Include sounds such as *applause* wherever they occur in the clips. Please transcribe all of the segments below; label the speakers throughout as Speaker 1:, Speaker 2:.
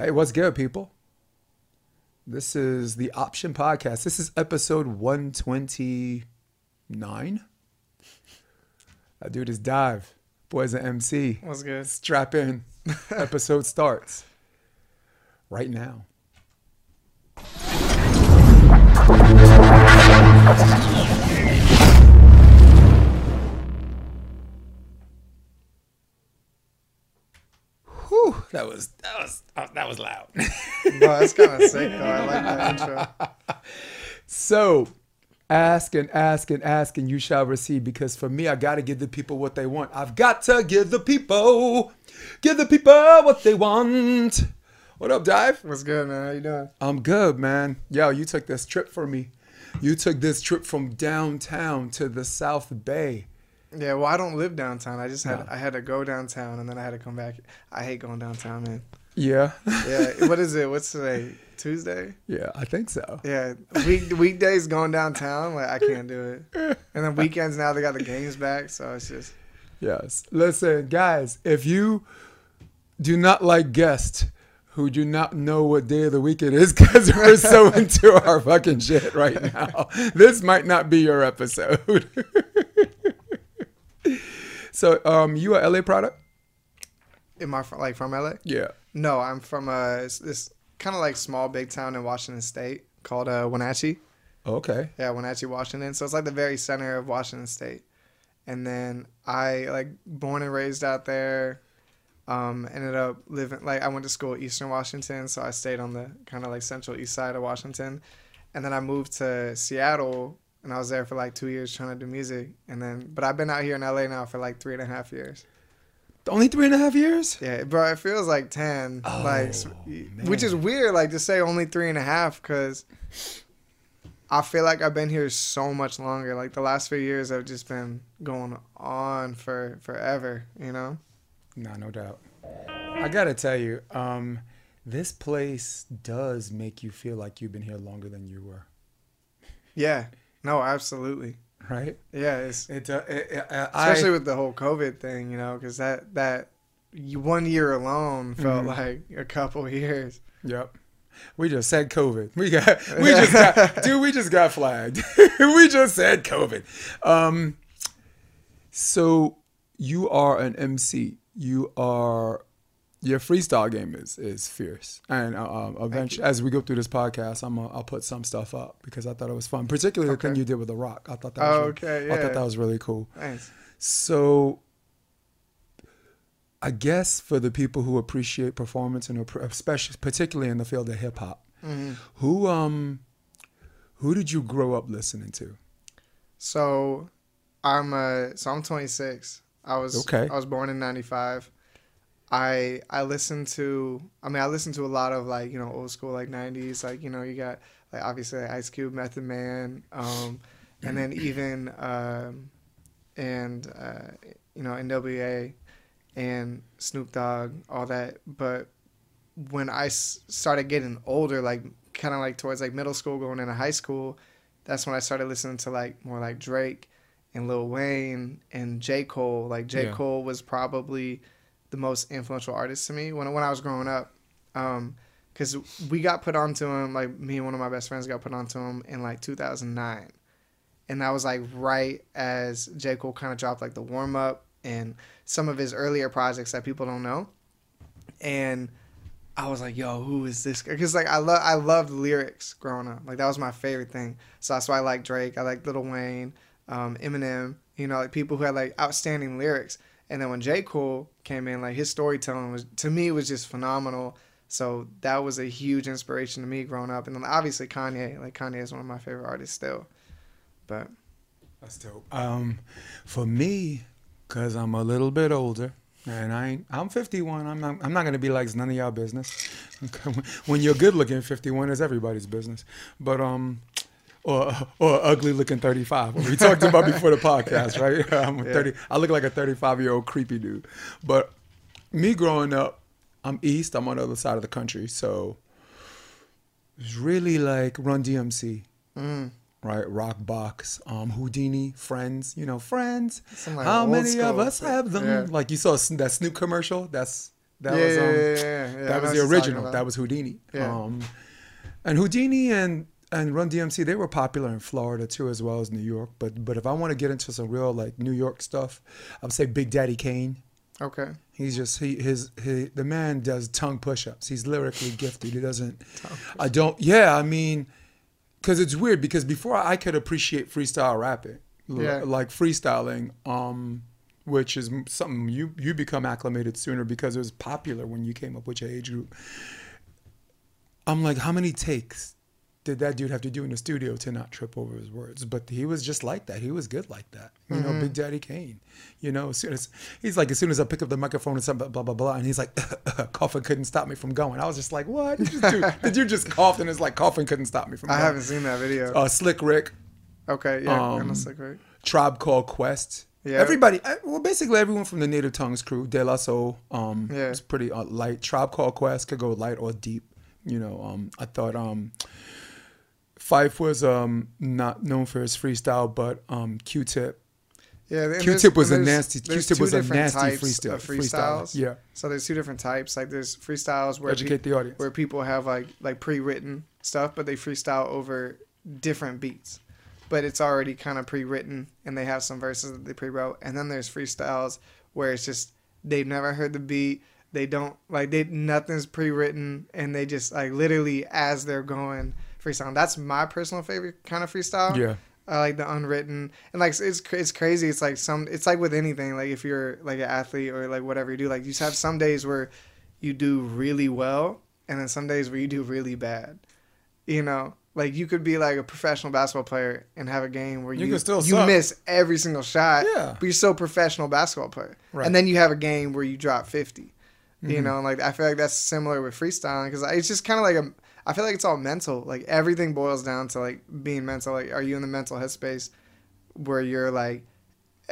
Speaker 1: Hey, what's good, people? This is the Option Podcast. This is episode 129. That dude is Dyve. Boy's an MC.
Speaker 2: What's good?
Speaker 1: Strap in. *laughs* episode starts right now. That was that was uh, that was loud.
Speaker 2: Bro, *laughs* that's kind of sick though. I like that intro.
Speaker 1: So, ask and ask and ask, and you shall receive. Because for me, I got to give the people what they want. I've got to give the people, give the people what they want. What up, Dyve?
Speaker 2: What's good, man? How you doing?
Speaker 1: I'm good, man. Yo, you took this trip for me. You took this trip from downtown to the South Bay.
Speaker 2: Yeah, well, I don't live downtown. I just had
Speaker 1: No.
Speaker 2: I had to go downtown and then I had to come back. I hate going downtown, man.
Speaker 1: Yeah.
Speaker 2: Yeah, *laughs* what is it? What's today? Tuesday?
Speaker 1: yeah, I think so.
Speaker 2: Yeah, week weekdays going downtown, like I can't do it. And then weekends now they got the games back, so it's just
Speaker 1: Yes. Listen, guys, if you do not like guests who do not know what day of the week it is *laughs* because we're so *laughs* into our fucking shit right now, this might not be your episode. So, um, you a LA product?
Speaker 2: am I from, like from LA?
Speaker 1: Yeah.
Speaker 2: No, I'm from a it's this kind of like small big town in Washington State called uh Wenatchee.
Speaker 1: Okay.
Speaker 2: Yeah, Wenatchee, Washington. So it's like the very center of Washington State. And then I like born and raised out there. Um, ended up living like I went to school Eastern Washington, so I stayed on the kind of like central east side of Washington. And then I moved to Seattle and I was there for like two years trying to do music. And then but I've been out here in LA now for like three and a half years.
Speaker 1: Only three and a half years?
Speaker 2: Yeah, bro, it feels like ten.
Speaker 1: Oh,
Speaker 2: like, s- which is weird, like to say only three and a half, because I feel like I've been here so much longer. Like the last few years have just been going on for forever. You know?
Speaker 1: No, no doubt. I gotta tell you, um, this place does make you feel like you've been here longer than you were,
Speaker 2: Yeah. No, absolutely.
Speaker 1: right?
Speaker 2: Yeah, it's
Speaker 1: It, uh, it, it- uh, I-
Speaker 2: especially with the whole COVID thing. You know, because that that one year alone felt
Speaker 1: Mhm.
Speaker 2: like a couple years.
Speaker 1: Yep. We just said COVID. We got we just got *laughs* dude, we just got flagged. *laughs* we just said COVID. Um so you are an MC. You are your freestyle game is is fierce. And uh, um, eventually as we go through this podcast, I'm uh, I'll put some stuff up because I thought it was fun, particularly the thing you did with the rock. I thought that
Speaker 2: Oh,
Speaker 1: was really-
Speaker 2: okay,
Speaker 1: I thought that was really cool.
Speaker 2: Nice.
Speaker 1: So, I guess for the people who appreciate performance and especially particularly in the field of hip hop,
Speaker 2: hmm
Speaker 1: who um, who did you grow up listening to?
Speaker 2: So, I'm uh, so I'm 26. I was
Speaker 1: Okay.
Speaker 2: I was born in '95. I I listened to I mean I listened to a lot of like you know old school like '90s like you know you got like obviously like Ice Cube, Method Man, um, and then *clears throat* even um, and uh, you know NWA and Snoop Dogg, all that. But when I s- started getting older, like kind of like towards like middle school, going into high school, that's when I started listening to like more like Drake and Lil Wayne and J Cole. Like J
Speaker 1: Yeah.
Speaker 2: Cole was probably the most influential artist to me when when I was growing up. Um, because we got put onto him, like me and one of my best friends got put onto him in like 2009, and that was like right as J Cole kind of dropped like the warm up and some of his earlier projects that people don't know, and I was like, "Yo, who is this?" Because like I love I loved lyrics growing up, like that was my favorite thing. So that's why I like Drake, I like Lil Wayne, um, Eminem, you know, like people who had like outstanding lyrics. And then when J Cole came in, like his storytelling was to me was just phenomenal. So that was a huge inspiration to me growing up. And then obviously Kanye, like Kanye is one of my favorite artists still. But
Speaker 1: That's dope. Um, for me, cause I'm a little bit older, and I ain't, I'm 51. I'm not I'm not gonna be like it's none of y'all business. *laughs* when you're good looking, 51 is everybody's business. But um. Or, or ugly looking 35. We talked about before the podcast, right? *laughs* I'm a
Speaker 2: Yeah.
Speaker 1: 30. I look like a 35 year old creepy dude. But me growing up, I'm east. I'm on the other side of the country, so it's really like Run DMC,
Speaker 2: mm,
Speaker 1: right? Rock Box, um, Houdini, Friends. You know, Friends.
Speaker 2: like,
Speaker 1: How many of us have them?
Speaker 2: Yeah.
Speaker 1: Like you saw that Snoop commercial. That's That
Speaker 2: yeah,
Speaker 1: was um. That was the original. That was Houdini. Um, and Houdini and and Run DMC they were popular in Florida too as well as New York. But but if I want to get into some real like New York stuff, I would say Big Daddy Kane.
Speaker 2: okay.
Speaker 1: He's just he his, he the man does tongue push-ups. He's lyrically gifted. He doesn't. *laughs* I don't. Yeah, I mean, because it's weird because before I could appreciate freestyle rapping, l-
Speaker 2: Yeah.
Speaker 1: like freestyling, um, which is something you you become acclimated sooner because it was popular when you came up with your age group. I'm like, how many takes did that dude have to do in the studio to not trip over his words? But he was just like that. He was good like that. You know, Big Daddy Kane. You know, as soon as he's like, as soon as I pick up the microphone and something, blah blah blah, and he's like, *laughs* coughing couldn't stop me from going. I was just like, what? Did you. *laughs* Did you just cough and it's like coughing couldn't stop me from
Speaker 2: I
Speaker 1: going?
Speaker 2: haven't seen that video.
Speaker 1: Uh, Slick Rick,
Speaker 2: okay, yeah,
Speaker 1: um,
Speaker 2: Slick Rick.
Speaker 1: Tribe Called Quest.
Speaker 2: Yeah.
Speaker 1: Everybody, uh, well, basically everyone from the Native Tongues crew, De La Soul, um,
Speaker 2: Yeah.
Speaker 1: was pretty uh, light. Tribe Called Quest could go light or deep. You know, um, I thought um, Phife was um, not known for his freestyle, but um, Q-Tip.
Speaker 2: Yeah,
Speaker 1: Q-Tip was a nasty- Q-Tip was a nasty freestyle-
Speaker 2: freestyles.
Speaker 1: Yeah.
Speaker 2: So there's two different types. Like there's freestyles where
Speaker 1: Educate the audience.
Speaker 2: where people have like like pre-written stuff, but they freestyle over different beats. But it's already kind of pre-written, and they have some verses that they pre-wrote. And then there's freestyles where it's just they've never heard the beat. They don't like they nothing's pre-written, and they just like literally as they're going freestyle. That's my personal favorite kind of freestyle.
Speaker 1: Yeah.
Speaker 2: I like the unwritten and like it's it's crazy. It's like some it's like with anything. Like if you're like an athlete or like whatever you do, like you just have some days where you do really well, and then some days where you do really bad. You know, like you could be like a professional basketball player and have a game where
Speaker 1: You
Speaker 2: you
Speaker 1: can still
Speaker 2: you miss every single shot.
Speaker 1: Yeah.
Speaker 2: but you're still a professional basketball player.
Speaker 1: Right.
Speaker 2: And then you have a game where you drop 50 You
Speaker 1: Mhm.
Speaker 2: know, and like I feel like that's similar with freestyling because it's just kind of like a. I feel like it's all mental. Like everything boils down to like being mental. Like, are you in the mental headspace where you're like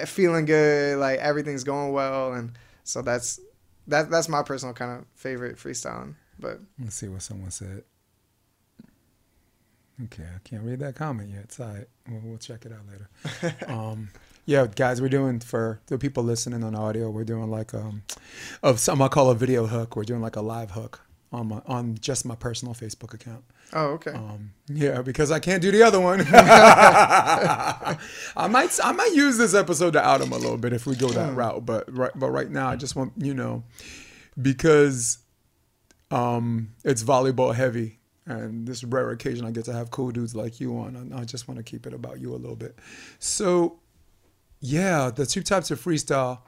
Speaker 2: feeling good, like everything's going well, and so that's that. That's my personal kind of favorite freestyling. But
Speaker 1: Let's see what someone said. Okay, I can't read that comment yet. It's all right. We'll, we'll check it out later. *laughs* um, yeah, guys, we're doing for the people listening on audio. We're doing like um, of some I call a video hook. We're doing like a live hook on my on just my personal Facebook account.
Speaker 2: oh, okay.
Speaker 1: Um, yeah, because I can't do the other one. *laughs* I might I might use this episode to out him a little bit if we go that route. But right but right now I just want you know because um, it's volleyball heavy and this rare occasion I get to have cool dudes like you on. and I just want to keep it about you a little bit. So yeah, the two types of freestyle.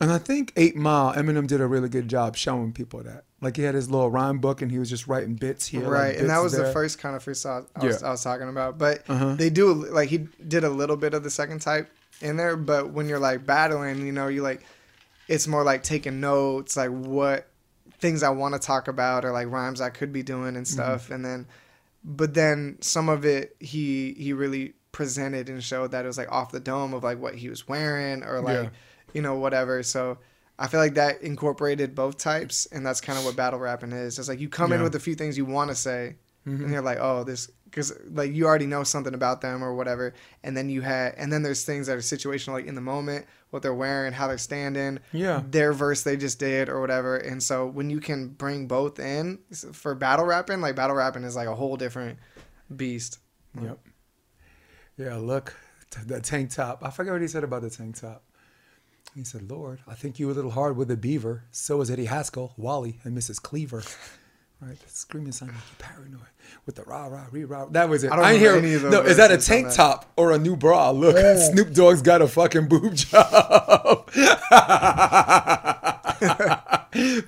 Speaker 1: And I think Eight Mile, Eminem did a really good job showing people that. Like he had his little rhyme book and he was just writing bits here, like
Speaker 2: right, and that
Speaker 1: bits
Speaker 2: was the first kind of freestyle I was,
Speaker 1: Yeah.
Speaker 2: I was talking about. But
Speaker 1: Uh-huh.
Speaker 2: they do like he did a little bit of the second type in there. But when you're like battling, you know, you like it's more like taking notes, like what things I want to talk about or like rhymes I could be doing and stuff. And then, but then some of it he he really presented and showed that it was like off the dome of like what he was wearing or like
Speaker 1: Yeah.
Speaker 2: You know whatever. So. I feel like that incorporated both types, and that's kind of what battle rapping is. It's like you come in with a few things you want to say,
Speaker 1: Mhm.
Speaker 2: and you're like, oh, this because like you already know something about them or whatever, and then you had, and then there's things that are situational, like in the moment, what they're wearing, how they're standing,
Speaker 1: Yeah.
Speaker 2: their verse they just did or whatever, and so when you can bring both in for battle rapping, like battle rapping is like a whole different beast.
Speaker 1: Yep. Yeah, look, the tank top. I forget what he said about the tank top. He said, Lord, I think you were a little hard with the beaver. So was Eddie Haskell, Wally, and Mrs. Cleaver. *laughs* Right, screaming sound you paranoid with the rah rah re rah. That was it.
Speaker 2: I don't remember
Speaker 1: hear.
Speaker 2: any of those
Speaker 1: no, is that a tank top or a new bra? Look, Snoop Dogg's got a fucking boob *laughs* job. *laughs*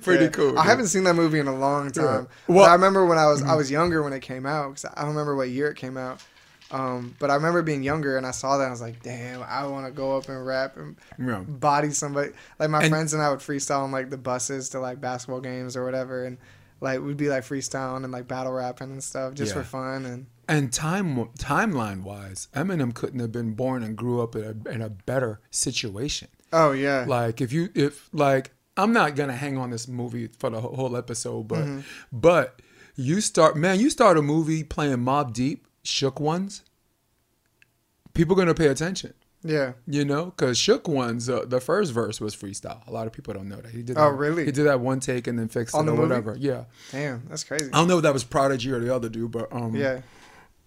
Speaker 1: Pretty
Speaker 2: Yeah.
Speaker 1: cool.
Speaker 2: I
Speaker 1: dude.
Speaker 2: haven't seen that movie in a long time.
Speaker 1: Well-
Speaker 2: I remember when I was. I mm. was younger when it came out because I don't remember what year it came out. Um, but I remember being younger and I saw that and I was like, damn, I want to go up and rap and
Speaker 1: Yeah.
Speaker 2: body somebody. Like my
Speaker 1: And-
Speaker 2: friends and I would freestyle on like the buses to like basketball games or whatever, and like we'd be like freestyling and like battle rapping and stuff just
Speaker 1: Yeah.
Speaker 2: for fun. And
Speaker 1: And time timeline wise, Eminem couldn't have been born and grew up in a, in a better situation.
Speaker 2: oh yeah,
Speaker 1: Like if you if like I'm not gonna hang on this movie for the whole- episode, but
Speaker 2: Mm-hmm.
Speaker 1: but you start man, you start a movie playing Mobb Deep, Shook Ones. People gonna pay attention.
Speaker 2: Yeah.
Speaker 1: You know, because Shook ones, uh, the first verse was freestyle. A lot of people don't know that he did.
Speaker 2: Oh,
Speaker 1: that,
Speaker 2: really?
Speaker 1: He did that one take and then fixed
Speaker 2: On
Speaker 1: it
Speaker 2: the
Speaker 1: or
Speaker 2: movie?
Speaker 1: whatever. Yeah,
Speaker 2: Damn, that's crazy.
Speaker 1: I don't know if that was Prodigy or the other dude, but um,
Speaker 2: Yeah.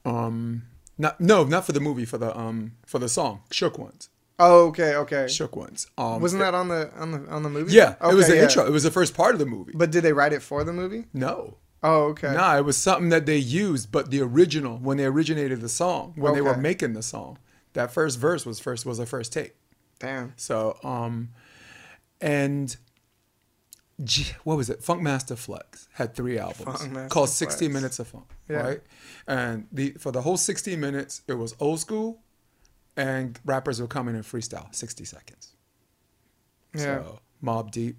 Speaker 1: um, not no, not for the movie, for the um, for the song Shook ones,
Speaker 2: Oh, okay, okay.
Speaker 1: Shook ones. Um,
Speaker 2: Wasn't that on the on the on the movie?
Speaker 1: Yeah, it was the
Speaker 2: yeah.
Speaker 1: intro. It was the first part of the movie.
Speaker 2: But did they write it for the movie?
Speaker 1: no,
Speaker 2: Oh, okay.
Speaker 1: Nah, it was something that they used, but the original when they originated the song, when they were making the song, that first verse was first was a first take.
Speaker 2: Damn.
Speaker 1: So, um, and G, what was it? Funkmaster Flex had three albums called 60
Speaker 2: Flex.
Speaker 1: Minutes of Funk,
Speaker 2: Yeah.
Speaker 1: right? And the for the whole 60 minutes, it was old school, and rappers would come in and freestyle 60 seconds.
Speaker 2: Yeah.
Speaker 1: So Mobb Deep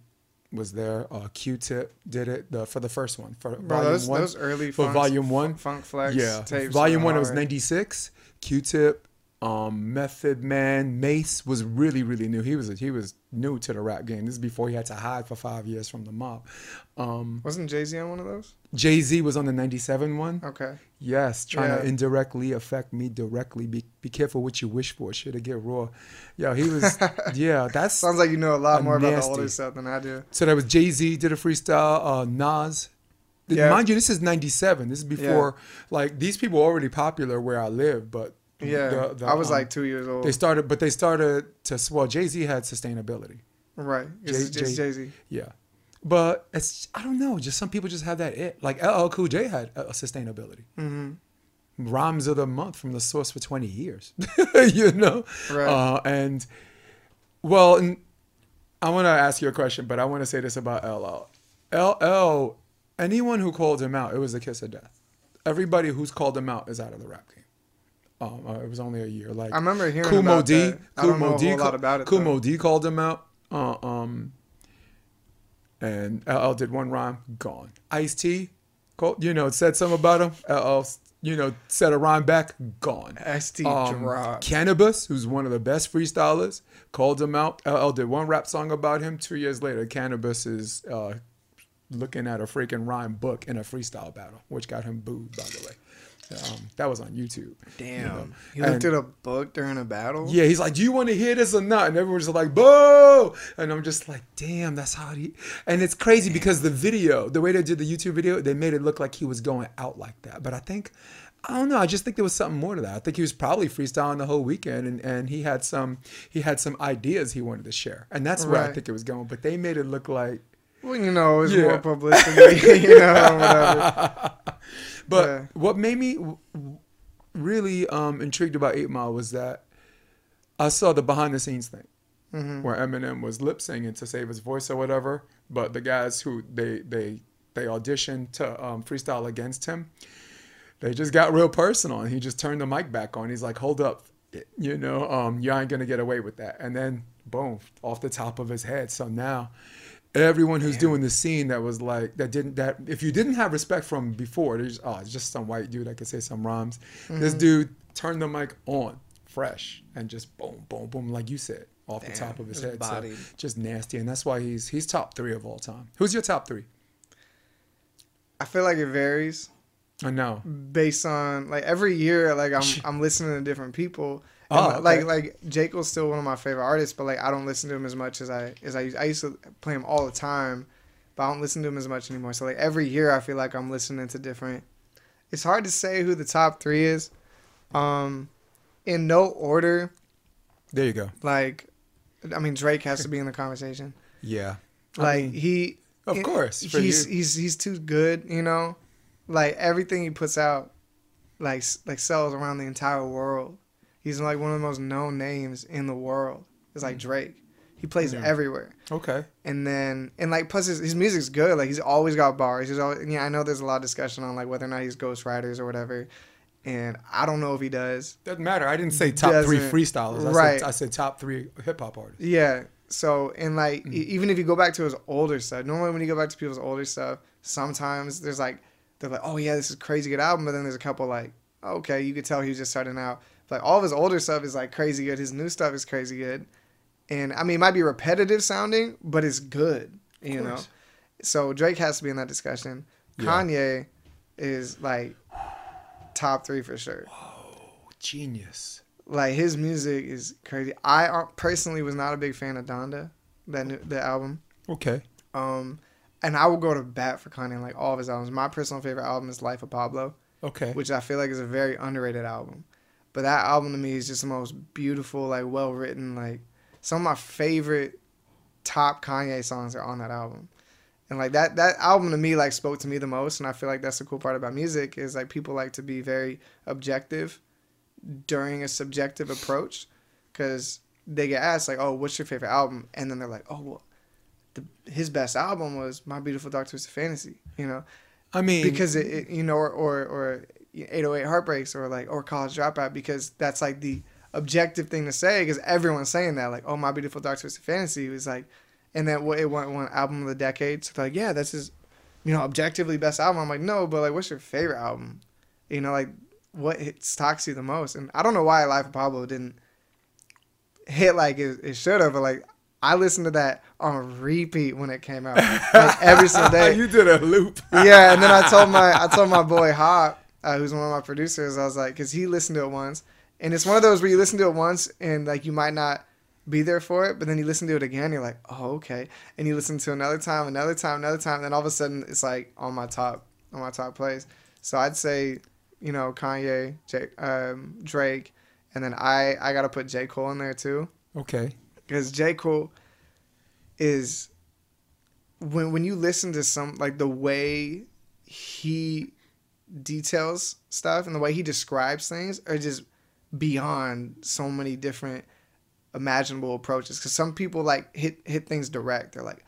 Speaker 1: was there. Uh, Q-Tip did it the, for the first one for
Speaker 2: Bro,
Speaker 1: volume
Speaker 2: those,
Speaker 1: one.
Speaker 2: those early
Speaker 1: for
Speaker 2: funk,
Speaker 1: volume one.
Speaker 2: Funk Flex
Speaker 1: yeah,
Speaker 2: tapes.
Speaker 1: volume one it was '96. Q-Tip, um, Method Man, Mase was really really new. He was he was new to the rap game. This is before he had to hide for five years from the mob. Um,
Speaker 2: Wasn't Jay Z on one of those?
Speaker 1: Jay Z was on the '97 one.
Speaker 2: Okay.
Speaker 1: Yes, trying to indirectly affect me directly. Be be careful what you wish for. Should it get raw? Yeah, he was. *laughs* yeah, that
Speaker 2: Sounds like you know a lot
Speaker 1: A
Speaker 2: more about the
Speaker 1: nasty.
Speaker 2: older stuff than I do.
Speaker 1: So that was Jay Z did a freestyle. Uh, Nas,
Speaker 2: Yeah.
Speaker 1: mind you, this is '97. This is before like these people were already popular where I live, but
Speaker 2: Yeah.
Speaker 1: the- the,
Speaker 2: I was
Speaker 1: um,
Speaker 2: like two years old.
Speaker 1: they started, but they started to well, Jay Z had sustainability,
Speaker 2: right. It's just
Speaker 1: Jay-
Speaker 2: Z.
Speaker 1: yeah, but it's I don't know, just some people just have that it. Like LL Cool J had a, a sustainability.
Speaker 2: hmm
Speaker 1: Rhymes of the month from the source for 20 years, *laughs* you know,
Speaker 2: Right.
Speaker 1: uh, and well, and I want to ask you a question, but I want to say this about LL. LL, anyone who called him out, it was a kiss of death. Everybody who's called him out is out of the rap game. Um, uh, it was only a year. Like
Speaker 2: I remember hearing
Speaker 1: Kumo
Speaker 2: about
Speaker 1: D,
Speaker 2: that. I don't know a
Speaker 1: Kool Moe Dee,
Speaker 2: whole lot about it.
Speaker 1: Kumo
Speaker 2: though.
Speaker 1: D called him out. Uh, um, and LL did one rhyme, gone. Ice T, called, you know, said something about him. LL, you know, said a rhyme back, gone.
Speaker 2: ST
Speaker 1: Um. Canibus, who's one of the best freestylers, called him out. LL did one rap song about him. Two years later, Canibus is uh, looking at a freaking rhyme book in a freestyle battle, which got him booed, by the way. Um, that was on YouTube.
Speaker 2: Damn.
Speaker 1: you know.
Speaker 2: He looked
Speaker 1: And-
Speaker 2: at a book during a battle.
Speaker 1: yeah, he's like, "Do you want to hear this or not?" And everyone's just like, "Boo!" And I'm just like, "Damn, that's how he." And it's crazy because the video, the way they did the YouTube video, they made it look like he was going out like that. But I think, I don't know. I just think there was something more to that. I think he was probably freestyling the whole weekend, and, and he had some he had some ideas he wanted to share, and that's where I think it was going. But they made it look like.
Speaker 2: Well, you know, it's
Speaker 1: Yeah.
Speaker 2: more publicity, *laughs* you know, whatever. *laughs*
Speaker 1: But
Speaker 2: Yeah.
Speaker 1: what made me really um, intrigued about Eight Mile was that I saw the behind the scenes thing.
Speaker 2: hmm
Speaker 1: where Eminem was lip singing to save his voice or whatever. But the guys who they they they auditioned to um, freestyle against him, they just got real personal, and he just turned the mic back on. He's like, "Hold up, you know, um, you ain't gonna get away with that." And then boom, off the top of his head. So now. Everyone who's doing the scene that was like that didn't that if you didn't have respect from before, there's oh it's just some white dude that could say some rhymes. This mm-hmm. dude turned the mic on fresh and just boom boom boom like you said off the top of his head. So just nasty, and that's why he's he's top three of all time. Who's your top three?
Speaker 2: I feel like it varies
Speaker 1: I know.
Speaker 2: based on like every year. Like I'm *laughs* I'm listening to different people.
Speaker 1: Oh, okay.
Speaker 2: Like like J. Cole's still one of my favorite artists, but like I don't listen to him as much as I as I used. I used to play him all the time, but I don't listen to him as much anymore. So like every year, I feel like I'm listening to different. It's hard to say who the top three is, um, in no order.
Speaker 1: There you go.
Speaker 2: Like, I mean Drake has to be in the conversation. *laughs*
Speaker 1: Yeah. I
Speaker 2: Like
Speaker 1: mean,
Speaker 2: he,
Speaker 1: of
Speaker 2: it-
Speaker 1: course.
Speaker 2: he's
Speaker 1: you.
Speaker 2: he's he's too good, you know. Like everything he puts out, like like sells around the entire world. He's like one of the most known names in the world. It's like Drake. He plays
Speaker 1: Yeah.
Speaker 2: everywhere,
Speaker 1: okay.
Speaker 2: and then and like plus his, his music's good. Like he's always got bars. He's always yeah. I know there's a lot of discussion on like whether or not he's Ghost ghostwriters or whatever, and I don't know if he does.
Speaker 1: Doesn't matter. I didn't say top three
Speaker 2: Doesn't-
Speaker 1: freestylers. I
Speaker 2: right.
Speaker 1: Said, I said top three hip hop artists.
Speaker 2: Yeah. So and like
Speaker 1: Mm.
Speaker 2: even if you go back to his older stuff, normally when you go back to people's older stuff, sometimes there's like they're like, oh yeah, this is a crazy good album, but then there's a couple like, okay, you could tell he was just starting out. Like all of his older stuff is like crazy good. His new stuff is crazy good, and I mean it might be repetitive sounding, but it's good. You know. So Drake has to be in that discussion.
Speaker 1: Yeah.
Speaker 2: Kanye is like top three for sure.
Speaker 1: Oh, genius.
Speaker 2: like his music is crazy. I uh, personally was not a big fan of Donda, that new, the album.
Speaker 1: Okay.
Speaker 2: Um, and I will go to bat for Kanye like all of his albums. My personal favorite album is Life of Pablo,
Speaker 1: Okay.
Speaker 2: which I feel like is a very underrated album. But that album to me is just the most beautiful, like well written, like some of my favorite top Kanye songs are on that album. And like that that album to me like spoke to me the most and I feel like that's the cool part about music is like people like to be very objective during a subjective approach cuz they get asked like, "Oh, what's your favorite album?" and then they're like, "Oh, well, the, his best album was My Beautiful Dark Twisted Fantasy," you know?
Speaker 1: I mean,
Speaker 2: because it, it you know or or, or 808 heartbreaks or like or college dropout because that's like the objective thing to say because everyone's saying that like oh my beautiful dark twisted fantasy was like and then what it won one album of the decade. So like yeah this is you know objectively best album. I'm like no but like what's your favorite album? You know like what hits talks you the most? And i don't know why life of pablo didn't hit like it, it should have but like i listened to that on repeat when it came out like every single *laughs* day.
Speaker 1: you did a loop.
Speaker 2: yeah, and then I told my I told my boy Hop, uh, who's one of my producers, I was like, because he listened to it once, and it's one of those where you listen to it once and like you might not be there for it, but then you listen to it again, you're like, oh okay, and you listen to another time, another time, another time, and then all of a sudden it's like on my top on my top plays. So I'd say, you know, Kanye, Jake, um, Drake, and then I I gotta put J. Cole in there too.
Speaker 1: Okay.
Speaker 2: because J. Cole is when when you listen to some like the way he details stuff and the way he describes things are just beyond so many different imaginable approaches. Because some people like hit hit things direct. They're like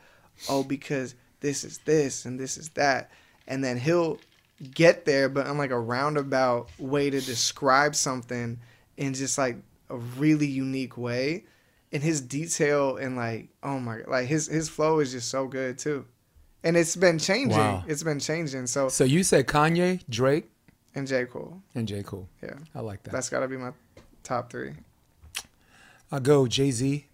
Speaker 2: oh because this is this and this is that. And then he'll get there but in like a roundabout way to describe something in just like a really unique way. And his detail and like oh my like his his flow is just so good too and it's been changing
Speaker 1: Wow.
Speaker 2: it's been changing so
Speaker 1: So you said Kanye, Drake,
Speaker 2: and j cole
Speaker 1: and J. Cole.
Speaker 2: yeah
Speaker 1: I like that.
Speaker 2: that's gotta be my top three
Speaker 1: I go Jay Z,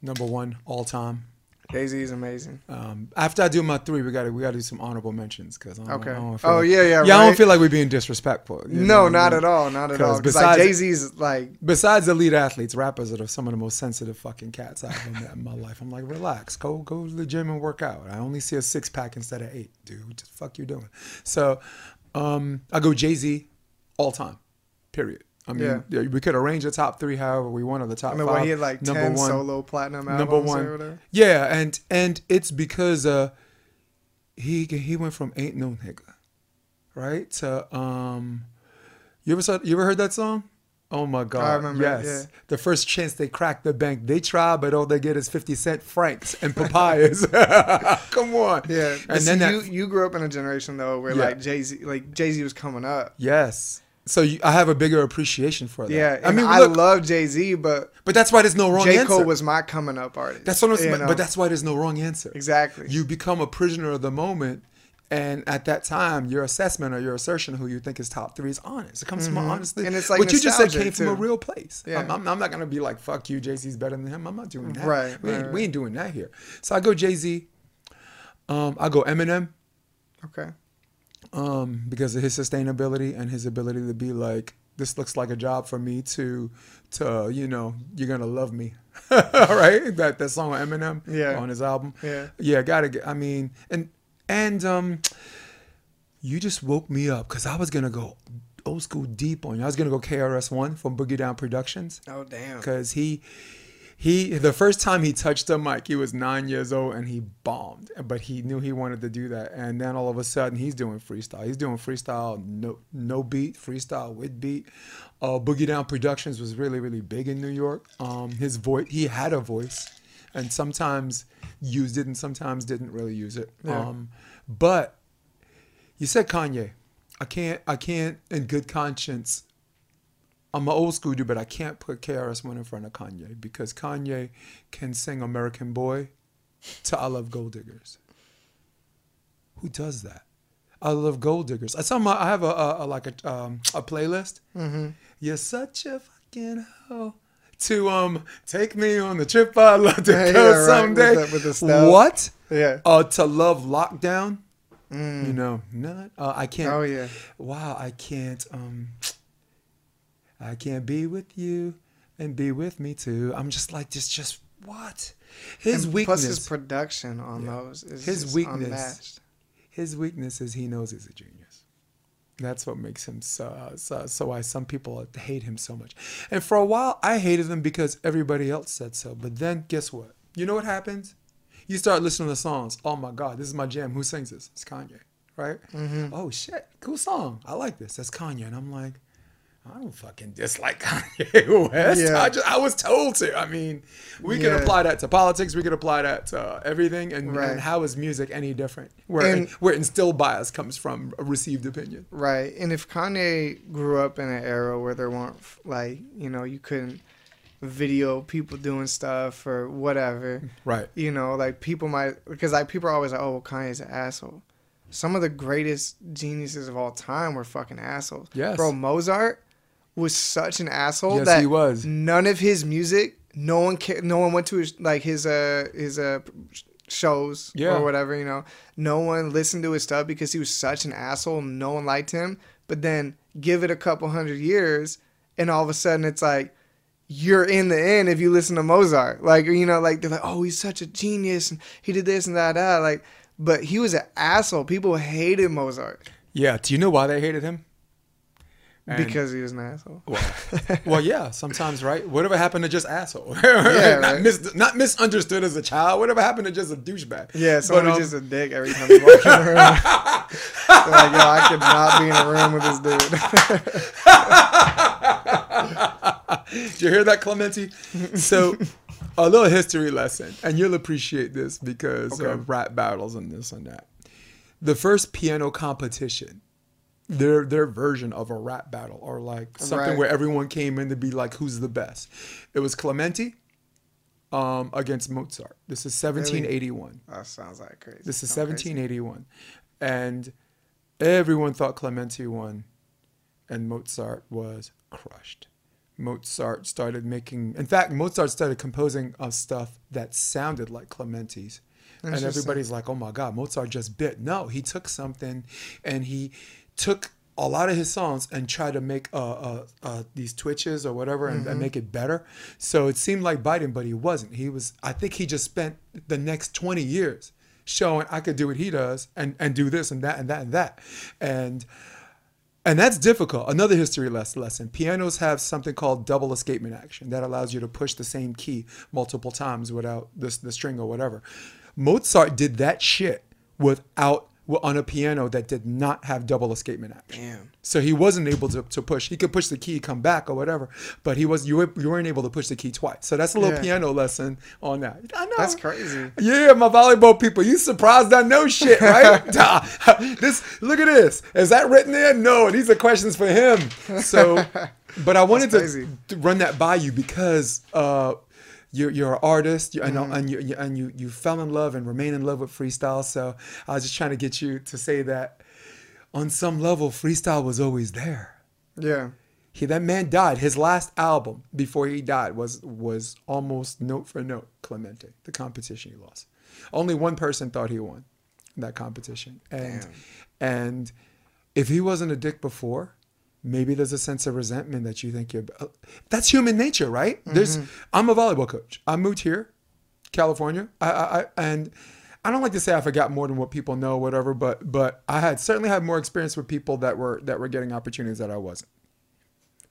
Speaker 1: number one all time.
Speaker 2: Jay-z is amazing
Speaker 1: Um, after I do my three, we gotta we gotta do some honorable mentions because
Speaker 2: okay
Speaker 1: I don't
Speaker 2: oh
Speaker 1: like,
Speaker 2: yeah yeah
Speaker 1: yeah, I don't feel like we're being disrespectful.
Speaker 2: no not at all not at all. because like
Speaker 1: besides-
Speaker 2: jay-z's like
Speaker 1: Besides elite athletes, rappers are some of the most sensitive fucking cats I've ever met in my life. I'm like, relax, go go to the gym and work out. I only see a six pack instead of eight, dude. What the fuck you doing? So, um, I go Jay Z, all time, period. I mean, yeah. we could arrange the top three however we want, or the top
Speaker 2: I mean,
Speaker 1: five.
Speaker 2: where he had like
Speaker 1: number
Speaker 2: 10
Speaker 1: one,
Speaker 2: solo platinum albums
Speaker 1: number one.
Speaker 2: or whatever.
Speaker 1: Yeah, and and it's because uh, he he went from ain't no nigga, right? To um, you ever saw, you ever heard that song? Oh my god!
Speaker 2: I remember it,
Speaker 1: Yes,
Speaker 2: yeah.
Speaker 1: the first chance they crack the bank, they try, but all they get is fifty cent francs and papayas. *laughs* Come on.
Speaker 2: Yeah,
Speaker 1: and
Speaker 2: and
Speaker 1: then
Speaker 2: you
Speaker 1: that,
Speaker 2: you grew up in a generation though where
Speaker 1: Yeah.
Speaker 2: like Jay Z like Jay Z was coming up.
Speaker 1: yes. So you, I have a bigger appreciation for that.
Speaker 2: Yeah,
Speaker 1: I mean,
Speaker 2: I
Speaker 1: look,
Speaker 2: love Jay Z, but
Speaker 1: but that's why there's no wrong
Speaker 2: J
Speaker 1: answer.
Speaker 2: Cole was my coming up artist.
Speaker 1: that's what I'm saying.
Speaker 2: know?
Speaker 1: But that's why there's no wrong answer.
Speaker 2: exactly.
Speaker 1: you become a prisoner of the moment and at that time your assessment or your assertion of who you think is top three is honest it comes from honestly
Speaker 2: Mm-hmm. And it's like
Speaker 1: what you just said came from a real place
Speaker 2: Yeah.
Speaker 1: I'm, I'm, I'm not gonna be like fuck you jay-z's better than him i'm not doing that
Speaker 2: Right,
Speaker 1: we, ain't,
Speaker 2: right,
Speaker 1: we ain't doing that here so i go jay-z um, i go eminem
Speaker 2: okay.
Speaker 1: Um, because of his sustainability and his ability to be like this looks like a job for me to to you know you're gonna love me *laughs* all right that that song on eminem
Speaker 2: Yeah.
Speaker 1: on his album
Speaker 2: Yeah.
Speaker 1: yeah gotta get i mean and and um you just woke me up because i was gonna go old school deep on you i was gonna go KRS-One from boogie down productions
Speaker 2: Oh damn.
Speaker 1: because he he the first time he touched a mic he was nine years old and he bombed but he knew he wanted to do that. And then all of a sudden he's doing freestyle. He's doing freestyle no no beat freestyle with beat. Uh, boogie down productions was really really big in new york. Um, his voice he had a voice and sometimes used it and sometimes didn't really use it.
Speaker 2: Yeah.
Speaker 1: um, but you said kanye. I can't i can't in good conscience I'm an old school dude, but I can't put KRS-One in front of Kanye because Kanye can sing "American Boy" to "I Love Gold Diggers." Who does that? I love gold diggers. I saw my. I have a, a, a like a um, a playlist.
Speaker 2: Mm-hmm.
Speaker 1: You're such a fucking hoe. To um, take me on the trip I'd love to *laughs*
Speaker 2: Yeah,
Speaker 1: go
Speaker 2: yeah, right,
Speaker 1: someday.
Speaker 2: with the- with the
Speaker 1: what?
Speaker 2: Yeah.
Speaker 1: Uh, to love lockdown.
Speaker 2: Mm.
Speaker 1: You know, not. Uh, I can't
Speaker 2: Oh yeah.
Speaker 1: wow, I can't um I can't be with you. and be with me too. I'm just like, just, just what? His
Speaker 2: And
Speaker 1: weakness.
Speaker 2: Plus his production on
Speaker 1: Yeah.
Speaker 2: those is
Speaker 1: His weakness.
Speaker 2: unmatched.
Speaker 1: his weakness is he knows he's a genius. That's what makes him so, so, so why some people hate him so much. And for a while, I hated him because everybody else said so. But then, guess what? You know what happens? You start listening to the songs. Oh my God, this is my jam. Who sings this? It's Kanye, right?
Speaker 2: Mm-hmm.
Speaker 1: Oh shit, cool song. I like this. That's Kanye. And I'm like, I don't fucking dislike Kanye *laughs* West.
Speaker 2: Yeah.
Speaker 1: I, just, I was told to. I mean, we can apply that to politics. We can apply that to everything. And,
Speaker 2: Right.
Speaker 1: and how is music any different? Where
Speaker 2: And-
Speaker 1: where instilled bias comes from a received opinion.
Speaker 2: Right. And if Kanye grew up in an era where there weren't like, you know, you couldn't video people doing stuff or whatever,
Speaker 1: Right.
Speaker 2: you know, like people might because like people are always like, oh, well, Kanye's an asshole. Some of the greatest geniuses of all time were fucking assholes.
Speaker 1: Yes.
Speaker 2: Bro, Mozart was such an asshole
Speaker 1: Yes,
Speaker 2: that
Speaker 1: he was.
Speaker 2: none of his music, no one ca- no one went to his like his uh his uh shows
Speaker 1: Yeah.
Speaker 2: or whatever, you know. No one listened to his stuff because he was such an asshole no one liked him. But then give it a couple hundred years and all of a sudden it's like you're in the end if you listen to Mozart. Like you know, like they're like, Oh, he's such a genius and he did this and that, that. like but he was an asshole. People hated Mozart
Speaker 1: Yeah. Do you know why they hated him? And-
Speaker 2: because he was an asshole.
Speaker 1: Well, well, yeah, sometimes, right? Whatever happened to just asshole? *laughs*
Speaker 2: Yeah,
Speaker 1: not,
Speaker 2: right.
Speaker 1: mis- not misunderstood as a child. Whatever happened to just a douchebag?
Speaker 2: Yeah, someone
Speaker 1: But,
Speaker 2: who's
Speaker 1: um,
Speaker 2: just a dick every time you walk in the room. *laughs* Like, yo, I could not be in a room with this dude.
Speaker 1: Did you hear that, Clementi? So, a little history lesson, and you'll appreciate this because
Speaker 2: Okay.
Speaker 1: of rap battles and this and that. The first piano competition, their their version of a rap battle, or like something
Speaker 2: Right.
Speaker 1: where everyone came in to be like, "Who's the best?" It was Clementi um, against Mozart. This is 1781.
Speaker 2: that sounds like crazy.
Speaker 1: This is
Speaker 2: Sounds crazy.
Speaker 1: 1781, and everyone thought Clementi won, and Mozart was crushed. Mozart started making, in fact, Mozart started composing uh, stuff that sounded like Clementi's. And everybody's like, oh my God, Mozart just bit. No, he took something and he took a lot of his songs and tried to make uh, uh, uh, these twitches or whatever and,
Speaker 2: Mm-hmm.
Speaker 1: and make it better. So it seemed like biting, but he wasn't. He was, I think he just spent the next 20 years showing I could do what he does and, and do this and that and that and that. And and that's difficult. Another history lesson. Pianos have something called double escapement action that allows you to push the same key multiple times without this the string or whatever. Mozart did that shit without on a piano that did not have double escapement action.
Speaker 2: Damn.
Speaker 1: So he wasn't able to, to push. He could push the key, come back or whatever, but he was you, were, you weren't able to push the key twice. So that's a little
Speaker 2: Yeah.
Speaker 1: piano lesson on that. I know.
Speaker 2: That's crazy.
Speaker 1: Yeah, my volleyball people, you surprised I know shit, right? *laughs* *laughs* this look at this. Is that written there? No, these are questions for him. So, *laughs* but I wanted to, to run that by you because uh, you're you're an artist you, and,
Speaker 2: Mm-hmm.
Speaker 1: and you you- and you you fell in love and remain in love with freestyle. So I was just trying to get you to say that on some level, freestyle was always there.
Speaker 2: Yeah.
Speaker 1: He that man died. His last album before he died was was almost note for note Clementi, the competition he lost. Only one person thought he won that competition, and
Speaker 2: Damn.
Speaker 1: and if he wasn't a dick before, maybe there's a sense of resentment that you think you're. uh, That's human nature, right? There's. I'm a volleyball coach. I moved here, California. I, I, I and. I don't like to say I forgot more than what people know, whatever, but but I had certainly had more experience with people that were that were getting opportunities that I wasn't.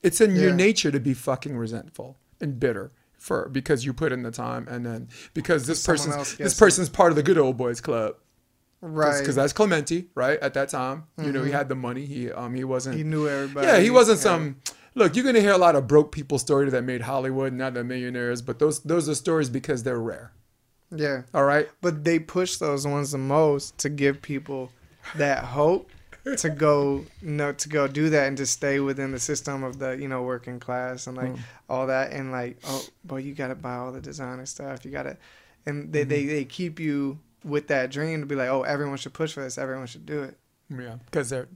Speaker 1: It's in your nature to be fucking resentful and bitter for because you put in the time and then because this
Speaker 2: Someone
Speaker 1: person's this person's part of the good old boys club
Speaker 2: Right.
Speaker 1: because that's Clementi right at that time you know he had the money he um he wasn't
Speaker 2: he knew everybody.
Speaker 1: yeah he wasn't
Speaker 2: Yeah.
Speaker 1: some look you're gonna hear a lot of broke people stories that made Hollywood not the millionaires but those those are stories because they're rare
Speaker 2: Yeah.
Speaker 1: all right
Speaker 2: But they push those ones the most to give people that hope to go no to go do that and to stay within the system of the you know working class and like
Speaker 1: Mm.
Speaker 2: all that and like oh boy you gotta buy all the designer stuff you gotta and they,
Speaker 1: Mm-hmm.
Speaker 2: they they keep you with that dream to be like oh everyone should push for this everyone should do it.
Speaker 1: Yeah because they're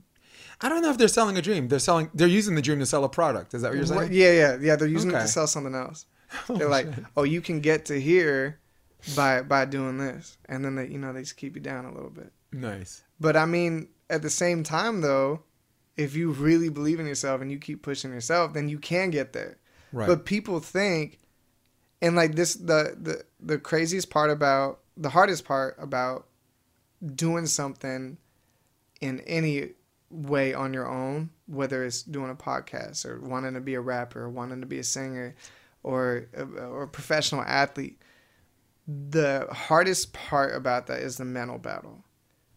Speaker 1: I don't know if they're selling a dream. They're selling they're using the dream to sell a product. Is that what you're saying?
Speaker 2: yeah yeah yeah they're using it to sell something else. *laughs*
Speaker 1: Oh,
Speaker 2: they're like
Speaker 1: shit.
Speaker 2: oh you can get to here by by doing this. And then they you know they just keep you down a little bit.
Speaker 1: Nice.
Speaker 2: But I mean, at the same time, though, if you really believe in yourself and you keep pushing yourself, then you can get there.
Speaker 1: Right.
Speaker 2: But people think, and like this, the the the craziest part about the hardest part about doing something in any way on your own, whether it's doing a podcast or wanting to be a rapper, or wanting to be a singer, or uh, or a professional athlete. The hardest part about that is the mental battle,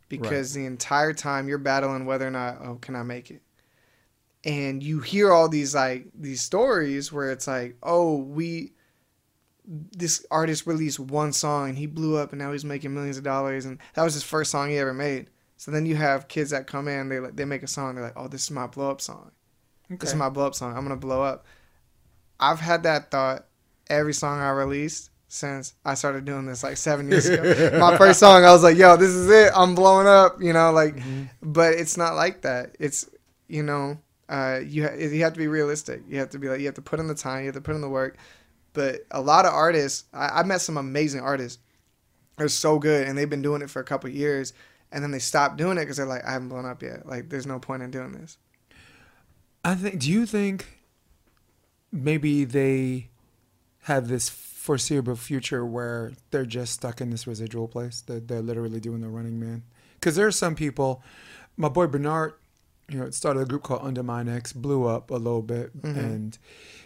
Speaker 2: because the entire time you're battling whether or not oh can I make it, and you hear all these like these stories where it's like oh we this artist released one song and he blew up and now he's making millions of dollars and that was his first song he ever made. So then you have kids that come in, they like they make a song, they're like, "Oh, this is my blow up song. This is my blow up song. I'm gonna blow up." I've had that thought every song I released since I started doing this like seven years ago. *laughs* my first song, I was like, "Yo, this is it. I'm blowing up," you know, like.
Speaker 1: Mm-hmm.
Speaker 2: But it's not like that. It's you know, uh, you ha- you have to be realistic. You have to be like you have to put in the time. You have to put in the work. But a lot of artists, I, I met some amazing artists. They're so good, and they've been doing it for a couple of years, and then they stop doing it because they're like, I haven't blown up yet. Like, there's no point in doing this.
Speaker 1: I think. Do you think maybe they have this foreseeable future where they're just stuck in this residual place? That they're literally doing the running man. Because there are some people. My boy Bernard, you know, started a group called Undermine X, blew up a little bit,
Speaker 2: Mhm.
Speaker 1: and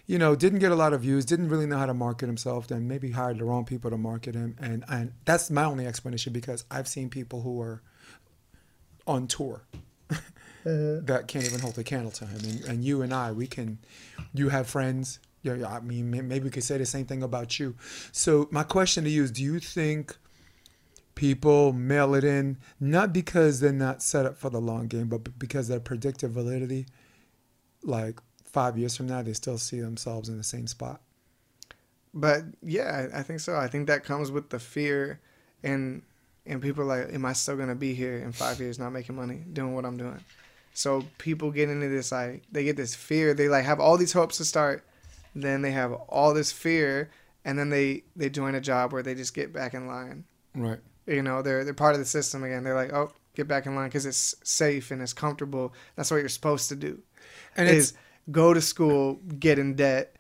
Speaker 1: you know, didn't get a lot of views, didn't really know how to market himself, then maybe hired the wrong people to market him, and and that's my only explanation because I've seen people who are on tour uh-huh. *laughs* that can't even hold a candle to him. And, and you and I, we can, you have friends. Yeah, yeah, I mean, maybe we could say the same thing about you. So my question to you is, do you think people mail it in not because they're not set up for the long game, but because their predictive validity, like five years from now, they still see themselves in the same spot?
Speaker 2: But yeah, I think so. I think that comes with the fear, and and people are like, am I still gonna be here in five years, not making money, doing what I'm doing? So people get into this like they get this fear. They like have all these hopes to start, then they have all this fear, and then they they join a job where they just get back in line.
Speaker 1: Right.
Speaker 2: You know, they're they're part of the system again. They're like, oh, get back in line because it's safe and it's comfortable. That's what you're supposed to do.
Speaker 1: And
Speaker 2: is
Speaker 1: it's
Speaker 2: go to school, get in debt,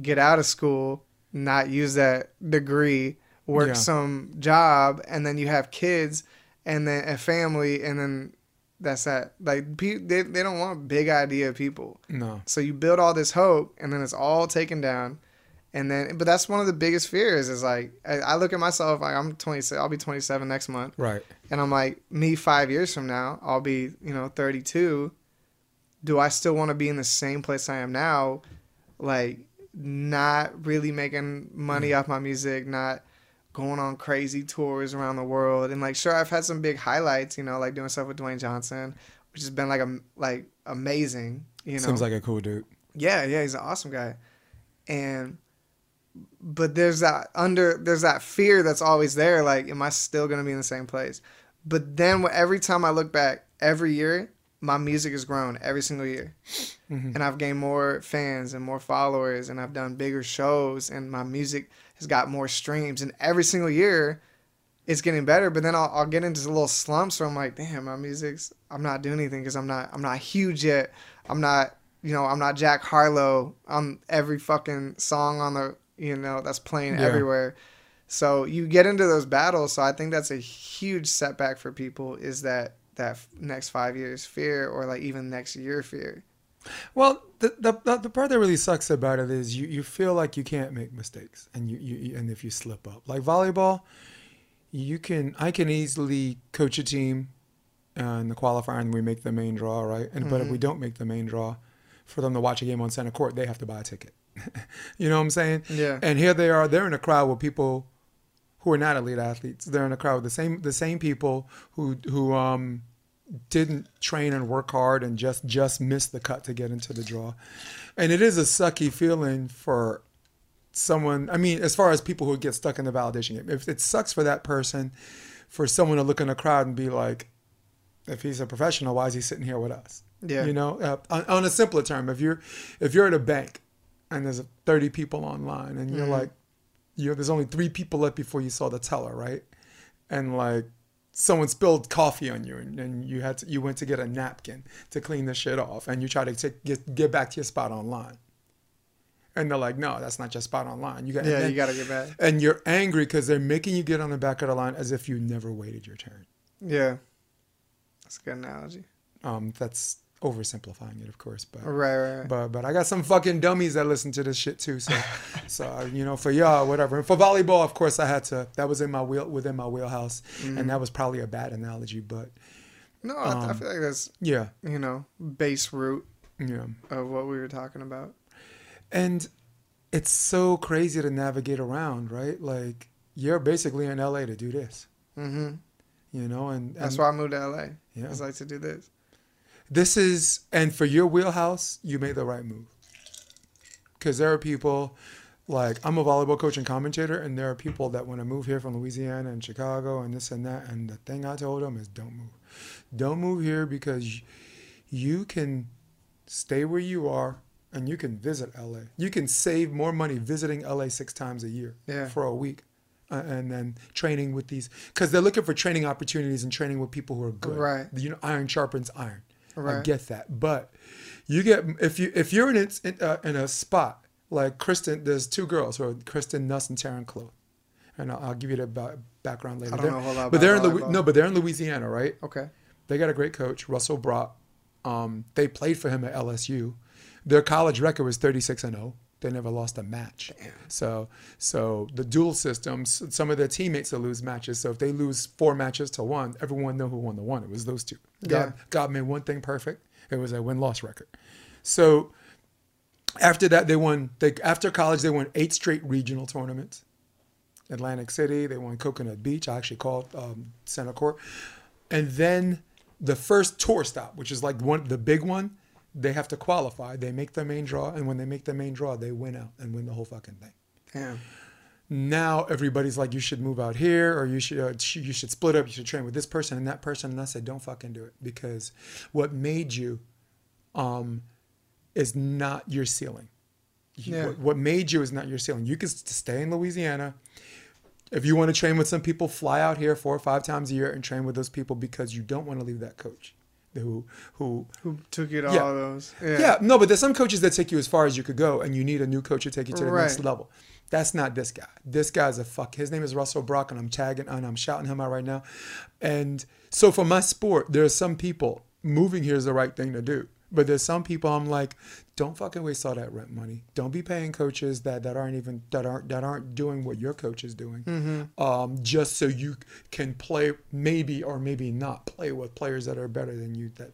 Speaker 2: get out of school, not use that degree, work
Speaker 1: Yeah.
Speaker 2: some job, and then you have kids and then a family, and then that's that. Like pe- they they don't want big idea people.
Speaker 1: no.
Speaker 2: So you build all this hope, and then it's all taken down. And then, but that's one of the biggest fears. Is like I, I look at myself. Like I'm 27. I'll be 27 next month.
Speaker 1: Right.
Speaker 2: And I'm like, me five years from now, I'll be, you know, 32. Do I still want to be in the same place I am now? Like, not really making money mm. off my music, not going on crazy tours around the world. And like, sure, I've had some big highlights, you know, like doing stuff with Dwayne Johnson, which has been like, a, like amazing, you know.
Speaker 1: Seems like a cool dude.
Speaker 2: Yeah, yeah, he's an awesome guy. And but there's that under there's that fear that's always there like am I still going to be in the same place? But then every time I look back every year my music has grown every single year.
Speaker 1: Mhm.
Speaker 2: And I've gained more fans and more followers and I've done bigger shows and my music has got more streams and every single year it's getting better but then I'll, I'll get into little slumps where I'm like damn my music's I'm not doing anything because I'm not I'm not huge yet I'm not you know I'm not Jack Harlow I'm every fucking song on the you know that's playing
Speaker 1: Yeah.
Speaker 2: everywhere so you get into those battles so I think that's a huge setback for people is that that f- next five years fear or like even next year fear
Speaker 1: Well, the, the the part that really sucks about it is you, you feel like you can't make mistakes, and you, you and if you slip up, like volleyball, you can I can easily coach a team, uh, in the qualifier, and we make the main draw, right? And but if we don't make the main draw, for them to watch a game on center court, they have to buy a ticket. *laughs* you know what I'm saying?
Speaker 2: yeah
Speaker 1: And here they are, they're in a crowd with people who are not elite athletes. They're in a crowd with the same the same people who who um didn't train and work hard and just just missed the cut to get into the draw. And it is a sucky feeling for someone I mean, as far as people who get stuck in the validation game. If it sucks for that person, for someone to look in a crowd and be like, if he's a professional, why is he sitting here with us?
Speaker 2: yeah
Speaker 1: You know, uh, on, on a simpler term, if you're if you're at a bank and there's 30 people online and you're
Speaker 2: Mhm.
Speaker 1: like, you there's only three people left before you saw the teller, right? And like someone spilled coffee on you and, and you had to, you went to get a napkin to clean the shit off and you try to take, get get back to your spot online. And they're like, no, that's not your spot online. You got
Speaker 2: Yeah, you gotta get back.
Speaker 1: and you're angry because they're making you get on the back of the line as if you never waited your turn.
Speaker 2: Yeah, that's a good analogy.
Speaker 1: Um, that's oversimplifying it, of course, but
Speaker 2: Right, right, right.
Speaker 1: but but I got some fucking dummies that listen to this shit too. So *laughs* so you know, for y'all, whatever. And for volleyball, of course, I had to. That was in my wheel within my wheelhouse,
Speaker 2: Mm-hmm.
Speaker 1: and that was probably a bad analogy, but
Speaker 2: No, I, I
Speaker 1: Um,
Speaker 2: feel like that's
Speaker 1: yeah,
Speaker 2: you know base root
Speaker 1: yeah.
Speaker 2: of what we were talking about.
Speaker 1: And it's so crazy to navigate around, right? Like you're basically in LA to do this,
Speaker 2: hmm
Speaker 1: you know, and,
Speaker 2: That's why I moved to LA.
Speaker 1: Yeah.
Speaker 2: I just like to do this.
Speaker 1: This is and for your wheelhouse, you made the right move. Because there are people like I'm a volleyball coach and commentator, and there are people that want to move here from Louisiana and Chicago and this and that. And the thing I told them is don't move, don't move here because you can stay where you are and you can visit LA. You can save more money visiting LA six times a year
Speaker 2: Yeah.
Speaker 1: for a week. Uh, and then training with these because they're looking for training opportunities and training with people who are good.
Speaker 2: Right.
Speaker 1: You know, iron sharpens iron. I get that, but you get if you if you're in it in, uh, in a spot like Kristen, there's two girls who are Kristen Nuss and Taryn Kloth, and I'll, I'll give you the ba- background later.
Speaker 2: I don't
Speaker 1: They're-
Speaker 2: know a whole lot
Speaker 1: but they're in
Speaker 2: volleyball.
Speaker 1: no, but they're in Louisiana, right?
Speaker 2: Okay.
Speaker 1: They got a great coach, Russell Brock. Um, they played for him at LSU. Their college record was 36 and 0. They never lost a match. So, so the dual systems. Some of their teammates will lose matches. So if they lose four matches to one, everyone know who won the one. It was those two. God, God made one thing perfect. It was a win loss record. So after that, they won. They after college, they won eight straight regional tournaments. Atlantic City. They won Coconut Beach. I actually called um, Center Court, and then the first tour stop, which is like one the big one, they have to qualify. They make the main draw, and when they make the main draw, they win out and win the whole fucking thing.
Speaker 2: Damn.
Speaker 1: Now everybody's like, you should move out here, or you should uh, you should split up. You should train with this person and that person. And I said, don't fucking do it because what made you, um, is not your ceiling. You-
Speaker 2: Yeah.
Speaker 1: What, what made you is not your ceiling. You can stay in Louisiana. If you want to train with some people, fly out here four or five times a year and train with those people because you don't want to leave that coach, who who
Speaker 2: Who took you to
Speaker 1: Yeah.
Speaker 2: all those?
Speaker 1: yeah. no, but there's some coaches that take you as far as you could go, and you need a new coach to take you to the next level. That's not this guy. This guy's a fuck. His name is Russell Brock, and I'm tagging and I'm shouting him out right now. And so for my sport, there are some people moving here is the right thing to do. But there's some people I'm like, don't fucking waste all that rent money. Don't be paying coaches that, that aren't even that aren't that aren't doing what your coach is doing.
Speaker 2: Mm-hmm.
Speaker 1: Um, just so you can play maybe or maybe not play with players that are better than you that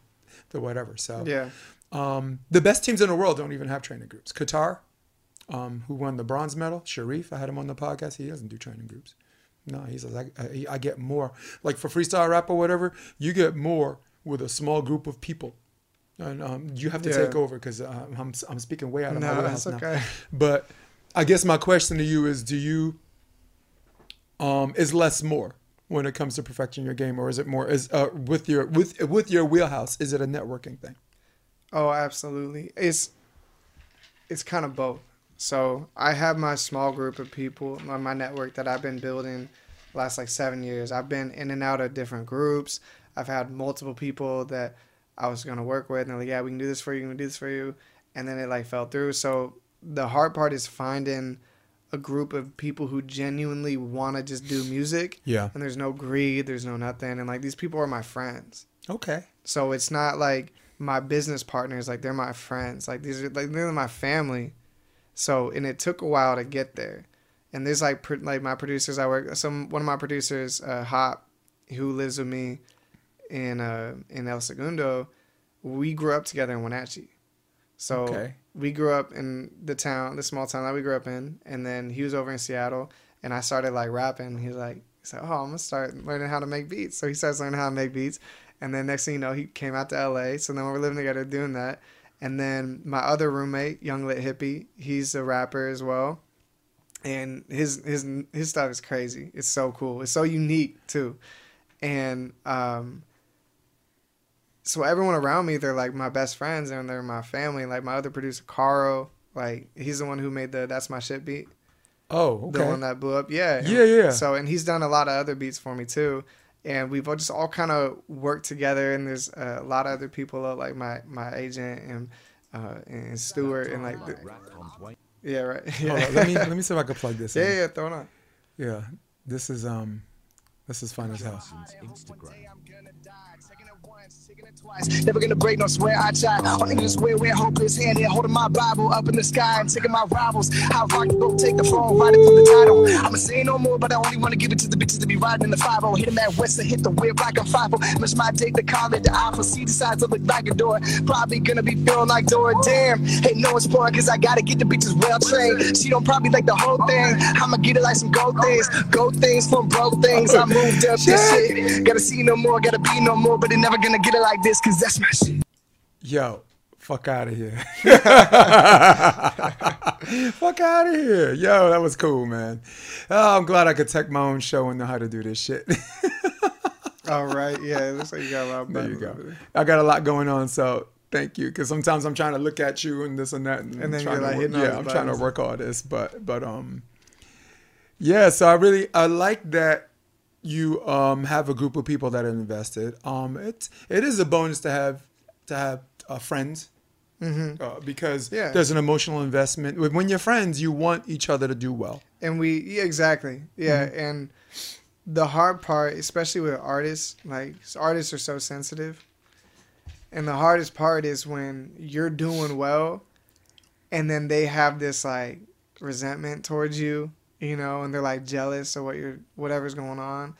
Speaker 1: the whatever. So
Speaker 2: Yeah.
Speaker 1: um, the best teams in the world don't even have training groups. Qatar, um, who won the bronze medal, Cherif, I had him on the podcast. He doesn't do training groups. No, he says I, I, I get more. Like for freestyle rap or whatever, you get more with a small group of people. And um, you have to
Speaker 2: Yeah.
Speaker 1: take over because uh, I'm I'm speaking way out of my
Speaker 2: No,
Speaker 1: wheelhouse
Speaker 2: that's
Speaker 1: now.
Speaker 2: okay.
Speaker 1: But I guess my question to you is: Do you um, is less more when it comes to perfecting your game, or is it more is uh, with your with with your wheelhouse? Is it a networking thing?
Speaker 2: Oh, absolutely. It's it's kind of both. So I have my small group of people, my, my network that I've been building last like seven years. I've been in and out of different groups. I've had multiple people that I was gonna work with, and they're like, "Yeah, we can do this for you. We can do this for you," and then it like fell through. So the hard part is finding a group of people who genuinely want to just do music,
Speaker 1: Yeah.
Speaker 2: and there's no greed, there's no nothing, and like these people are my friends.
Speaker 1: Okay.
Speaker 2: So it's not like my business partners, like they're my friends. Like these are like they're my family. So and it took a while to get there. And there's like pro- like my producers I work some one of my producers, uh, Hop, who lives with me in uh in El Segundo. We grew up together in Wenatchee. So
Speaker 1: Okay.
Speaker 2: we grew up in the town, the small town that we grew up in, and then he was over in Seattle, and I started like rapping. He's like, he's like, oh, I'm gonna start learning how to make beats. So he starts learning how to make beats, and then next thing you know, he came out to LA. So then we're living together doing that. And then my other roommate, Young Lit Hippie, he's a rapper as well, and his his his stuff is crazy. It's so cool. It's so unique too, and um. So everyone around me, they're like my best friends and they're my family. Like my other producer, Carl, like he's the one who made the "That's My Shit" beat,
Speaker 1: Oh, okay.
Speaker 2: the one that blew up. Yeah,
Speaker 1: Yeah, yeah.
Speaker 2: So and he's done a lot of other beats for me too, and we've all just all kind of worked together. And there's a lot of other people uh, like my my agent and uh, and Stuart and like the, Yeah, right. *laughs*
Speaker 1: Hold on, let me let me see if I can plug this.
Speaker 2: Yeah,
Speaker 1: in.
Speaker 2: yeah, throw it on.
Speaker 1: yeah. This is um, this is fun as hell.
Speaker 3: Never gonna break, no swear I try. All niggas swear we're hopeless. Hand here, holding my Bible up in the sky and taking my rivals. How rock go take the phone, write it from the title. I'ma say no more, but I only wanna give it to the bitches that be riding in the 5 Hit him at West and hit the whip like a 5 Miss my dick, the comment, the alpha, see the sides of it like a door. Probably gonna be feeling like Dora. Damn, ain't no one's pouring, cause I gotta get the bitches well trained. She don't probably like the whole thing. I'ma get it like some gold things. Gold things from broke things. I moved up this shit. Gotta see no more, gotta be no more, but they never gonna get it like this, cause that's my shit.
Speaker 1: Yo, fuck out of here. *laughs* fuck out of here. Yo, that was cool, man. Oh, I'm glad I could tech my own show and know how to do this shit. *laughs*
Speaker 2: All right. Yeah, it looks like you got a lot of
Speaker 1: there you go.
Speaker 2: there.
Speaker 1: I got a lot going on, so thank you. Because sometimes I'm trying to look at you and this and that, and,
Speaker 2: And then you're, like,
Speaker 1: yeah, I'm trying to work all this, but but um, yeah. So I really I like that you um have a group of people that are invested. Um, it it is a bonus to have to have uh, friends. Uh, because
Speaker 2: Mm-hmm. Yeah.
Speaker 1: there's an emotional investment. When- When you're friends, you want each other to do well.
Speaker 2: And we, yeah, exactly. Yeah.
Speaker 1: Mm-hmm.
Speaker 2: And the hard part, especially with artists, like artists are so sensitive. And the hardest part is when you're doing well and then they have this like resentment towards you, you know, and they're like jealous of what you're, whatever's going on.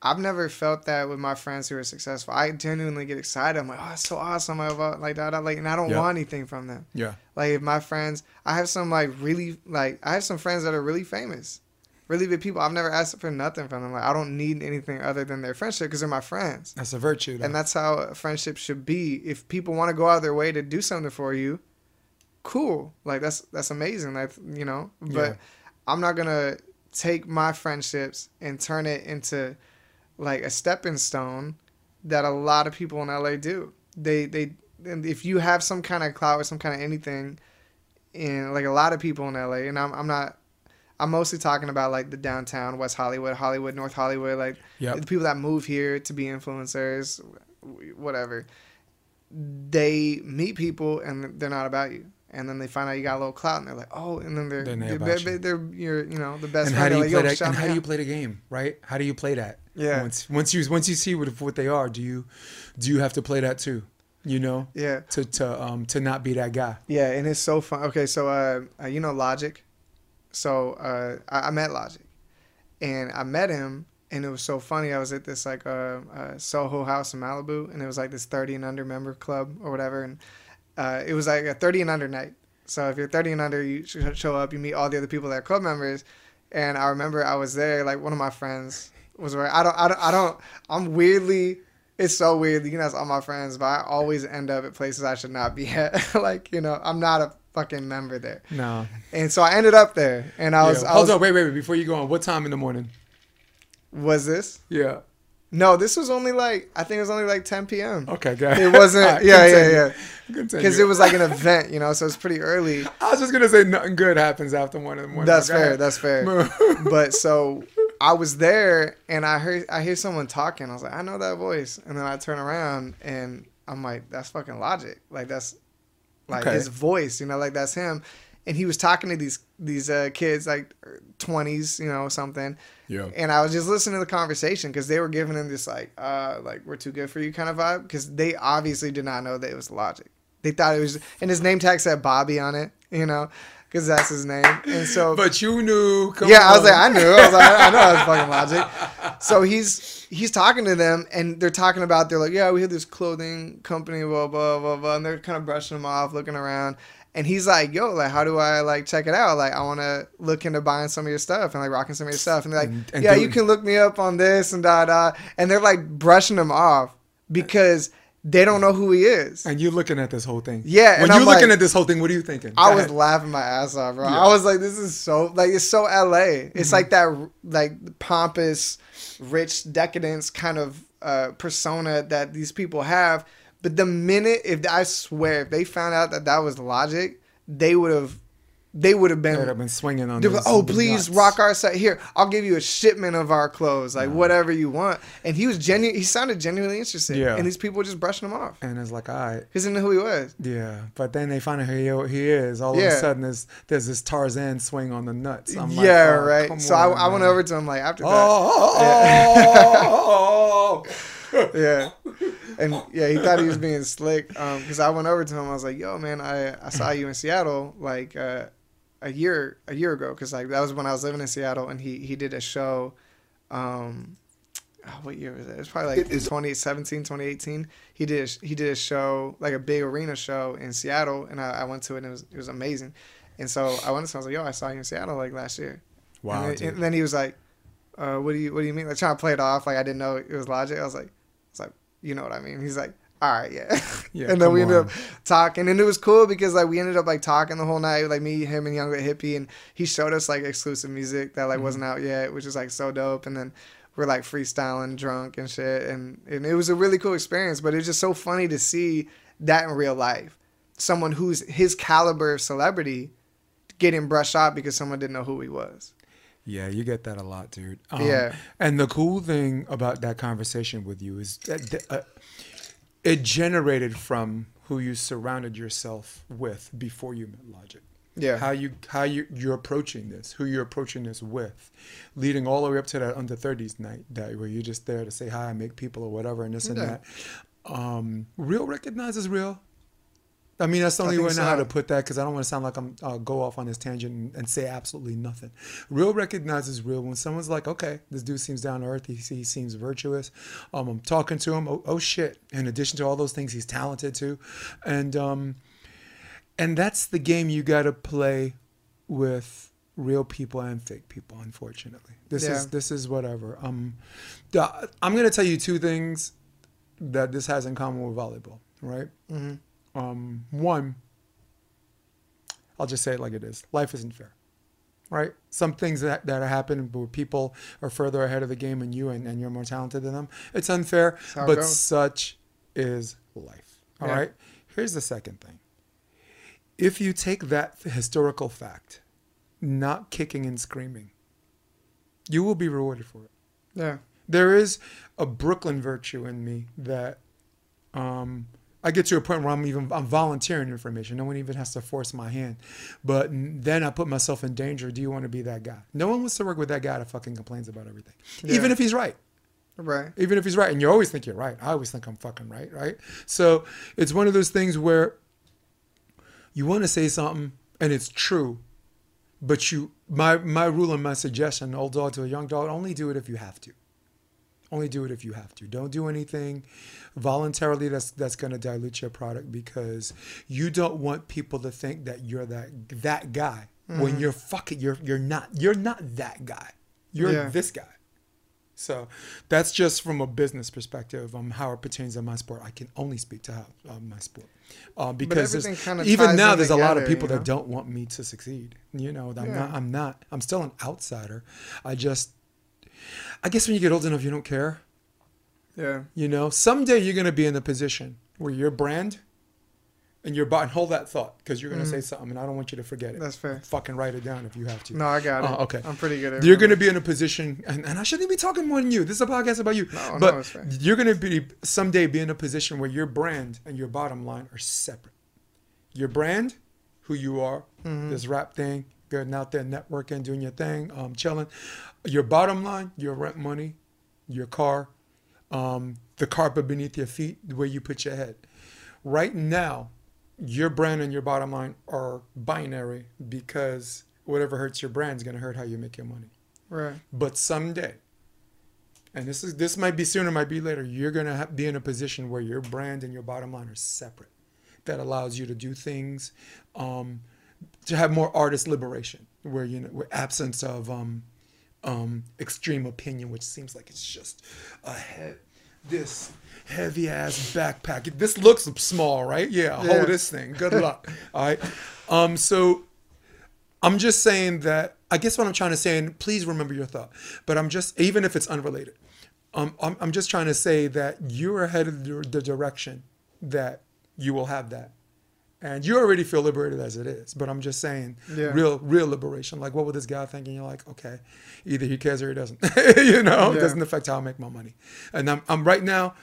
Speaker 2: I've never felt that with my friends who are successful. I genuinely get excited. I'm like, oh, that's so awesome. I love like that. Like, and I don't
Speaker 1: Yeah.
Speaker 2: want anything from them.
Speaker 1: Yeah.
Speaker 2: Like if my friends, I have some like really like I have some friends that are really famous, really big people. I've never asked for nothing from them. Like I don't need anything other than their friendship because they're my friends,
Speaker 1: That's a virtue. Though.
Speaker 2: and that's how a friendship should be. If people want to go out of their way to do something for you, cool. Like that's that's amazing. Like you know, but
Speaker 1: Yeah.
Speaker 2: I'm not gonna take my friendships and turn it into like a stepping stone that a lot of people in LA do. They they and if you have some kind of clout or some kind of anything, in like a lot of people in LA, and I'm I'm not. I'm mostly talking about like the downtown, West Hollywood, Hollywood, North Hollywood, like
Speaker 1: Yep.
Speaker 2: the people that move here to be influencers, whatever. They meet people and they're not about you, and then they find out you got a little clout, and they're like, oh, and then they're
Speaker 1: Then they
Speaker 2: they're, they're,
Speaker 1: you.
Speaker 2: they're, you're you know the best
Speaker 1: and
Speaker 2: friend.
Speaker 1: how do you
Speaker 2: They're
Speaker 1: play
Speaker 2: like,
Speaker 1: that? And how do you play the game? Right? How do you play that?
Speaker 2: Yeah.
Speaker 1: Once once you once you see what what they are, do you do you have to play that too? You know,
Speaker 2: Yeah,
Speaker 1: to to um to not be that guy.
Speaker 2: yeah, and it's so fun. Okay, so uh, uh you know Logic, so uh, I, I met Logic, and I met him, and it was so funny. I was at this like uh, uh Soho House in Malibu, and it was like this thirty and under member club or whatever, and uh, it was like a thirty and under night. So if you're thirty and under, you sh- show up, you meet all the other people that are club members, and I remember I was there. Like one of my friends was where I don't, I don't, I don't. I'm weirdly. It's so weird. You can ask all my friends, but I always end up at places I should not be at. *laughs* like you know, I'm not a fucking member there,
Speaker 1: No.
Speaker 2: and so I ended up there. And I was,
Speaker 1: Yeah.
Speaker 2: I
Speaker 1: Hold
Speaker 2: was,
Speaker 1: on, wait, wait, wait. Before you go on, what time in the morning?
Speaker 2: was this?
Speaker 1: Yeah.
Speaker 2: No, this was only like I think it was only like 10 p.m.
Speaker 1: Okay, guys.
Speaker 2: It wasn't. *laughs* yeah, yeah, yeah. Because it was like an event, you know, so it's pretty early. *laughs*
Speaker 1: I was just gonna say nothing good happens after one in the morning.
Speaker 2: That's fair. That's fair. *laughs* but so I was there and I heard I hear someone talking. I was like, I know that voice. And then I turn around and I'm like, that's fucking Logic. Like that's like
Speaker 1: Okay.
Speaker 2: his voice, you know, like that's him. And he was talking to these these uh, kids like 20s, you know, something.
Speaker 1: Yeah.
Speaker 2: And I was just listening to the conversation because they were giving him this like uh like we're too good for you kind of vibe because they obviously did not know that it was Logic. They thought it was and his name tag said Bobby on it, you know, because that's his name. And so *laughs*
Speaker 1: But you knew.
Speaker 2: Yeah, I was like, I knew. I was like, I know that's fucking logic. *laughs* So he's he's talking to them, and they're talking about they're like, yeah, we have this clothing company, blah blah blah blah, and they're kind of brushing him off, looking around, and he's like, yo, like, how do I like check it out? Like, I want to look into buying some of your stuff and like rocking some of your stuff, and they're like,
Speaker 1: And- and
Speaker 2: yeah, you can look me up on this and da da, and they're like brushing him off because they don't know who he is.
Speaker 1: And you're looking at this whole thing.
Speaker 2: Yeah,
Speaker 1: When
Speaker 2: and
Speaker 1: you're looking at this whole thing, what are you thinking?
Speaker 2: I was laughing my ass off, bro.
Speaker 1: Yeah.
Speaker 2: I was like, "This is so like it's so LA.
Speaker 1: Mm-hmm.
Speaker 2: It's like that like pompous, rich decadence kind of uh, persona that these people have. But the minute, if I swear, if they found out that that was Logic, they would have they would have been.
Speaker 1: They'd have been swinging on.
Speaker 2: They like, oh, please
Speaker 1: nuts.
Speaker 2: rock our set here. I'll give you a shipment of our clothes, like whatever you want. And he was genuine. He sounded genuinely interested.
Speaker 1: Yeah.
Speaker 2: And these people were just brushing him off.
Speaker 1: And it's like, all right,
Speaker 2: He didn't know who he was.
Speaker 1: yeah. But then they find out who he, is. All of a sudden, there's there's this Tarzan swing on the nuts. I'm like,
Speaker 2: yeah,
Speaker 1: oh,
Speaker 2: right. So I,
Speaker 1: on,
Speaker 2: I went over to him like after that.
Speaker 1: Oh,
Speaker 2: yeah. *laughs* *laughs* And yeah, he thought he was being slick. Um, cause I went over to him. I was like, "Yo, man, I, I saw you in Seattle like uh, a year a year ago. Cause like that was when I was living in Seattle, and he he did a show. Um, oh, what year was it? It was probably like
Speaker 3: It is-
Speaker 2: 2017, 2018. He did a, he did a show like a big arena show in Seattle, and I, I went to it. and It was it was amazing. And so I went to him. I was like, "Yo, I saw you in Seattle like last year."
Speaker 1: wow,
Speaker 2: and, then, and then he was like, uh, "What do you What do you mean?" Like trying to play it off like I didn't know it was logic. I was like, "I was like, you know what I mean?" He's like, "All right, yeah." *laughs*
Speaker 1: Yeah,
Speaker 2: and then we ended
Speaker 1: on.
Speaker 2: up talking, and it was cool because like we ended up like talking the whole night, like me, him, and Young Hippie, and he showed us like exclusive music that
Speaker 1: Mm-hmm.
Speaker 2: like wasn't out yet, which is like so dope. And then we're like freestyling, drunk and shit, and and it was a really cool experience. But it's just so funny to see that in real life, someone who's his caliber of celebrity getting brushed off because someone didn't know who he was.
Speaker 1: Yeah, you get that a lot, dude. Um,
Speaker 2: Yeah.
Speaker 1: And the cool thing about that conversation with you is that uh, it generated from who you surrounded yourself with before you met Logic.
Speaker 2: Yeah.
Speaker 1: How you how you you're approaching this, who you're approaching this with, leading all the way up to that under thirties night that where you're just there to say hi, make people or whatever, and this and that. Um, real recognizes real. I mean, that's the only way I know how to put that because I don't want to sound like I'm uh, go off on this tangent and, and say absolutely nothing. Real recognizes real when someone's like, okay, this dude seems down to earth. He, he seems virtuous. Um, I'm talking to him. Oh, oh shit! In addition to all those things, he's talented too, and um, and that's the game you got to play with real people and fake people. Unfortunately, this
Speaker 2: Yeah.
Speaker 1: is this is whatever. Um, I'm gonna tell you two things that this has in common with volleyball. Right.
Speaker 2: hmm
Speaker 1: Um, one, I'll just say it like it is. Life isn't fair, right? Some things that, that are happening where people are further ahead of the game than you and, and you're more talented than them. It's unfair,
Speaker 2: it
Speaker 1: but
Speaker 2: goes.
Speaker 1: such is life. All right.
Speaker 2: Yeah.
Speaker 1: Here's the second thing. If you take that historical fact, not kicking and screaming, you will be rewarded for it
Speaker 2: Yeah.
Speaker 1: there is a Brooklyn virtue in me that um, I get to a point where I'm even I'm volunteering information. No one even has to force my hand. But then I put myself in danger. Do you want to be that guy? No one wants to work with that guy that fucking complains about everything, even if he's right.
Speaker 2: Right.
Speaker 1: Even if he's right, and you always think you're right. I always think I'm fucking right, right? So it's one of those things where you want to say something and it's true, but you my my rule and my suggestion, old dog to a young dog, only do it if you have to. Only do it if you have to. Don't do anything voluntarily that's that's going to dilute your product because you don't want people to think that you're that that guy when you're fucking you're you're not you're not that guy. You're
Speaker 2: Yeah.
Speaker 1: this guy. So that's just from a business perspective. Um, how it pertains to my sport. I can only speak to how uh, my sport, uh, because even now there's a lot of people
Speaker 2: you
Speaker 1: that don't want me to succeed. You know, I'm
Speaker 2: Yeah.
Speaker 1: not. I'm not. I'm still an outsider. I just, I guess when you get old enough, you don't care.
Speaker 2: Yeah.
Speaker 1: You know, someday you're gonna be in the position where your brand and your. And hold that thought because you're gonna say something, and I don't want you to forget it.
Speaker 2: Mm-hmm. That's fair.
Speaker 1: Fucking write it down if you have to.
Speaker 2: No, I got it.
Speaker 1: Oh, okay.
Speaker 2: I'm pretty good at
Speaker 1: it.
Speaker 2: You're
Speaker 1: going to be in a position, and, and I shouldn't be talking more than you. This is a podcast about you.
Speaker 2: No, no,
Speaker 1: but
Speaker 2: it's fine.
Speaker 1: you're going to be someday be in a position where your brand and your bottom line are separate. Your brand, who you are,
Speaker 2: Mm-hmm.
Speaker 1: this rap thing, getting out there networking, doing your thing, um, chilling. Your bottom line, your rent money, your car, um, the carpet beneath your feet, where you put your head. Right now, your brand and your bottom line are binary because whatever hurts your brand is going to hurt how you make your money.
Speaker 2: Right.
Speaker 1: But someday, and this is this might be sooner, might be later, you're gonna be in a position where your brand and your bottom line are separate. That allows you to do things, um, to have more artist liberation, where you know, where absence of um, um, extreme opinion, which seems like it's just a head, this heavy ass backpack. This looks small, right? Yeah,
Speaker 2: Yeah.
Speaker 1: hold this thing. Good luck. *laughs* All right. Um, so I'm just saying that I guess what I'm trying to say, and please remember your thought, but I'm just even if it's unrelated, um, I'm I'm just trying to say that you're ahead of the, the direction that you will have that, And you already feel liberated as it is, but I'm just saying,
Speaker 2: Yeah.
Speaker 1: real, real liberation. Like, what would this guy think? And you're like, okay, either he cares or he doesn't. *laughs* you know, it doesn't affect how I make my money. And I'm, I'm right now,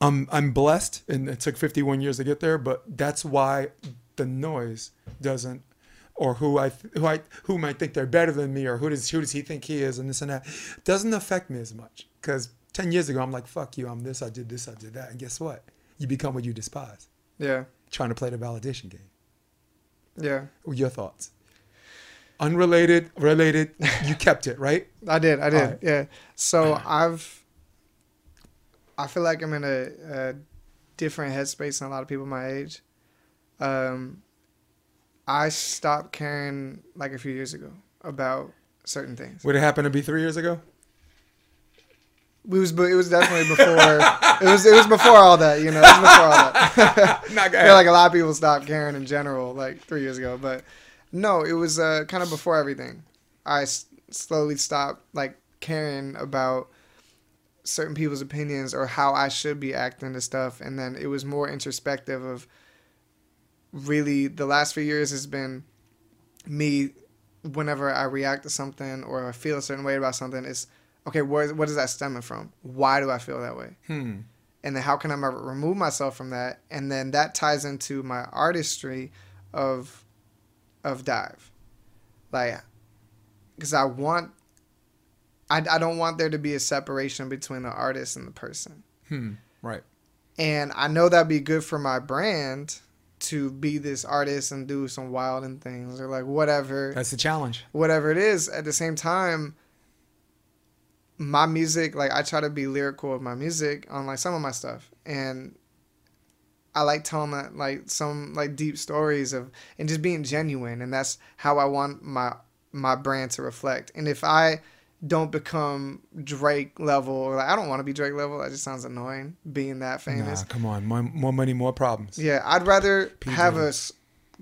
Speaker 1: I'm, I'm blessed, and it took 51 years to get there. But that's why the noise doesn't, or who I, who I, who might think they're better than me, or who does, who does he think he is, and this and that, doesn't affect me as much. Because 10 years ago, I'm like, fuck you, I'm this, I did this, I did that, and guess what? You become what you despise
Speaker 2: Yeah.
Speaker 1: Trying to play the validation game.
Speaker 2: Yeah.
Speaker 1: Your thoughts? Unrelated, related. *laughs* You kept it right.
Speaker 2: I did. I did.
Speaker 1: Alright.
Speaker 2: Yeah. So I've. I feel like I'm in a, a different headspace than a lot of people my age. Um, I stopped caring like a few years ago about certain things.
Speaker 1: Would it happen to be three years ago?
Speaker 2: It was. It was definitely before. it was. It was before all that. You know. It was before all that. *laughs*
Speaker 1: Not
Speaker 2: I feel like a lot of people stopped caring in general like three years ago, but no, it was uh, kind of before everything. I s- slowly stopped like caring about certain people's opinions or how I should be acting to stuff, and then it was more introspective of really the last few years has been me whenever I react to something or I feel a certain way about something is okay where, what is that stemming from why do I feel that way
Speaker 1: Hmm.
Speaker 2: and then how can I remove myself from that? And then that ties into my artistry of of Dyve, like because I want I I don't want there to be a separation between the artist and the person,
Speaker 1: Hmm. Right.
Speaker 2: and I know that'd be good for my brand to be this artist and do some wild and things or like whatever
Speaker 1: That's the challenge.
Speaker 2: whatever it is at the same time my music like i try to be lyrical with my music on like some of my stuff and i like telling that like some like deep stories of and just being genuine and that's how i want my my brand to reflect and if i don't become drake level or like i don't want to be drake level that just sounds annoying being that famous
Speaker 1: Nah, come on. More, more money, more problems.
Speaker 2: yeah, I'd rather
Speaker 1: P.
Speaker 2: have a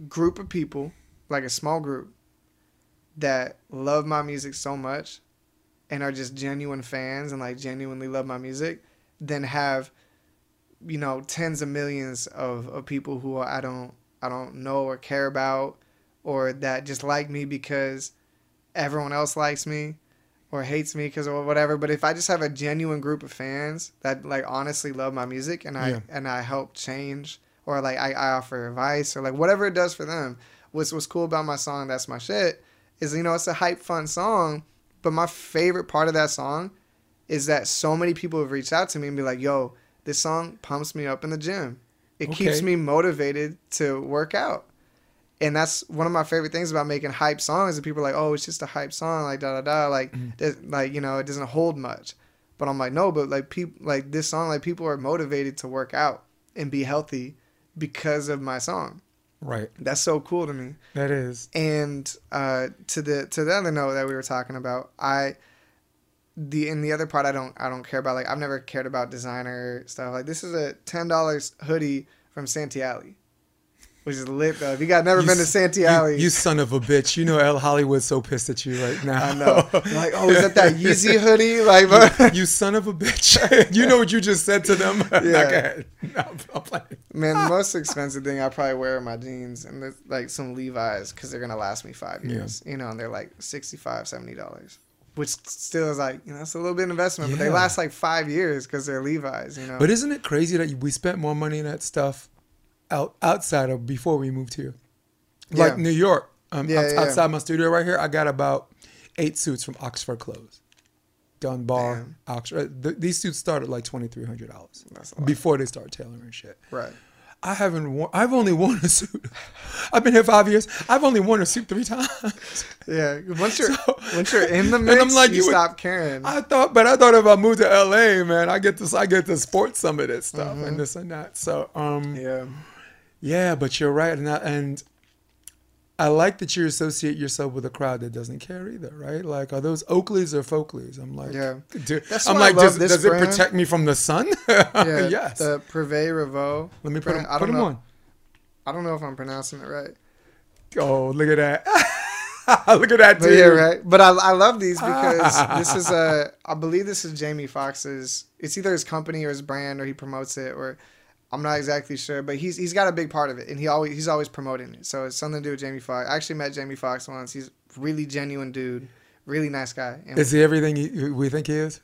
Speaker 2: group of people, like a small group, that love my music so much and are just genuine fans and like genuinely love my music, than have, you know, tens of millions of, of people who I don't I don't know or care about, or that just like me because everyone else likes me or hates me because or whatever. But if I just have a genuine group of fans that like honestly love my music and I
Speaker 1: Yeah.
Speaker 2: and I help change or like I, I offer advice or like whatever it does for them. What's what's cool about my song, that's my shit, is you know it's a hype fun song. But my favorite part of that song is that so many people have reached out to me and be like, yo, this song pumps me up in the gym. It keeps me motivated to work out and that's one of my favorite things about making hype songs. And people are like, "Oh, it's just a hype song," like da da da, like mm-hmm. there's- like you know, it doesn't hold much. But I'm like, no, but like people like this song, like people are motivated to work out and be healthy because of my song.
Speaker 1: Right.
Speaker 2: That's so cool to me.
Speaker 1: That is.
Speaker 2: And uh, to the to the other note that we were talking about, I the in the other part I don't I don't care about. Like I've never cared about designer stuff. Like this is a ten dollars hoodie from Santee Alley, which is lit though. If you got never
Speaker 1: You
Speaker 2: been to
Speaker 1: s-
Speaker 2: Santee
Speaker 1: You,
Speaker 2: Alley,
Speaker 1: you son of a bitch. You know El Hollywood's so pissed at you right now.
Speaker 2: I know. like oh, is that that *laughs* Yeezy hoodie? Like but-
Speaker 1: you son of a bitch. *laughs* you know what you just said to them? *laughs*
Speaker 2: Yeah.
Speaker 1: No,
Speaker 2: man, the most expensive thing I probably wear are my jeans and like some Levi's because they're gonna last me five
Speaker 1: Yeah.
Speaker 2: years. You know, and they're like 65 70 dollars. Which still is like, you know, it's a little bit of investment, but they last like five years because they're Levi's, you know.
Speaker 1: But isn't it crazy that we spent more money on that stuff out outside of before we moved here? Like
Speaker 2: Yeah.
Speaker 1: New York, um,
Speaker 2: Yeah, yeah.
Speaker 1: outside my studio right here, I got about eight suits from Oxxford Clothes, Dunbar,
Speaker 2: Damn.
Speaker 1: Oxxford. Th- these suits started like twenty three hundred dollars
Speaker 2: That's a lot.
Speaker 1: before they start tailoring shit.
Speaker 2: Right.
Speaker 1: I haven't worn. I've only worn a suit. *laughs* I've been here five years. I've only worn a suit three times. *laughs*
Speaker 2: Yeah. Once you're
Speaker 1: So-
Speaker 2: once you're in the *laughs*
Speaker 1: And
Speaker 2: mix,
Speaker 1: I'm like,
Speaker 2: you,
Speaker 1: you would-
Speaker 2: stop caring.
Speaker 1: I thought, but I thought if I moved to LA, man, I get this. I get to sport some of this stuff
Speaker 2: Mm-hmm.
Speaker 1: and this and that. So, um,
Speaker 2: yeah.
Speaker 1: Yeah, but you're right, and I, and I like that you associate yourself with a crowd that doesn't care either, right? Like, are those Oakleys or Folkleys? I'm like,
Speaker 2: Yeah.
Speaker 1: do,
Speaker 2: That's
Speaker 1: I'm like, does, does it protect me from the sun? *laughs*
Speaker 2: Yeah.
Speaker 1: yes.
Speaker 2: The Privé Revaux.
Speaker 1: Let me put them,
Speaker 2: brand, I
Speaker 1: put
Speaker 2: don't
Speaker 1: 'em
Speaker 2: know.
Speaker 1: on.
Speaker 2: I don't know if I'm pronouncing it right.
Speaker 1: Oh, look at that! *laughs* look at that,
Speaker 2: But
Speaker 1: dude.
Speaker 2: yeah, right. But I, I love these *laughs* because this is a I believe this is Jamie Foxx's. It's either his company or his brand or he promotes it or I'm not exactly sure, but he's he's got a big part of it, and he always he's always promoting it. So it's something to do with Jamie Foxx. I actually met Jamie Foxx once. He's a really genuine dude, really nice guy, and
Speaker 1: Is he everything he, we think he is?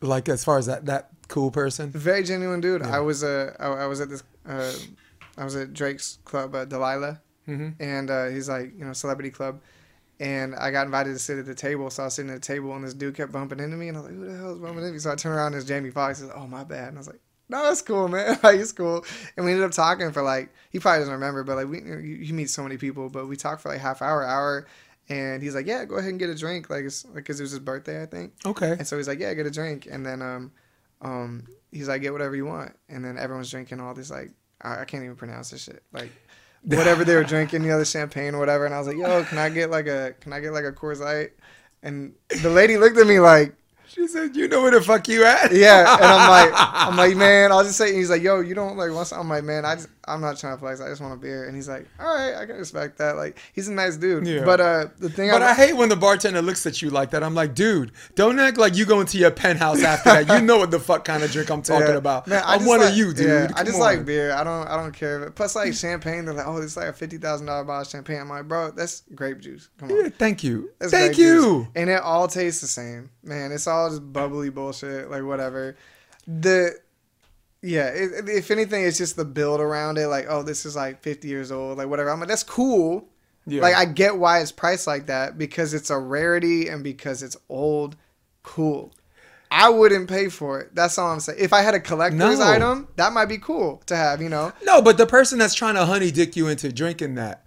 Speaker 1: Like as far as that that cool person?
Speaker 2: very genuine dude.
Speaker 1: Yeah.
Speaker 2: I was uh, I, I was at this uh, I was at Drake's club, uh, Delilah,
Speaker 1: Mm-hmm.
Speaker 2: and uh, he's like you know celebrity club. And I got invited to sit at the table, so I was sitting at the table, and this dude kept bumping into me, and I was like, "Who the hell is bumping into me?" So I turned around, and it's Jamie Foxx. He says, "Oh my bad," and I was like, "No, that's cool, man. *laughs* like it's cool." And we ended up talking for like he probably doesn't remember, but like we you, you meet so many people, but we talked for like half hour, hour, and he's like, "Yeah, go ahead and get a drink," like it's like because it was his birthday, I think.
Speaker 1: Okay.
Speaker 2: And so he's like, "Yeah, get a drink," and then um, um, he's like, "Get whatever you want," and then everyone's drinking all this like I, I can't even pronounce this shit like *laughs* whatever they were drinking, you know, the champagne or whatever. And I was like, "Yo, can I get like a can I get like a Coors Light?" And the lady looked at me like,
Speaker 1: She said, "You know where the fuck you at?"
Speaker 2: "Yeah," and I'm like, *laughs* "I'm like, man, I'll just say." He's like, "Yo, you don't like want?" some-" I'm like, "Man, I just I'm not trying to flex. I just want a beer." And he's like, "All right, I can respect that. Like, he's a nice dude."
Speaker 1: Yeah.
Speaker 2: But uh, the thing
Speaker 1: But
Speaker 2: I,
Speaker 1: I hate when the bartender looks at you like that. I'm like, dude, don't act like you go into your penthouse after that. You know what the fuck kind of drink I'm *laughs* talking
Speaker 2: Yeah.
Speaker 1: about.
Speaker 2: Man, I
Speaker 1: I'm one
Speaker 2: like-
Speaker 1: of you, dude.
Speaker 2: Yeah, I just
Speaker 1: on.
Speaker 2: like beer. I don't. I don't care. Plus, like champagne, they're like, oh, it's like a fifty thousand dollar bottle of champagne. I'm like, bro, that's grape juice. Come on,
Speaker 1: Yeah, thank you.
Speaker 2: that's
Speaker 1: thank you.
Speaker 2: juice. And it all tastes the same, man. It's all just bubbly bullshit, like whatever. The yeah, it, if anything, it's just the build around it. Like, oh, this is like fifty years old, like whatever. I'm like, that's cool.
Speaker 1: Yeah.
Speaker 2: Like, I get why it's priced like that because it's a rarity and because it's old. Cool. I wouldn't pay for it. That's all I'm saying. If I had a collector's
Speaker 1: No.
Speaker 2: item, that might be cool to have, you know?
Speaker 1: no, but the person that's trying to honey dick you into drinking that,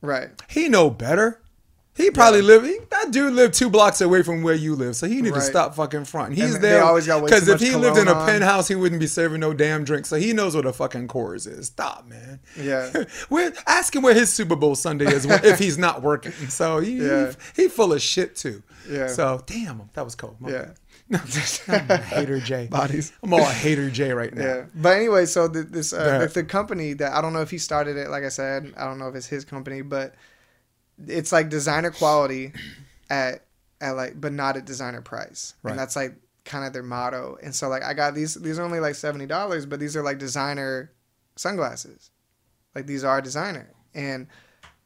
Speaker 2: Right.
Speaker 1: he know better. He probably live. He, that dude lived two blocks away from where you live, so he need to stop fucking front. He's
Speaker 2: And
Speaker 1: there
Speaker 2: always got way
Speaker 1: because if he lived in a penthouse, he wouldn't be serving no damn drink. So he knows what a fucking chorus is. Stop, man.
Speaker 2: Yeah. *laughs*
Speaker 1: we're asking where his Super Bowl Sunday is if he's not working. So he,
Speaker 2: Yeah.
Speaker 1: he he full of shit too.
Speaker 2: Yeah.
Speaker 1: So damn, that was cold. My
Speaker 2: Yeah.
Speaker 1: bad. *laughs* I'm a hater J. *laughs*
Speaker 2: Bodies.
Speaker 1: I'm all hater J right now.
Speaker 2: Yeah. But anyway, so the, this, uh, the, the company that I don't know if he started it, like I said, I don't know if it's his company, but it's like designer quality at, at like, but not at designer price.
Speaker 1: Right.
Speaker 2: And that's like kind of their motto. And so like I got these, these are only like $70, but these are like designer sunglasses. Like these are designer. And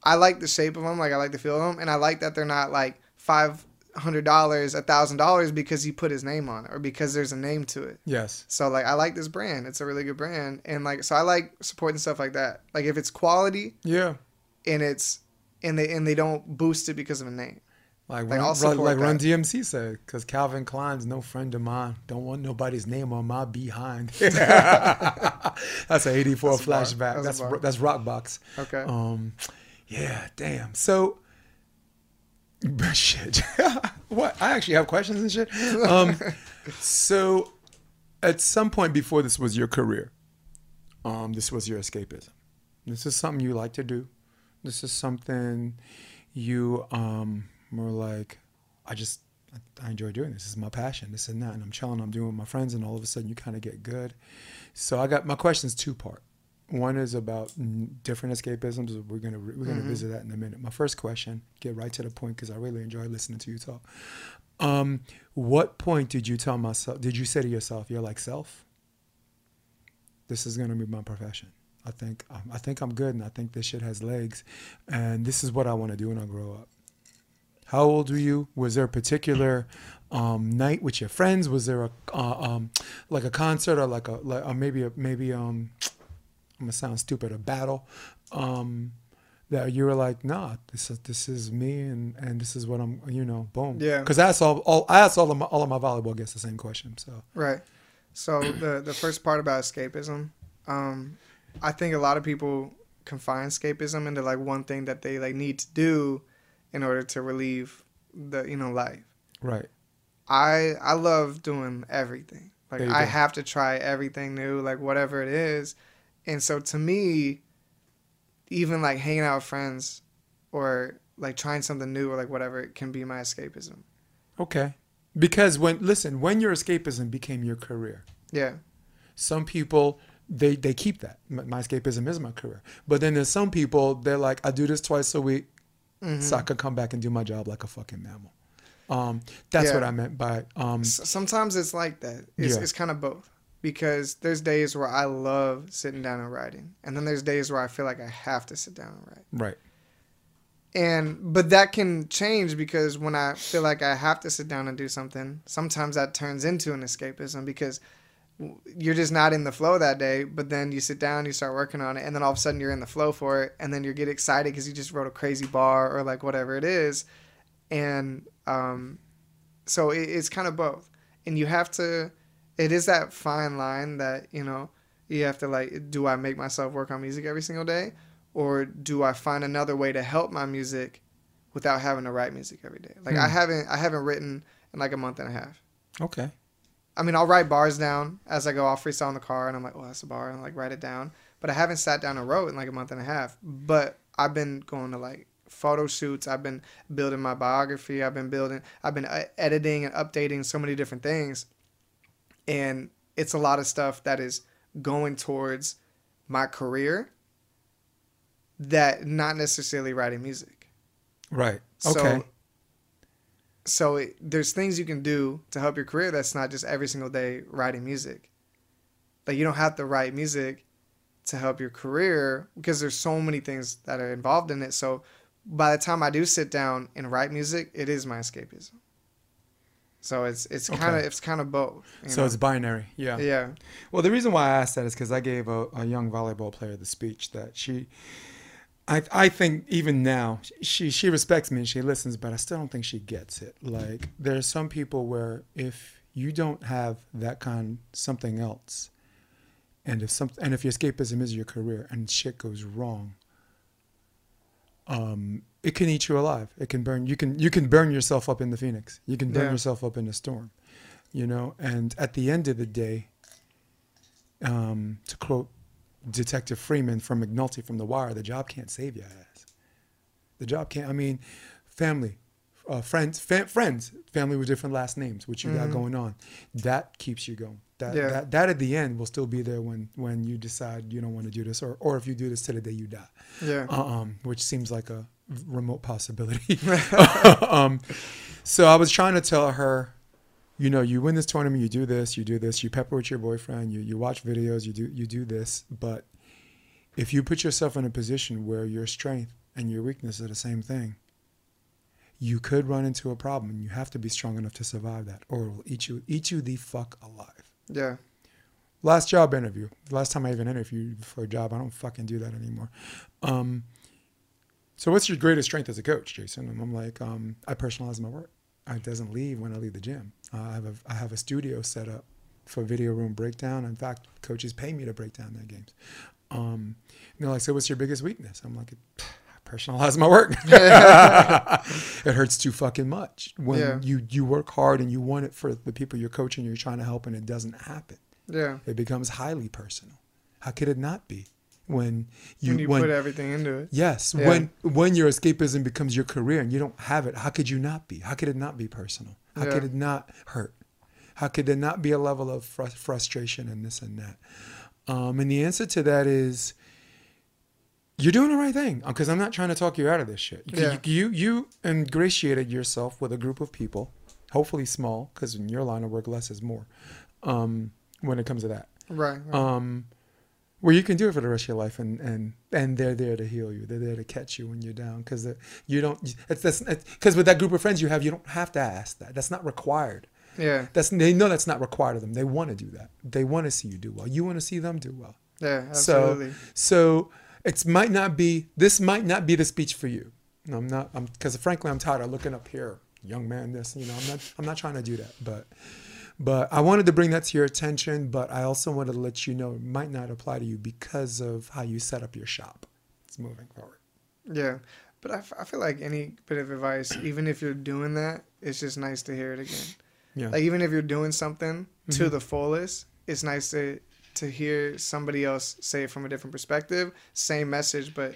Speaker 2: I like the shape of them. Like I like the feel of them. And I like that they're not like five hundred dollars, a thousand dollars because he put his name on it or because there's a name to it.
Speaker 1: Yes.
Speaker 2: So like I like this brand. It's a really good brand. And like so I like supporting stuff like that. Like if it's quality
Speaker 1: Yeah.
Speaker 2: and it's and they and they don't boost it because of a name.
Speaker 1: Like,
Speaker 2: Like,
Speaker 1: Run, Run- like Run. DMC said, because Calvin Klein's no friend of mine. Don't want nobody's name on my behind. *laughs* *laughs* that's an '84
Speaker 2: That's a bar.
Speaker 1: flashback.
Speaker 2: That's
Speaker 1: That's that's Rock Box.
Speaker 2: Okay.
Speaker 1: Um, yeah, damn. So, *laughs* shit. what? I actually have questions and shit. Um, so, at some point before this was your career, um, this was your escapism. This is something you like to do. This is something you um, were like, I just, I enjoy doing this. This is my passion. This and that. And I'm chilling. I'm doing it with my friends. And all of a sudden, you kind of get good. So I got my question's two part. One is about different escapisms. We're gonna we're gonna visit that in a minute. My first question, get right to the point because I really enjoy listening to you talk. Um, what point did you tell myself? Did you say to yourself, "You're like self. This is gonna be my profession. I think um, I think I'm good, and I think this shit has legs, and this is what I want to do when I grow up." How old were you? Was there a particular um, night with your friends? Was there a uh, um, like a concert or like a like, or maybe a, maybe um, I'm gonna sound stupid a battle um, that you were like, nah, this is this is me and and this is what I'm you know boom
Speaker 2: Yeah.
Speaker 1: because I asked all, all I asked all of my all of my volleyball guests the same question so
Speaker 2: Right. So the the first part about escapism, um, I think a lot of people confine escapism into like one thing that they like need to do in order to relieve the you know life.
Speaker 1: right
Speaker 2: I I love doing everything. Like I
Speaker 1: go.
Speaker 2: have to try everything new, like whatever it is. And so to me, even like hanging out with friends or like trying something new or like whatever it can be my escapism.
Speaker 1: okay because when listen when your escapism became your career
Speaker 2: Yeah.
Speaker 1: some people they they keep that my escapism is my career but then there's some people they're like i do this twice a week
Speaker 2: Mm-hmm.
Speaker 1: so i could come back and do my job like a fucking mammal um that's
Speaker 2: Yeah.
Speaker 1: what i meant by um
Speaker 2: sometimes it's like that. It's,
Speaker 1: Yeah.
Speaker 2: it's kind of both because there's days where I love sitting down and writing, and then there's days where I feel like I have to sit down and write.
Speaker 1: Right.
Speaker 2: And but that can change because when I feel like I have to sit down and do something, sometimes that turns into an escapism because you're just not in the flow that day. But then you sit down, you start working on it, and then all of a sudden you're in the flow for it, and then you get excited because you just wrote a crazy bar or like whatever it is, and um, so it, it's kind of both, and you have to. It is that fine line that you know you have to like. Do I make myself work on music every single day? or do I find another way to help my music without having to write music every day? Like I
Speaker 1: Hmm.
Speaker 2: haven't I haven't written in like a month and a half.
Speaker 1: Okay.
Speaker 2: I mean, I'll write bars down as I go. I'll freestyle in the car, and I'm like, "Oh, that's a bar," and like write it down. But I haven't sat down and wrote in like a month and a half. But I've been going to like photo shoots. I've been building my biography. I've been building. I've been uh, editing and updating so many different things, and it's a lot of stuff that is going towards my career. That not necessarily writing music.
Speaker 1: Right. Okay.
Speaker 2: So it, there's things you can do to help your career that's not just every single day writing music. Like you don't have to write music to help your career because there's so many things that are involved in it. So by the time I do sit down and write music, it is my escapism. So it's it's kind of
Speaker 1: Okay.
Speaker 2: it's kind of both. you
Speaker 1: so
Speaker 2: know?
Speaker 1: it's binary. Yeah.
Speaker 2: yeah
Speaker 1: Well, the reason why I asked that is because I gave a, a young volleyball player the speech that she, I I think even now she she respects me and she listens, but I still don't think she gets it. Like there are some people where if you don't have that kind something else, and if some and if your escapism is your career and shit goes wrong, um, it can eat you alive. It can burn you can you can burn yourself up in the phoenix. You can burn
Speaker 2: Yeah.
Speaker 1: yourself up in the storm, you know. And at the end of the day, um, to quote Detective Freamon from McNulty from The Wire, the job can't save your ass. The job can't. I mean, family, uh, friends, fa- friends, family with different last names, which you got
Speaker 2: Mhm.
Speaker 1: going on, that keeps you going. That,
Speaker 2: Yeah.
Speaker 1: that that at the end will still be there when when you decide you don't want to do this, or or if you do this to the day you die
Speaker 2: yeah
Speaker 1: um, which seems like a remote possibility. *laughs* *laughs* um, so I was trying to tell her, you know, you win this tournament, you do this, you do this, you pepper with your boyfriend, you, you watch videos, you do you do this, but if you put yourself in a position where your strength and your weakness are the same thing, you could run into a problem, and you have to be strong enough to survive that, or it will eat you eat you the fuck alive.
Speaker 2: yeah
Speaker 1: Last job interview. Last time I even interviewed for a job, I don't fucking do that anymore. Um, so what's your greatest strength as a coach, Jason? And I'm like, um, I personalize my work. It doesn't leave when I leave the gym. Uh, I have a I have a studio set up for video room breakdown. In fact, coaches pay me to break down their games. Um, they're like, so what's your biggest weakness? I'm like, I personalize my work. *laughs* it hurts too fucking much when
Speaker 2: Yeah.
Speaker 1: you you work hard and you want it for the people you're coaching, you're trying to help, and it doesn't happen
Speaker 2: yeah
Speaker 1: it becomes highly personal. How could it not be when you
Speaker 2: when you
Speaker 1: when
Speaker 2: put everything into it
Speaker 1: yes
Speaker 2: Yeah.
Speaker 1: when when your escapism becomes your career and you don't have it? How could you not be? How could it not be personal? How could it not hurt? How could there not be a level of fr- frustration and this and that? Um, and the answer to that is you're doing the right thing because I'm not trying to talk you out of this shit. You,
Speaker 2: Yeah.
Speaker 1: you you ingratiated yourself with a group of people, hopefully small, because in your line of work, less is more. Um, when it comes to that,
Speaker 2: right, right.
Speaker 1: um, where you can do it for the rest of your life, and and and they're there to heal you. They're there to catch you when you're down, because you don't. It's that's because with that group of friends you have, you don't have to ask that. That's not required.
Speaker 2: yeah
Speaker 1: That's they know that's not required of them. They want to do that. They want to see you do well. You want to see them do well.
Speaker 2: yeah absolutely
Speaker 1: So so it's might not be this might not be the speech for you. No, I'm not. I'm because frankly I'm tired of looking up here, young man. This you know I'm not I'm not trying to do that, but but I wanted to bring that to your attention. But I also wanted to let you know it might not apply to you because of how you set up your shop. It's moving forward.
Speaker 2: Yeah, but I, f- I feel like any bit of advice, even if you're doing that, it's just nice to hear it again.
Speaker 1: Yeah.
Speaker 2: Like even if you're doing something to
Speaker 1: Mhm.
Speaker 2: the fullest, it's nice to to hear somebody else say it from a different perspective, same message, but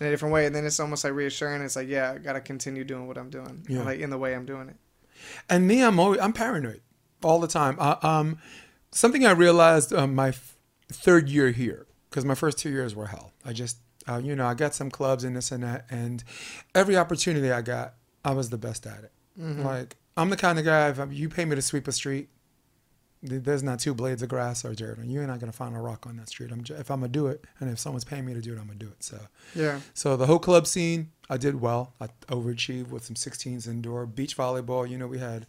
Speaker 2: in a different way. And then it's almost like reassuring. It's like, yeah, I gotta continue doing what I'm doing,
Speaker 1: Yeah.
Speaker 2: like in the way I'm doing it.
Speaker 1: And me, I'm always I'm paranoid all the time. Uh, um, something I realized um, my f- third year here because my first two years were hell. I just uh, you know I got some clubs and this and that, and every opportunity I got, I was the best at it.
Speaker 2: Mm-hmm.
Speaker 1: Like I'm the kind of guy if you pay me to sweep a street, there's not two blades of grass or dirt, and you're not gonna find a rock on that street. I'm if I'm gonna do it, and if someone's paying me to do it, I'm gonna do it. So,
Speaker 2: Yeah.
Speaker 1: so the whole club scene, I did well. I overachieved with some 16s indoor beach volleyball. You know, we had,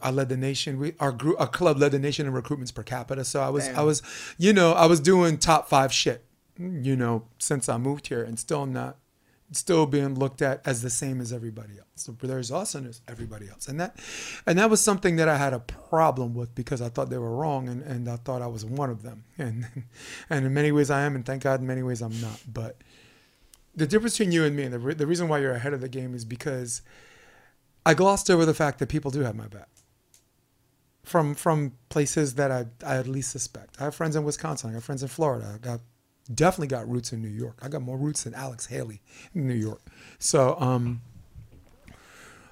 Speaker 1: I led the nation. We our group, our club led the nation in recruitments per capita. So I was, I was, you know, I was doing top five shit. You know, since I moved here, and still not still being looked at as the same as everybody else. So there's us and there's everybody else. And that and that was something that I had a problem with because I thought they were wrong and, and I thought I was one of them. *laughs* And and in many ways I am and thank God in many ways I'm not. But the difference between you and me and the, re- the reason why you're ahead of the game is because I glossed over the fact that people do have my back. From from places that I, I at least suspect. I have friends in Wisconsin. I got friends in Florida. I got definitely got roots in New York. I got more roots than Alex Haley in New York. So um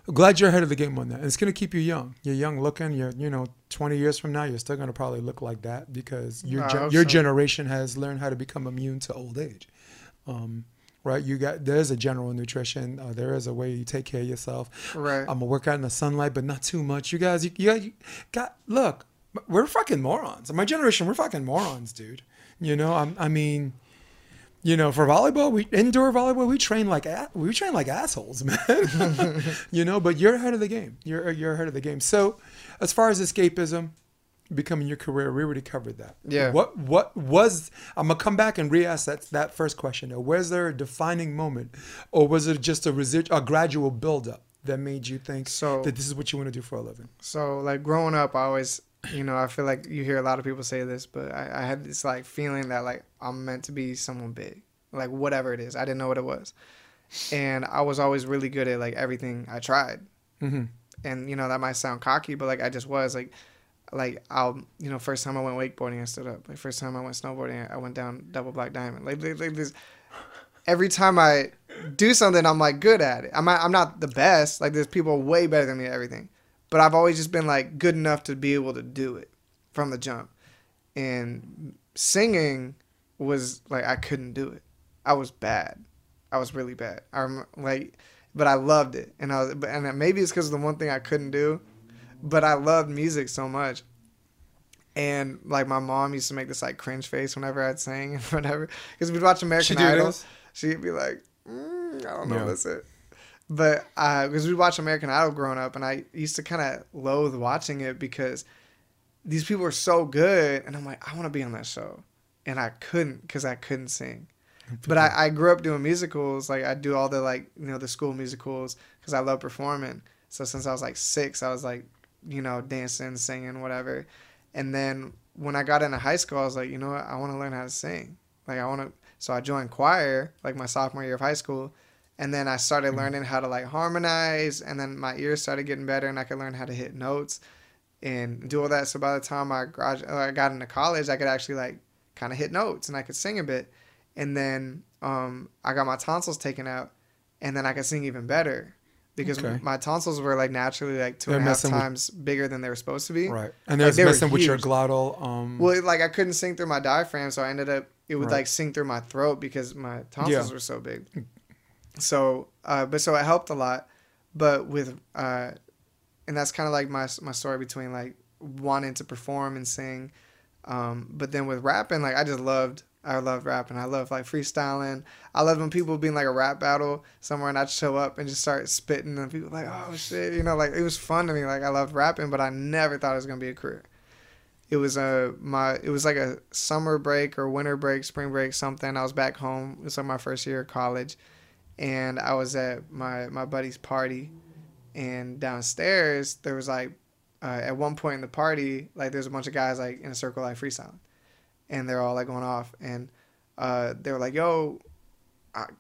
Speaker 1: glad you're ahead of the game on that. And it's gonna keep you young. You're young looking. You're you know 20 years from now, you're still gonna probably look like that because your
Speaker 2: hope
Speaker 1: your
Speaker 2: so.
Speaker 1: generation has learned how to become immune to old age. Um, right? You got there's a general nutrition. Uh, there is a way you take care of yourself.
Speaker 2: Right.
Speaker 1: I'm gonna work out in the sunlight, but not too much. You guys, you, you, got, you got look. We're fucking morons. My generation, we're fucking morons, dude. You know, I'm, I mean, you know, for volleyball, we indoor volleyball, we train like we train like assholes, *laughs* man. *laughs* you know, but you're ahead of the game. You're you're ahead of the game. So, as far as escapism, becoming your career, we already covered that.
Speaker 2: Yeah.
Speaker 1: What what was? I'm gonna come back and re-ask that that first question. Was there a defining moment, or was it just a residual, a gradual buildup that made you think
Speaker 2: So-
Speaker 1: that this is what you want to do for a living?
Speaker 2: So like growing up, I always, you know, I feel like you hear a lot of people say this, but I, I had this like feeling that like I'm meant to be someone big, like whatever it is. I didn't know what it was, and I was always really good at like everything I tried.
Speaker 1: Mm-hmm.
Speaker 2: And you know that might sound cocky, but like I just was like, like I'll, you know, first time I went wakeboarding, I stood up. Like first time I went snowboarding, I went down double black diamond. Like, like, like this. Every time I do something, I'm like good at it. I'm not, I'm not the best. Like there's people way better than me at everything, but I've always just been like good enough to be able to do it from the jump. And singing was like I couldn't do it. I was bad. I was really bad. I rem- like, but I loved it, and I was, but- and maybe it's because of the one thing I couldn't do, but I loved music so much. And like my mom used to make this like cringe face whenever I'd sing *laughs* and whatever, because we'd watch American
Speaker 1: do
Speaker 2: Idol.
Speaker 1: this?
Speaker 2: She'd be like, mm, I don't know
Speaker 1: Yeah.
Speaker 2: that's it. But uh, because we watched American Idol growing up, and I used to kind of loathe watching it because these people are so good, and I'm like, I want to be on that show, and I couldn't because I couldn't sing. But I, I grew up doing musicals, like I do all the like you know the school musicals because I love performing. So since I was like six, I was like you know dancing, singing, whatever. And then when I got into high school, I was like, you know what, I want to learn how to sing. Like I want to. So I joined choir like my sophomore year of high school, and then I started learning how to like harmonize, and then my ears started getting better, and I could learn how to hit notes and do all that. So by the time I grad- I got into college, I could actually like kind of hit notes and I could sing a bit. And then um, I got my tonsils taken out, and then I could sing even better because
Speaker 1: Okay.
Speaker 2: my tonsils were like naturally like two
Speaker 1: They're
Speaker 2: and a half
Speaker 1: messing with-
Speaker 2: times bigger than they were supposed to be.
Speaker 1: Right. And
Speaker 2: Like,
Speaker 1: there's
Speaker 2: they were
Speaker 1: messing with your glottal. Um,
Speaker 2: Well, like I couldn't sing through my diaphragm, so I ended up it would
Speaker 1: Right.
Speaker 2: like sing through my throat because my tonsils
Speaker 1: Yeah.
Speaker 2: were so big. So, uh, but so it helped a lot. But with, uh, and that's kind of like my my story between like wanting to perform and sing, um, but then with rapping, like I just loved. I loved rapping. I love like freestyling. I love when people being like a rap battle somewhere and I'd show up and just start spitting and people like, oh shit, you know, like it was fun to me. Like I loved rapping, but I never thought it was gonna be a career it was a my it was like a summer break or winter break, spring break, something. I was back home. It was like my first year of college, and I was at my my buddy's party, and downstairs there was like uh, at one point in the party like there's a bunch of guys like in a circle like freestyling, and they're all like going off, and uh, they were like, "Yo."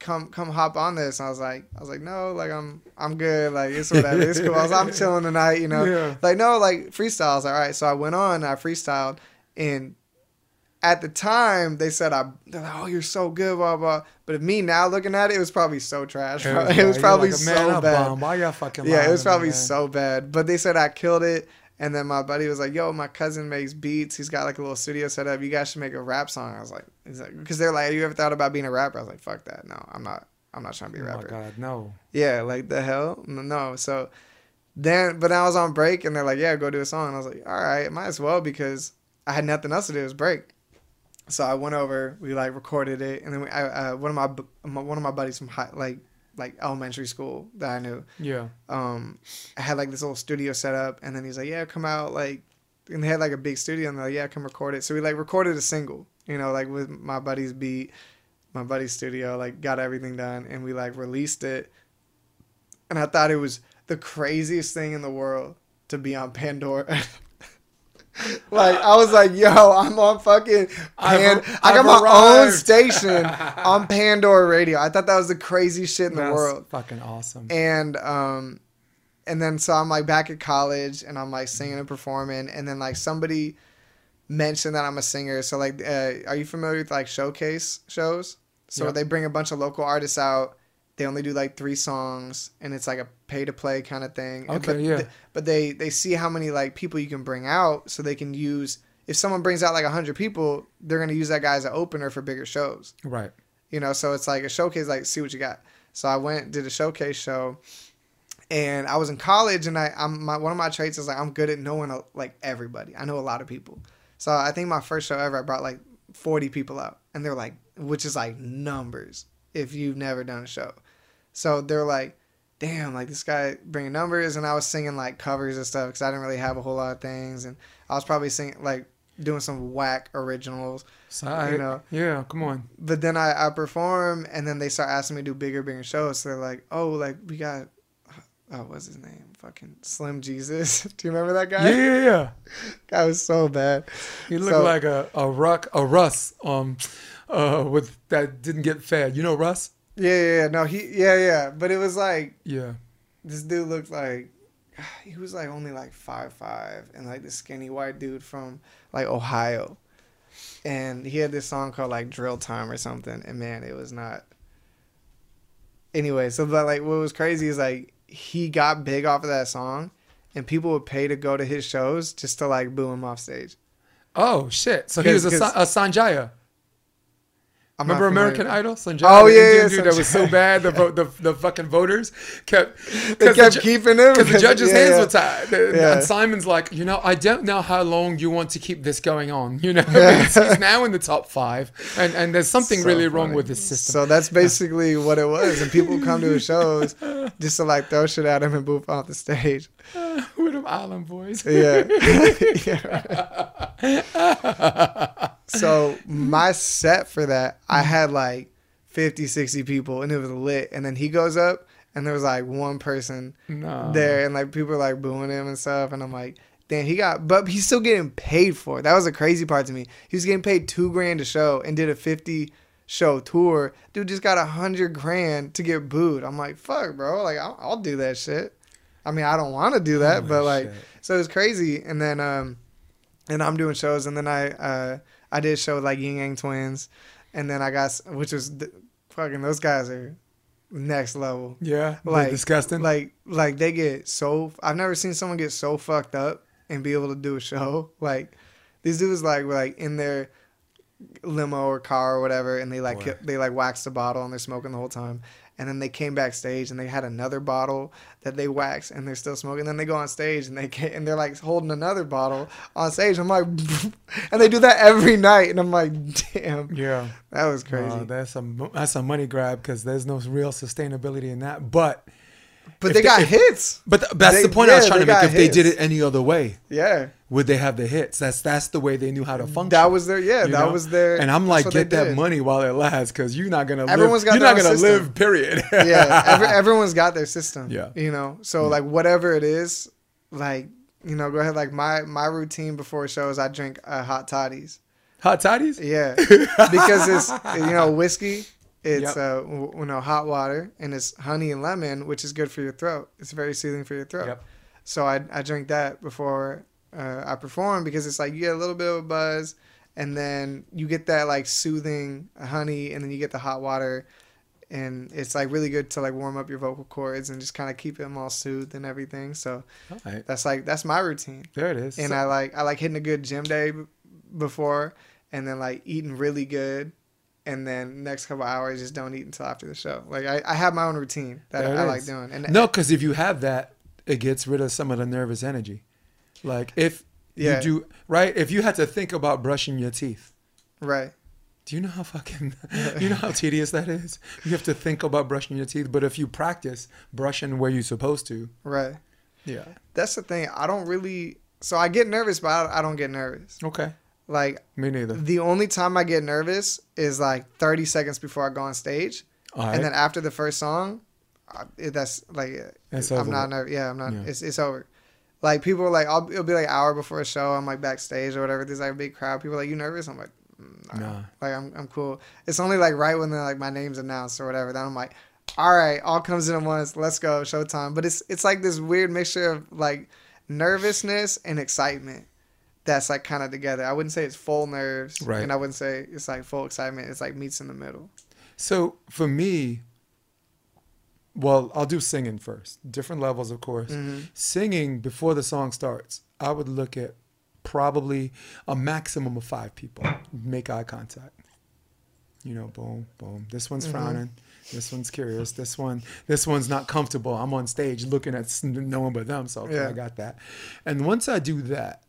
Speaker 2: Come, come, hop on this. And I was like, I was like, no, like I'm, I'm good. Like it's whatever. It's cool. I was, I'm *laughs* chilling tonight. You know,
Speaker 1: Yeah.
Speaker 2: like no, like freestyles. All right. So I went on. I freestyled, and at the time they said I, they're like, oh, you're so good, blah blah. But me now looking at it, it was probably so trash. It was, *laughs*
Speaker 1: You're
Speaker 2: probably
Speaker 1: like,
Speaker 2: so
Speaker 1: "Man, I
Speaker 2: bad.
Speaker 1: Why y'all fucking
Speaker 2: Yeah, it was
Speaker 1: to me,
Speaker 2: probably so bad. But they said I killed it. And then my buddy was like, "Yo, my cousin makes beats. He's got like a little studio set up. You guys should make a rap song." I was like, "He's like, because they're like, Have you ever thought about being a rapper?" I was like, "Fuck that. No, I'm not. I'm not trying to be a rapper
Speaker 1: Oh my
Speaker 2: rapper."
Speaker 1: God, no.
Speaker 2: Yeah, like the hell? No. So then, but I was on break, and they're like, "Yeah, go do a song." And I was like, "All right, might as well," because I had nothing else to do. It was break. So I went over, we like recorded it, and then we, I, uh, one of my, my one of my buddies from high, like like elementary school that I knew,
Speaker 1: Yeah.
Speaker 2: um, I had like this little studio set up, and then he's like, "Yeah, come out," like, and they had like a big studio, and they're like, "Yeah, come record it." So we like recorded a single, you know, like with my buddy's beat, my buddy's studio, like got everything done, and we like released it, and I thought it was the craziest thing in the world to be on Pandora. *laughs* *laughs* like I was like, "Yo, I'm on fucking Pan-
Speaker 1: I've-
Speaker 2: I got
Speaker 1: I've
Speaker 2: my own station *laughs* on Pandora Radio." I thought that was the craziest shit in the
Speaker 1: That's
Speaker 2: world
Speaker 1: fucking awesome.
Speaker 2: and um and then so i'm like back at college and i'm like singing and performing and then like somebody mentioned that i'm a singer so like uh, are you familiar with like showcase shows so
Speaker 1: Yep.
Speaker 2: they bring a bunch of local artists out they only do like three songs and it's like a pay to play kind of thing. And-
Speaker 1: Okay,
Speaker 2: but,
Speaker 1: yeah.
Speaker 2: th- but they they see how many like people you can bring out so they can use if someone brings out like 100 people they're going to use that guy as an opener for bigger shows.
Speaker 1: Right.
Speaker 2: you know so it's like a showcase like see what you got. So i went did a showcase show and i was in college and i i'm my one of my traits is like i'm good at knowing like everybody. I know a lot of people. So i think my first show ever i brought like 40 people out and they're like which is like numbers if you've never done a show so they're like damn like this guy bringing numbers and i was singing like covers and stuff because i didn't really have a whole lot of things and i was probably singing like doing some whack originals
Speaker 1: I,
Speaker 2: You know.
Speaker 1: Yeah. Come on.
Speaker 2: but then I, I perform and then they start asking me to do bigger, bigger shows. So they're like, oh, like we got, oh, what's his name? Fucking Slim Jesus. *laughs* do you remember that guy?
Speaker 1: Yeah. Yeah. Yeah. *laughs*
Speaker 2: Guy was so bad.
Speaker 1: He looked
Speaker 2: So-
Speaker 1: like a a ruck a Russ um uh with that didn't get fed. You know Russ?
Speaker 2: Yeah, yeah, yeah. No, he, yeah, yeah. But it was like,
Speaker 1: Yeah.
Speaker 2: this dude looked like, *sighs* he was like only like five five and like the skinny white dude from like Ohio. And he had this song called like Drill Time or something. And man, it was not. Anyway, so but like what was crazy is like he got big off of that song and people would pay to go to his shows just to like boo him off stage.
Speaker 1: Oh shit! So he was a, a Sanjaya.
Speaker 2: I'm
Speaker 1: Remember. American Idol? Sanjay,
Speaker 2: Oh,
Speaker 1: the
Speaker 2: yeah,
Speaker 1: Indian
Speaker 2: yeah,
Speaker 1: dude that was so bad. The, vo- the the fucking voters kept
Speaker 2: They
Speaker 1: the
Speaker 2: kept
Speaker 1: ju-
Speaker 2: keeping him
Speaker 1: because the *laughs* judge's
Speaker 2: yeah,
Speaker 1: hands
Speaker 2: yeah.
Speaker 1: were tied. And-
Speaker 2: Yeah.
Speaker 1: And Simon's like, you know, I don't know how long you want to keep this going on. You know, *laughs* he's now in the top five, and and there's something
Speaker 2: So
Speaker 1: really wrong with this system.
Speaker 2: So that's basically what it was. And people come to his shows just to like throw shit at him and boo off the stage. *laughs*
Speaker 1: with them island boys.
Speaker 2: Yeah. Yeah. so my set for that, I had like 50, 60 people and it was lit. And then he goes up and there was like one person
Speaker 1: No.
Speaker 2: there and like people were like booing him and stuff. And I'm like, damn, he got, but he's still getting paid for it. That was the crazy part to me. He was getting paid two grand a show and did a 50 show tour. Dude just got a hundred grand to get booed. I'm like, fuck, bro. Like, I'll, I'll do that shit. I mean, I don't want to do that,
Speaker 1: Holy
Speaker 2: but like,
Speaker 1: shit.
Speaker 2: so it was crazy. And then, um, and I'm doing shows, and then I, uh, I did a show with like Ying Yang Twins, and then I got, which was fucking those guys are next level.
Speaker 1: Yeah,
Speaker 2: Like
Speaker 1: disgusting.
Speaker 2: Like, like they get so. I've never seen someone get so fucked up and be able to do a show. Like, these dudes like were like in their limo or car or whatever, and they like
Speaker 1: Boy.
Speaker 2: they like waxed the bottle and they're smoking the whole time. And then they came backstage and they had another bottle that they waxed and they're still smoking. Then they go on stage and they can and they're like holding another bottle on stage. I'm like, *laughs* and they do that every night, and I'm like, damn,
Speaker 1: yeah,
Speaker 2: that was crazy.
Speaker 1: Uh, that's a that's a money grab because there's no real sustainability in that. But
Speaker 2: but they
Speaker 1: they-
Speaker 2: got
Speaker 1: if-
Speaker 2: hits.
Speaker 1: but th- that's
Speaker 2: They-
Speaker 1: the point I was trying to make. If they did it any other way,
Speaker 2: Yeah,
Speaker 1: would they have the hits? That's that's the way they knew how to function.
Speaker 2: that was their yeah,
Speaker 1: you
Speaker 2: that
Speaker 1: know?
Speaker 2: was their.
Speaker 1: And I'm like, get that
Speaker 2: did.
Speaker 1: money while it lasts, because you're not gonna
Speaker 2: Everyone's
Speaker 1: live.
Speaker 2: got
Speaker 1: you're not gonna
Speaker 2: system.
Speaker 1: live. Period. *laughs*
Speaker 2: yeah, every, *laughs* everyone's got their system.
Speaker 1: Yeah.
Speaker 2: you know. So like whatever it is, like you know, go ahead. Like my my routine before shows, I drink uh, hot toddies.
Speaker 1: Hot toddies.
Speaker 2: Yeah, *laughs* because it's you know whiskey. It's
Speaker 1: Yep.
Speaker 2: uh w- you know hot water and it's honey and lemon, which is good for your throat. It's very soothing for your throat.
Speaker 1: Yep.
Speaker 2: So I I drink that before uh, I perform because it's like you get a little bit of a buzz, and then you get that like soothing honey, and then you get the hot water, and it's like really good to like warm up your vocal cords and just kind of keep them all soothed and everything. So
Speaker 1: right,
Speaker 2: that's like that's my routine
Speaker 1: there it is.
Speaker 2: and
Speaker 1: So-
Speaker 2: I like I like hitting a good gym day b- before, and then like eating really good, and then next couple hours just don't eat until after the show. Like I, I have my own routine that
Speaker 1: it
Speaker 2: I like doing, and
Speaker 1: no, because if you have that, it gets rid of some of the nervous energy. Like if
Speaker 2: Yeah.
Speaker 1: you do right, if you had to think about brushing your teeth,
Speaker 2: Right.
Speaker 1: do you know how fucking *laughs* you know how tedious that is? You have to think about brushing your teeth, but if you practice brushing where you're supposed to,
Speaker 2: Right.
Speaker 1: yeah.
Speaker 2: That's the thing. I don't really. So I get nervous, but I, I don't get nervous.
Speaker 1: Okay.
Speaker 2: Like
Speaker 1: Me neither.
Speaker 2: the only time I get nervous is like 30 seconds before I go on stage,
Speaker 1: right.
Speaker 2: and then after the first song, I, that's like
Speaker 1: it's
Speaker 2: I'm
Speaker 1: over
Speaker 2: not nervous. Yeah, I'm not.
Speaker 1: Yeah.
Speaker 2: It's it's over. Like people are like, I'll it'll be like an hour before a show. I'm like backstage or whatever. There's like a big crowd. People are like, you nervous? I'm like, mm, nah.
Speaker 1: Nah.
Speaker 2: Like I'm I'm cool. It's only like right when like my name's announced or whatever. Then I'm like, all right, all comes in at once. Let's go, showtime. But it's it's like this weird mixture of like nervousness and excitement. That's like kind of together. I wouldn't say it's full nerves,
Speaker 1: Right.
Speaker 2: And I wouldn't say it's like full excitement. It's like meets in the middle.
Speaker 1: So for me, well, I'll do singing first. Different levels, of course.
Speaker 2: Mm-hmm.
Speaker 1: Singing before the song starts, I would look at probably a maximum of five people. Make eye contact. You know, boom, boom. This one's
Speaker 2: Mm-hmm.
Speaker 1: frowning. This one's curious. This one, this one's not comfortable. I'm on stage looking at no one but them. So okay,
Speaker 2: Yeah.
Speaker 1: I got that. And once I do that,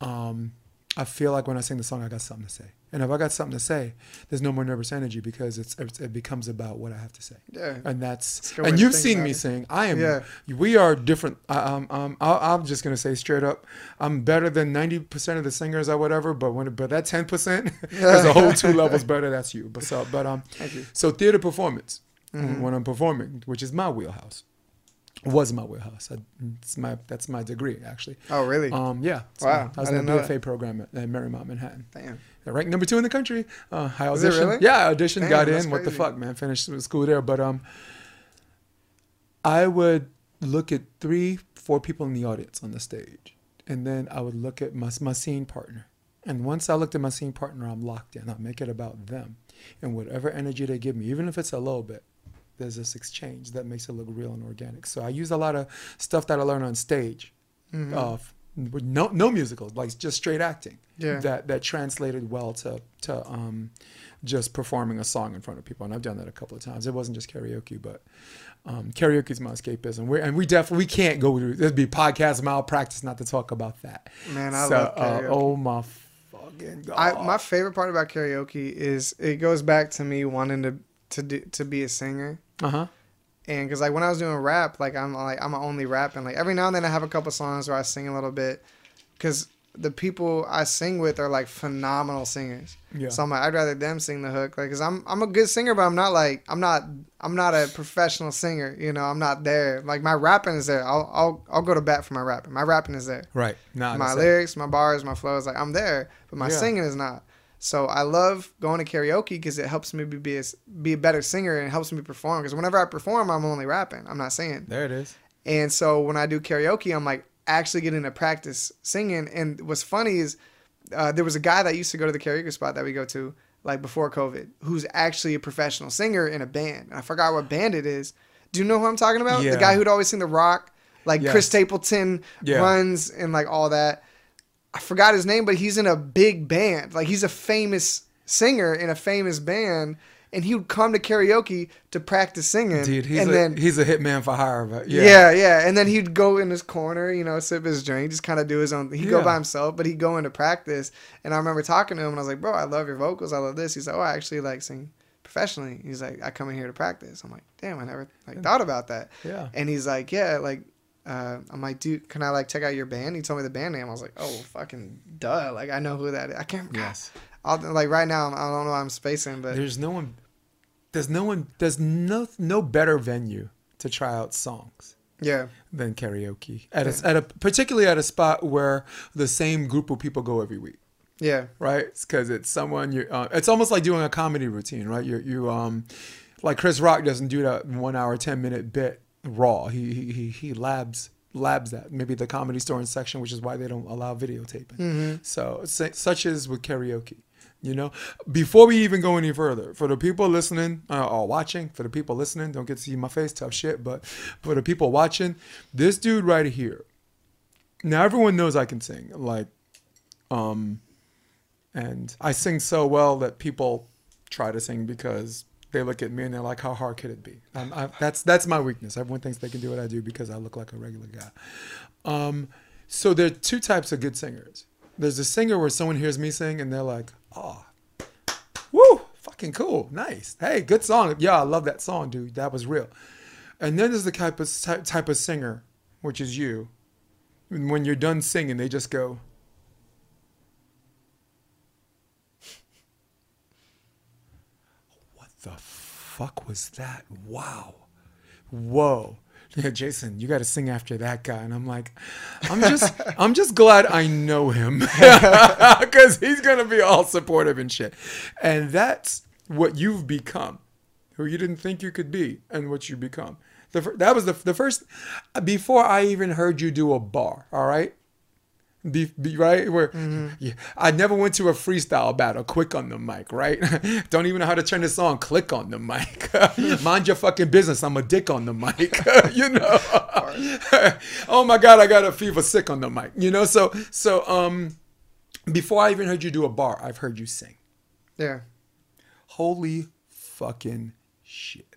Speaker 1: um, I feel like when I sing the song, I got something to say. And if I got something to say, there's no more nervous energy because it's, it's it becomes about what I have to say.
Speaker 2: Yeah.
Speaker 1: And that's
Speaker 2: It's a good way
Speaker 1: and you've seen me
Speaker 2: it.
Speaker 1: sing. I am.
Speaker 2: Yeah.
Speaker 1: We are different. I, um, um, I, I'm just gonna say straight up, I'm better than ninety percent of the singers or whatever. But when but that ten percent *laughs* is a whole two *laughs* levels better. That's you. But so but um, so theater performance
Speaker 2: Mm-hmm.
Speaker 1: when I'm performing, which is my wheelhouse, was my warehouse. I, it's my that's my degree actually.
Speaker 2: Oh really?
Speaker 1: Um, yeah. So
Speaker 2: Wow,
Speaker 1: I was
Speaker 2: I
Speaker 1: in the BFA program at, at Marymount Manhattan.
Speaker 2: Damn.
Speaker 1: Ranked number two in the country. Uh, I auditioned.
Speaker 2: really?
Speaker 1: Yeah, I auditioned,
Speaker 2: Damn,
Speaker 1: got in. What the fuck, man? Finished school there, but um, I would look at three, four people in the audience on the stage, and then I would look at my my scene partner. And once I looked at my scene partner, I'm locked in. I make it about them, and whatever energy they give me, even if it's a little bit, there's this exchange that makes it look real and organic. So I use a lot of stuff that I learned on stage,
Speaker 2: Mm-hmm.
Speaker 1: of with no no musicals, like just straight acting.
Speaker 2: Yeah.
Speaker 1: That that translated well to to um, just performing a song in front of people, and I've done that a couple of times. It wasn't just karaoke, but um, karaoke is my escapism. We're, and we definitely we can't go to there'd be podcast malpractice not to talk about that.
Speaker 2: Man, I
Speaker 1: So,
Speaker 2: love
Speaker 1: uh,
Speaker 2: karaoke.
Speaker 1: oh my fucking god!
Speaker 2: I, my favorite part about karaoke is it goes back to me wanting to to do, to be a singer.
Speaker 1: Uh huh.
Speaker 2: And because like when I was doing rap, like I'm like I'm only rapping. Like every now and then I have a couple songs where I sing a little bit, because the people I sing with are like phenomenal singers.
Speaker 1: Yeah.
Speaker 2: So I'm like I'd rather them sing the hook, like, cause I'm I'm a good singer, but I'm not like I'm not I'm not a professional singer. You know, I'm not there. Like my rapping is there. I'll I'll I'll go to bat for my rapping. My rapping is there.
Speaker 1: Right. Nah,
Speaker 2: my lyrics, my bars, my flows, like I'm there, but my
Speaker 1: Yeah.
Speaker 2: singing is not. So I love going to karaoke because it helps me be be a, be a better singer and helps me perform. Because whenever I perform, I'm only rapping. I'm not singing.
Speaker 1: There it is.
Speaker 2: And so when I do karaoke, I'm like actually getting to practice singing. And what's funny is uh, there was a guy that used to go to the karaoke spot that we go to like before COVID, who's actually a professional singer in a band. I forgot what band it is. Do you know who I'm talking about?
Speaker 1: Yeah.
Speaker 2: The guy who'd always sing the rock, like
Speaker 1: Yes.
Speaker 2: Chris Stapleton
Speaker 1: Yeah.
Speaker 2: runs and like all that. I forgot his name, but he's in a big band. Like he's a famous singer in a famous band. And he would come to karaoke to practice singing.
Speaker 1: Dude, he's
Speaker 2: and
Speaker 1: a,
Speaker 2: then
Speaker 1: he's a hitman for hire. But yeah.
Speaker 2: yeah. yeah, And then he'd go in his corner, you know, sip his drink, just kind of do his own. He'd go by himself, but he'd go into practice. And I remember talking to him, and I was like, bro, I love your vocals. I love this. He's like, oh, I actually like sing professionally. He's like, I come in here to practice. I'm like, damn, I never like thought about that.
Speaker 1: Yeah.
Speaker 2: And he's like, yeah, like, uh, I'm like, dude, can I like check out your band? He told me the band name. I was like, oh, fucking duh. Like, I know who that is. I can't.
Speaker 1: Yes.
Speaker 2: I'll, like right now, I don't know. why I'm spacing, but
Speaker 1: There's no one. There's no one. There's no no better venue to try out songs
Speaker 2: yeah,
Speaker 1: than karaoke at a, at a particularly at a spot where the same group of people go every week.
Speaker 2: yeah,
Speaker 1: right? Because it's someone you. Uh, it's almost like doing a comedy routine, right? You you um, like Chris Rock doesn't do that one hour ten minute bit raw. He he he, he labs labs that maybe the comedy store section, which is why they don't allow videotaping. So su- such as with karaoke. You know, before we even go any further, for the people listening uh, or watching, for the people listening, don't get to see my face, tough shit. But for the people watching, this dude right here. Now everyone knows I can sing. Like, um, and I sing so well that people try to sing because they look at me and they're like, "How hard could it be?" I, that's that's my weakness. Everyone thinks they can do what I do because I look like a regular guy. Um, so there are two types of good singers. There's a singer where someone hears me sing and they're like, "Oh, woo, fucking cool, nice, hey, good song, yeah, I love that song, dude, that was real." And then there's the type of type, of singer, which is you. When you're done singing, they just go, "What the fuck was that? Wow, whoa." Yeah, Jason, you got to sing after that guy, and I'm like, I'm just, *laughs* I'm just glad I know him *laughs* because he's gonna be all supportive and shit, and that's what you've become, who you didn't think you could be, and what you become. The, that was the, the first before I even heard you do a bar. All right, be, be right where yeah, I never went to a freestyle battle. Quick on the mic, right? *laughs* Don't even know how to turn this on. Click on the mic. *laughs* Mind your fucking business. I'm a dick on the mic. *laughs* you know. oh my god, I got a fever sick on the mic. You know. So so um, before I even heard you do a bar, I've heard you sing.
Speaker 2: Yeah.
Speaker 1: Holy fucking shit.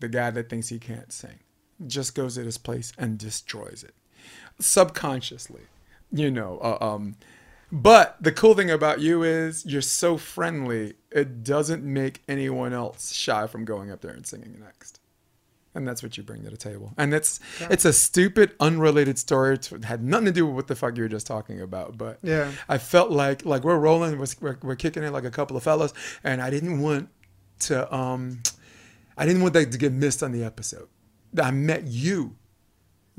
Speaker 1: The guy that thinks he can't sing just goes at his place and destroys it subconsciously, you know. Uh, um, but the cool thing about you is you're so friendly, it doesn't make anyone else shy from going up there and singing next. And that's what you bring to the table. And it's it's a stupid, unrelated story. It had nothing to do with what the fuck you were just talking about. But
Speaker 2: Yeah.
Speaker 1: I felt like like we're rolling, we're, we're, we're kicking it like a couple of fellas, and I didn't want to um, I didn't want that to get missed on the episode. I met you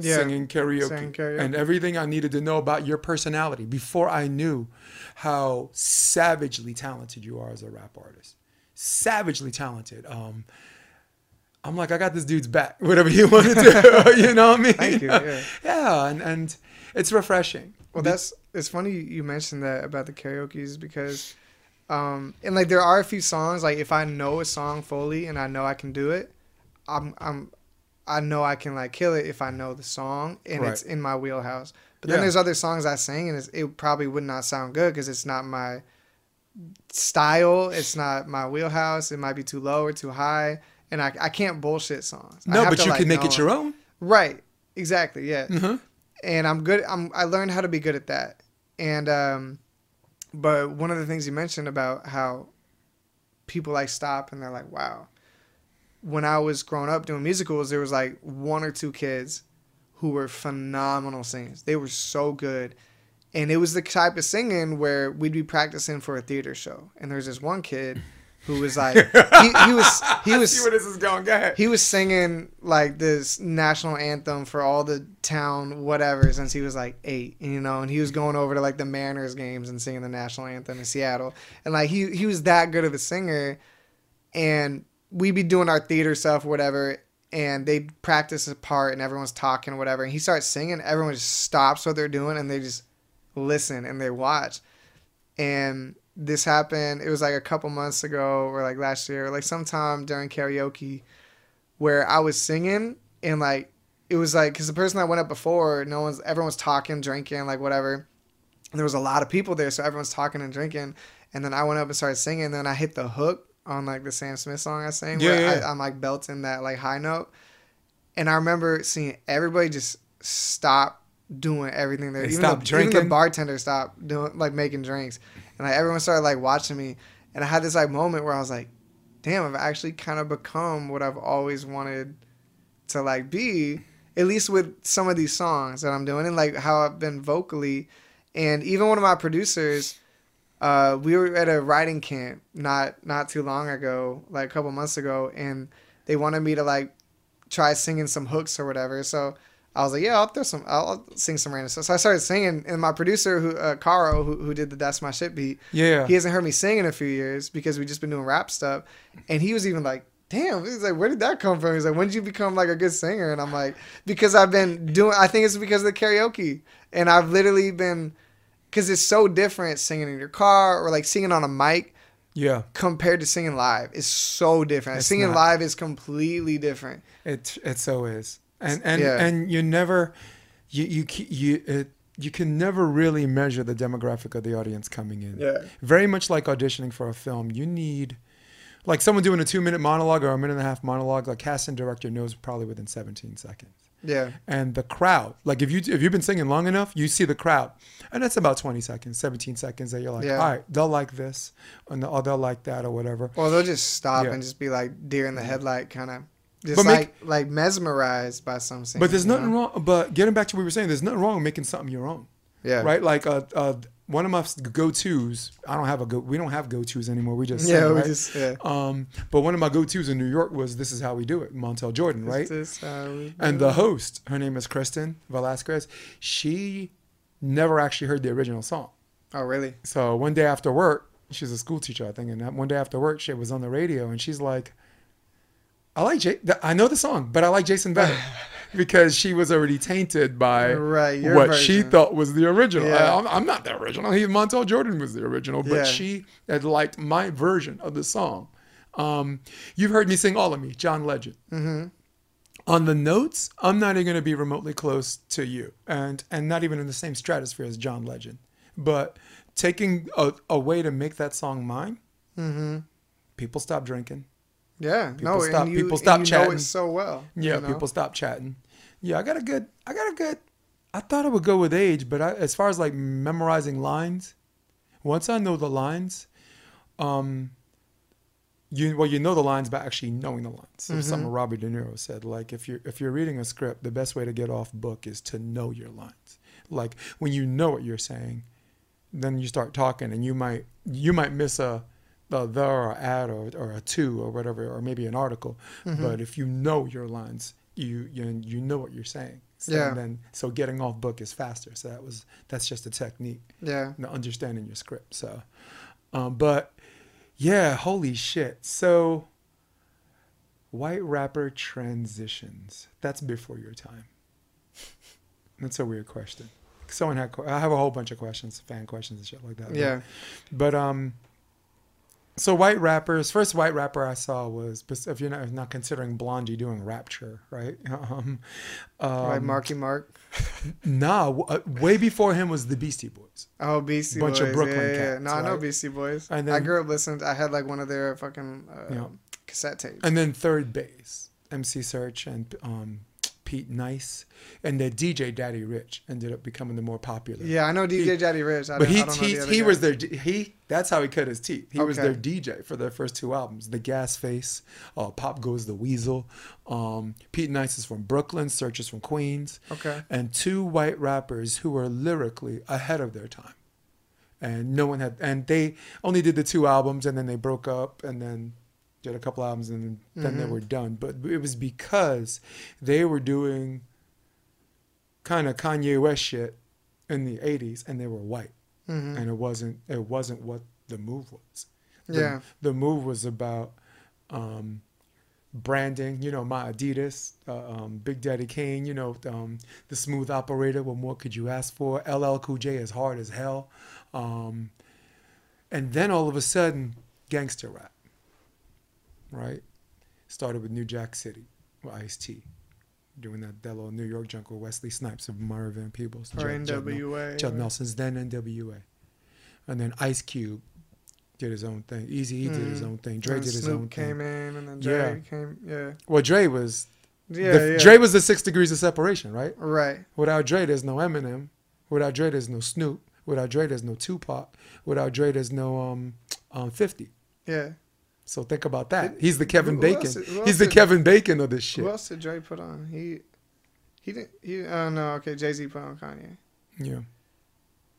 Speaker 2: Yeah.
Speaker 1: singing karaoke,
Speaker 2: Singing karaoke.
Speaker 1: and everything I needed to know about your personality before I knew how savagely talented you are as a rap artist. Savagely talented. Um, I'm like, I got this dude's back. *laughs* Whatever you want to do, *laughs* you know what I mean?
Speaker 2: Thank you, yeah.
Speaker 1: yeah, and and it's refreshing.
Speaker 2: Well, that's it's funny you mentioned that about the karaoke's because, um, and like there are a few songs like if I know a song fully and I know I can do it, I'm I'm I know I can like kill it if I know the song and
Speaker 1: Right.
Speaker 2: it's in my wheelhouse. But
Speaker 1: Yeah.
Speaker 2: then there's other songs I sing and it's, it probably would not sound good because it's not my style. It's not my wheelhouse. It might be too low or too high, and I I can't bullshit songs.
Speaker 1: No, but
Speaker 2: to,
Speaker 1: you
Speaker 2: like,
Speaker 1: can make it your own.
Speaker 2: Right. Exactly. Yeah.
Speaker 1: Uh-huh.
Speaker 2: And I'm good. I'm. I learned how to be good at that. And um, but one of the things you mentioned about how people like stop and they're like, wow. When I was growing up doing musicals, there was like one or two kids who were phenomenal singers. They were so good. And it was the type of singing where we'd be practicing for a theater show. And there's this one kid who was like, he, he *laughs* was, he was,
Speaker 1: see where this is going. Go ahead.
Speaker 2: he was singing like this national anthem for all the town whatever since he was like eight, you know, and he was going over to like the Mariners games and singing the national anthem in Seattle, and like he he was that good of a singer, and we'd be doing our theater stuff, whatever, and they'd practice a part and everyone's talking, whatever, and he starts singing, everyone just stops what they're doing and they just listen and they watch, and this happened. It was like a couple months ago, or like last year, like sometime during karaoke, where I was singing and like it was like because the person that went up before, no one's everyone's talking, drinking, like whatever. And there was a lot of people there, so everyone's talking and drinking. And then I went up and started singing. And then I hit the hook on like the Sam Smith song I sang,
Speaker 1: Yeah,
Speaker 2: where
Speaker 1: yeah.
Speaker 2: I, I'm like belting that like high note. And I remember seeing everybody just stop doing everything there.
Speaker 1: They
Speaker 2: even,
Speaker 1: stopped
Speaker 2: the, even the bartender stopped doing like making drinks, and like everyone started like watching me. And I had this like moment where I was like, "Damn, I've actually kind of become what I've always wanted to like be." At least with some of these songs that I'm doing, and like how I've been vocally, and even one of my producers, uh, we were at a writing camp not not too long ago, like a couple months ago, and they wanted me to like try singing some hooks or whatever. So I was like, yeah, I'll throw some, I'll, I'll sing some random stuff. So I started singing, and my producer, who uh, Caro, who, who did the That's My Shit beat,
Speaker 1: Yeah.
Speaker 2: he hasn't heard me sing in a few years because we just been doing rap stuff, and he was even like. Damn, he's like, where did that come from? He's like, when did you become like a good singer? And I'm like, because I've been doing. I think it's because of the karaoke, and I've literally been, because it's so different singing in your car or like singing on a mic
Speaker 1: Yeah.
Speaker 2: compared to singing live. It's so different.
Speaker 1: It's
Speaker 2: singing
Speaker 1: not.
Speaker 2: live is completely different.
Speaker 1: It it so is, and and
Speaker 2: Yeah.
Speaker 1: and you never, you you you it, you can never really measure the demographic of the audience coming in.
Speaker 2: Yeah.
Speaker 1: Very much like auditioning for a film, you need Like someone doing a two minute monologue or a minute and a half monologue, like casting director knows probably within 17 seconds.
Speaker 2: Yeah.
Speaker 1: And the crowd, like if you if you've been singing long enough, you see the crowd, and that's about 20 seconds, 17 seconds that you're like,
Speaker 2: Yeah.
Speaker 1: all right, they'll like this, and or they'll like that or whatever.
Speaker 2: Or they'll just stop
Speaker 1: Yeah.
Speaker 2: and just be like deer in the headlight, kind of just
Speaker 1: But make-
Speaker 2: like like mesmerized by some.
Speaker 1: But there's nothing
Speaker 2: know?
Speaker 1: wrong. But getting back to what we were saying, there's nothing wrong with making something your own.
Speaker 2: Yeah.
Speaker 1: Right. Like uh, uh, one of my go tos. I don't have a go. We don't have go tos anymore. We just
Speaker 2: Yeah, we
Speaker 1: right?
Speaker 2: just- yeah.
Speaker 1: Um, but one of my go tos in New York was "This is how we do it." Montel Jordan, right?
Speaker 2: This is how we
Speaker 1: And the host, her name is Kristen Velasquez. She never actually heard the original song.
Speaker 2: oh really?
Speaker 1: So one day after work, she's a school teacher, I think, and one day after work, she was on the radio, and she's like, "I like J- th- I know the song, but I like Jason better." *laughs* Because she was already tainted by
Speaker 2: Right,
Speaker 1: what she thought was the original.
Speaker 2: Yeah.
Speaker 1: I, am I'm not the original. He Montel Jordan was the original, but
Speaker 2: Yeah.
Speaker 1: she had liked my version of the song. Um, you've heard me sing "All of Me," John Legend
Speaker 2: Mm-hmm.
Speaker 1: on the notes, I'm not even going to be remotely close to you, and and not even in the same stratosphere as John Legend. But taking a, a way to make that song mine,
Speaker 2: Mm-hmm.
Speaker 1: people stop drinking.
Speaker 2: Yeah.
Speaker 1: People
Speaker 2: no,
Speaker 1: stop-
Speaker 2: and you,
Speaker 1: people stop
Speaker 2: and you know
Speaker 1: chatting.
Speaker 2: it so well.
Speaker 1: Yeah,
Speaker 2: you know?
Speaker 1: people stop chatting. Yeah, I got a good. I got a good. I thought it would go with age, but I, as far as like memorizing lines, once I know the lines, um, you well you know the lines by actually knowing the lines. So
Speaker 2: Mm-hmm.
Speaker 1: Something Robert De Niro said, like if you're if you're reading a script, the best way to get off book is to know your lines. Like when you know what you're saying, then you start talking, and you might you might miss a the the or at or, or a to or whatever or maybe an article,
Speaker 2: Mm-hmm.
Speaker 1: but if you know your lines, you you you know what you're saying. So
Speaker 2: Yeah.
Speaker 1: Then so getting off book is faster. So that was that's just a technique
Speaker 2: Yeah.
Speaker 1: understanding your script. So, um, but yeah, holy shit. So, white rapper transitions. That's before your time. That's a weird question. Someone had. I have a whole bunch of questions, fan questions and shit like that.
Speaker 2: Yeah.
Speaker 1: But um, so white rappers. First white rapper I saw was if you're not, not considering Blondie doing Rapture, right? *laughs* Um,
Speaker 2: Like
Speaker 1: um,
Speaker 2: Marky Mark. *laughs*
Speaker 1: Nah, w- uh, way before him was the Beastie Boys.
Speaker 2: Oh, Beastie
Speaker 1: bunch
Speaker 2: Boys.
Speaker 1: Bunch of Brooklyn
Speaker 2: yeah, yeah.
Speaker 1: cats,
Speaker 2: No, I know? Beastie Boys.
Speaker 1: And
Speaker 2: I grew up listening. I had like one of their fucking uh,
Speaker 1: Yeah.
Speaker 2: cassette tapes.
Speaker 1: And then 3rd Bass, MC Serch and um, Pete Nice, and then DJ Daddy Rich ended up becoming the more popular.
Speaker 2: yeah, I know DJ Daddy Rich. I
Speaker 1: but he
Speaker 2: I don't know
Speaker 1: he,
Speaker 2: the other
Speaker 1: he was their he. That's how he cut his teeth. He was their DJ for their first two albums, The Gas Face, uh, Pop Goes the Weasel. Um, Pete Nice is from Brooklyn, Serch is from Queens.
Speaker 2: Okay.
Speaker 1: And two white rappers who were lyrically ahead of their time. And no one had, and they only did the two albums, and then they broke up, and then did a couple albums, and then they
Speaker 2: Mhm.
Speaker 1: were done. But it was because they were doing kind of Kanye West shit in the '80s, and they were white,
Speaker 2: Mhm.
Speaker 1: and it wasn't it wasn't what the move was. The,
Speaker 2: Yeah.
Speaker 1: the move was about um, branding. You know, my Adidas, uh, um, Big Daddy Kane. You know, um, the smooth operator. What more could you ask for? LL Cool J is hard as hell, um, and then all of a sudden, gangster rap. Right, started with New Jack City, with Ice T, doing that, that little New York junk with Wesley Snipes of Mario Van Peebles.
Speaker 2: Or
Speaker 1: Judd-
Speaker 2: NWA.
Speaker 1: Judd Nelson's then NWA, and then Ice Cube did his own thing. Eazy E did his
Speaker 2: Mhm.
Speaker 1: own thing. Dre
Speaker 2: And
Speaker 1: did his
Speaker 2: Snoop
Speaker 1: own
Speaker 2: came
Speaker 1: thing.
Speaker 2: Came in, and then
Speaker 1: Yeah.
Speaker 2: Dre came. Yeah.
Speaker 1: Well, Dre was
Speaker 2: Yeah.
Speaker 1: the,
Speaker 2: yeah.
Speaker 1: Dre was the six degrees of separation, right?
Speaker 2: Right.
Speaker 1: Without Dre, there's no Eminem. Without Dre, there's no Snoop. Without Dre, there's no Tupac. Without Dre, there's no um, um 50.
Speaker 2: Yeah.
Speaker 1: So think about that. He's the Kevin
Speaker 2: who
Speaker 1: Bacon.
Speaker 2: else-
Speaker 1: He's the
Speaker 2: did-
Speaker 1: Kevin Bacon of this shit.
Speaker 2: Who else did Dre put on? He. He didn't. He. Oh no. Okay. Jay Z put on Kanye.
Speaker 1: Yeah.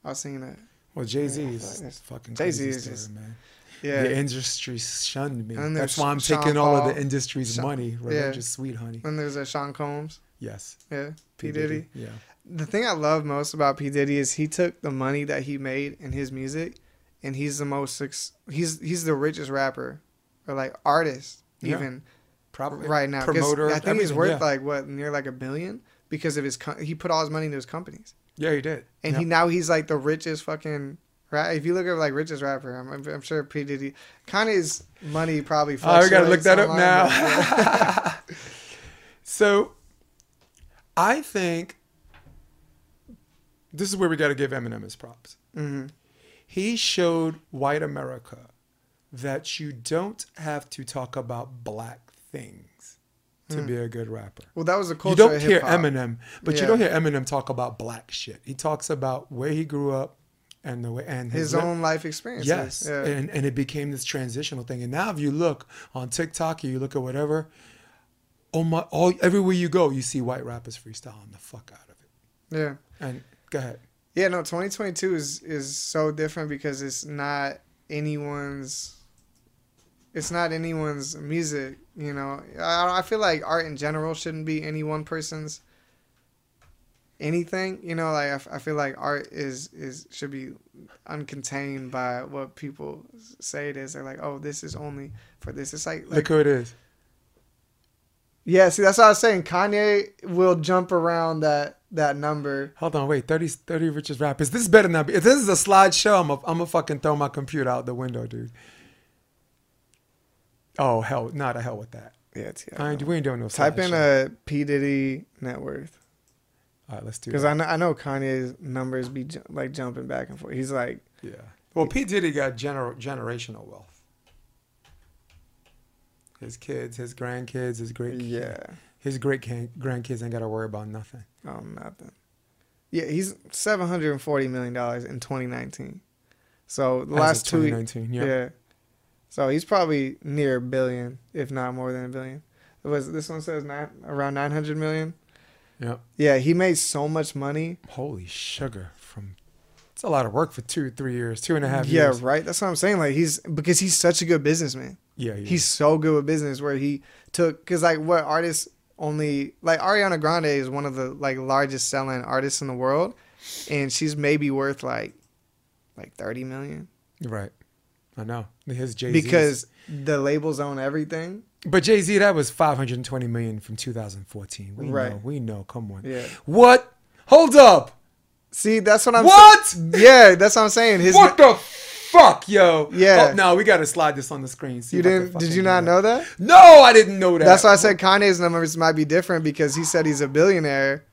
Speaker 2: I was seeing that.
Speaker 1: Well, Jay Z
Speaker 2: Yeah,
Speaker 1: is fucking
Speaker 2: Jay-Z
Speaker 1: crazy
Speaker 2: is just-
Speaker 1: man.
Speaker 2: Yeah.
Speaker 1: The industry shunned me. That's why I'm
Speaker 2: Sean
Speaker 1: taking all of the industry's
Speaker 2: Sean-
Speaker 1: money.
Speaker 2: yeah.
Speaker 1: Religious sweet honey.
Speaker 2: And there's a Sean Combs.
Speaker 1: Yes.
Speaker 2: Yeah. P Diddy.
Speaker 1: Yeah.
Speaker 2: The thing I love most about P Diddy is he took the money that he made in his music, and he's the most he's he's the richest rapper, or like artist
Speaker 1: Yeah.
Speaker 2: even
Speaker 1: Probably
Speaker 2: right now.
Speaker 1: Promoter.
Speaker 2: I think he's worth
Speaker 1: yeah.
Speaker 2: like what near like a billion because of his co- he put all his money into his companies,
Speaker 1: Yeah, he did.
Speaker 2: and
Speaker 1: yeah.
Speaker 2: he now he's like the richest fucking. Right, if you look at like richest rapper, I'm, I'm sure P Diddy, Kanye's money probably.
Speaker 1: Oh, we gotta look that up now.
Speaker 2: but *laughs*
Speaker 1: so, I think this is where we got to give Eminem his props.
Speaker 2: Mhm.
Speaker 1: He showed white America that you don't have to talk about black things to hmm. be a good rapper.
Speaker 2: Well, that was the
Speaker 1: You don't hear. Eminem, but
Speaker 2: Yeah.
Speaker 1: you don't hear Eminem talk about black shit. He talks about where he grew up and the way and
Speaker 2: his
Speaker 1: li-
Speaker 2: own life experiences.
Speaker 1: Yes,
Speaker 2: Yeah.
Speaker 1: and and it became this transitional thing. And now, if you look on TikTok, or you look at whatever, oh my, all everywhere you go, you see white rappers freestyling the fuck out of it.
Speaker 2: yeah.
Speaker 1: And go ahead.
Speaker 2: Yeah, no, 2022 is is so different because it's not anyone's it's not anyone's music, you know. I, I feel like art in general shouldn't be any one person's anything, you know, like I, f- I feel like art is is should be uncontained by what people say it is. They're like, "Oh, this is only for this." It's like, like
Speaker 1: Look who it is.
Speaker 2: yeah, see that's what I was saying. Kanye will jump around that that number.
Speaker 1: Hold on, wait. 30, 30 richest rappers. This better not be. If this is a slideshow, I'm a, I'm gonna fucking throw my computer out the window, dude. Oh hell, not a hell with that.
Speaker 2: Yeah, it's,
Speaker 1: I ain't, we ain't doing no.
Speaker 2: Type in
Speaker 1: slideshow.
Speaker 2: a uh, P Diddy net worth.
Speaker 1: All right, let's do
Speaker 2: it.
Speaker 1: Because.
Speaker 2: I know, I know Kanye's numbers be ju- like jumping back and forth. He's like,
Speaker 1: Yeah. Well, P Diddy got gener- generational wealth. His kids, his grandkids, his great
Speaker 2: yeah,
Speaker 1: his great can- grandkids ain't got to worry about nothing.
Speaker 2: oh nothing. Yeah, he's seven hundred and forty million dollars in twenty nineteen. So the
Speaker 1: As
Speaker 2: last two,
Speaker 1: 2019,
Speaker 2: yeah.
Speaker 1: yeah.
Speaker 2: So he's probably near a billion, if not more than a billion. It was this one says nine around nine hundred million.
Speaker 1: Yep.
Speaker 2: Yeah, he made so much money.
Speaker 1: Holy sugar from. It's a lot of work for two, three years, two and a half
Speaker 2: yeah,
Speaker 1: years.
Speaker 2: right. That's what I'm saying. Like he's because he's such a good businessman.
Speaker 1: Yeah, yeah.
Speaker 2: he's so good with business where he took because like what artists only like Ariana Grande is one of the like largest selling artists in the world, and she's maybe worth like like thirty million
Speaker 1: right. I know his Jay Z
Speaker 2: because the labels own everything.
Speaker 1: But Jay Z, that was 520 million from 2014. We
Speaker 2: Right.
Speaker 1: know, we know. Come on.
Speaker 2: Yeah.
Speaker 1: What? Hold up.
Speaker 2: See, that's what I'm.
Speaker 1: What?
Speaker 2: sa- yeah, that's what I'm saying. His
Speaker 1: what the fuck, yo?
Speaker 2: Yeah.
Speaker 1: Oh, no, we gotta slide this on the screen. See
Speaker 2: you
Speaker 1: if I can
Speaker 2: didn't? Did
Speaker 1: fucking
Speaker 2: you
Speaker 1: do
Speaker 2: not know that?
Speaker 1: No, I didn't know that.
Speaker 2: That's why I said Kanye's numbers might be different because he said he's a billionaire,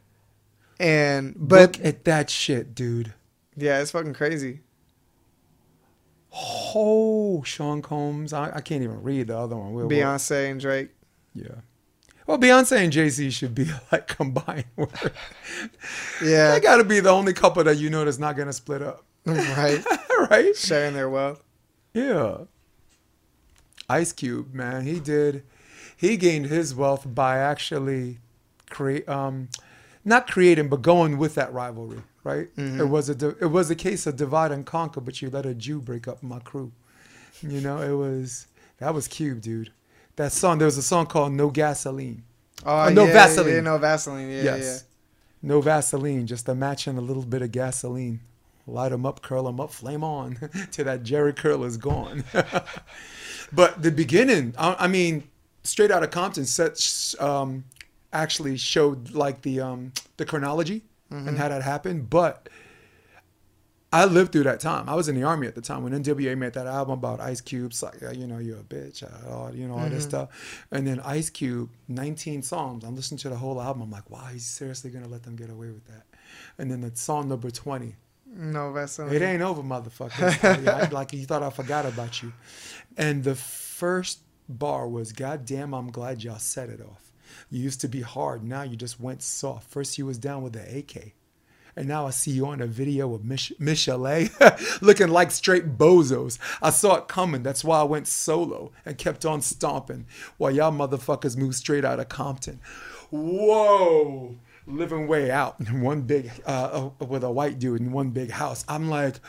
Speaker 2: and but
Speaker 1: Look at that shit, dude.
Speaker 2: yeah, it's fucking crazy.
Speaker 1: Oh, Sean Combs. I, I can't even read the other one. We'll- we'll-
Speaker 2: Beyonce and Drake.
Speaker 1: Yeah. Well, Beyonce and Jay Z should be *laughs* like combined.
Speaker 2: Yeah,
Speaker 1: they gotta be the only couple that you know that's not gonna split up, *laughs*
Speaker 2: right. *laughs*
Speaker 1: right?
Speaker 2: Sharing their wealth.
Speaker 1: Yeah. Ice Cube, man, he did. He gained his wealth by actually create, um, not creating, but going with that rivalry. Right? It was a it was a case of divide and conquer, but you let a Jew break up my crew. You know, it was that was Cube, dude. That song. There was a song called No Gasoline.
Speaker 2: Oh,
Speaker 1: Uh, no
Speaker 2: yeah,
Speaker 1: Vaseline.
Speaker 2: Yeah, no Vaseline. Yeah,
Speaker 1: yes. No Vaseline, just a match and a little bit of gasoline. Light them up, curl them up, flame on *laughs* till that Jheri curl is gone. *laughs* but the beginning, I, I mean, straight out of Compton, set, um, actually showed like the um, the chronology and how that happened. But I lived through that time. I was in the army at the time when NWA made that album about Ice Cube, like, you know, you're a bitch, uh, all, you know, all this stuff. And then Ice Cube, 19 songs. I'm listening to the whole album. I'm like, wow, he's seriously gonna let them get away with that. And then the song number 20,
Speaker 2: yeah. No Vaseline.
Speaker 1: it ain't over, motherfucker. Yeah, like you thought I forgot about you. And the first bar was, God damn, I'm glad y'all set it off. You used to be hard, now you just went soft. First you was down with the AK. And now I see you on a video with Mich- Michel'le *laughs* looking like straight bozos. I saw it coming. That's why I went solo and kept on stomping while y'all motherfuckers moved straight out of Compton. Whoa. Living way out *laughs* one big, uh, uh, with a white dude in one big house. I'm like,